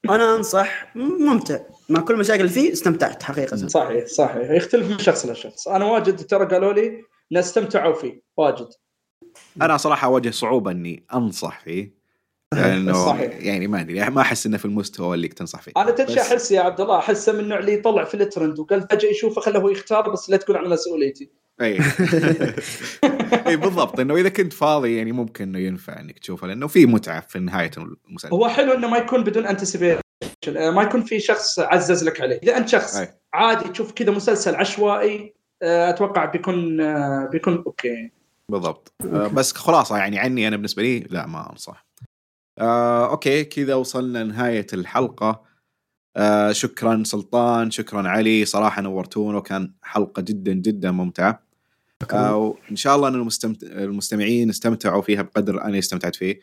أنا أنصح ممتع. مع كل المشاكل اللي فيه استمتعت حقيقة. صحيح صحيح. يختلف من شخص لشخص أنا واجد ترى قالوا لي إن استمتعوا فيه واجد. أنا صراحة أواجه صعوبة إني أنصح فيه لأنه صحيح. يعني ما أدري ما أحس إنه في المستوى اللي تنصح فيه. أنا تدري أحس يا عبد الله احسه من النوع اللي يطلع في الترند وقال فجأة يشوفه خله هو يختار بس لا تكون على مسؤوليتي. اي اي بالضبط. إنه إذا كنت فاضي يعني ممكن إنه ينفع إنك تشوفه لأنه في متعة في نهاية المسلسل. هو حلو إنه ما يكون بدون anticipation ما يكون في شخص عزز لك عليه. إذا أنت شخص أي. عادي تشوف كذا مسلسل عشوائي آه، أتوقع بيكون آه، بيكون okay. بالضبط. آه بس خلاصة يعني عني أنا بالنسبة لي لا ما أنصح. آه okay كذا وصلنا لنهاية الحلقة. آه شكرا سلطان شكرا علي. صراحة نورتونا وكان حلقة جدا جدا ممتعة. آه وان شاء الله أن المستمت... المستمعين استمتعوا فيها بقدر أنا استمتعت فيه.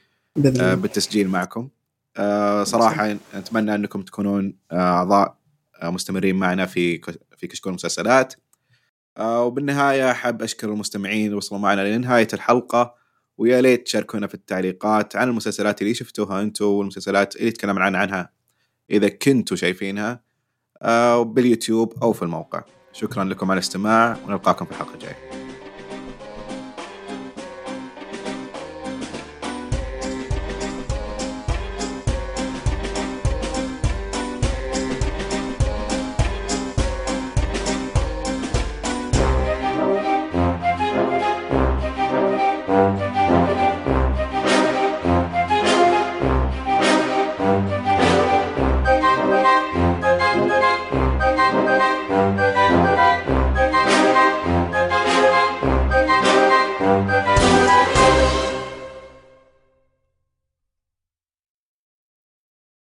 آه بالتسجيل معكم. آه صراحة أتمنى أنكم تكونون آه، أعضاء آه مستمرين معنا في في كشكول المسلسلات. آه وبالنهاية أحب أشكر المستمعين اللي وصلوا معنا لنهاية الحلقة. ويا ليت تشاركونا في التعليقات عن المسلسلات اللي شفتوها أنتم والمسلسلات اللي تكلمنا عنها عنها إذا كنتوا شايفينها آه باليوتيوب أو في الموقع. شكرا لكم على الاستماع ونلقاكم في الحلقة الجاية.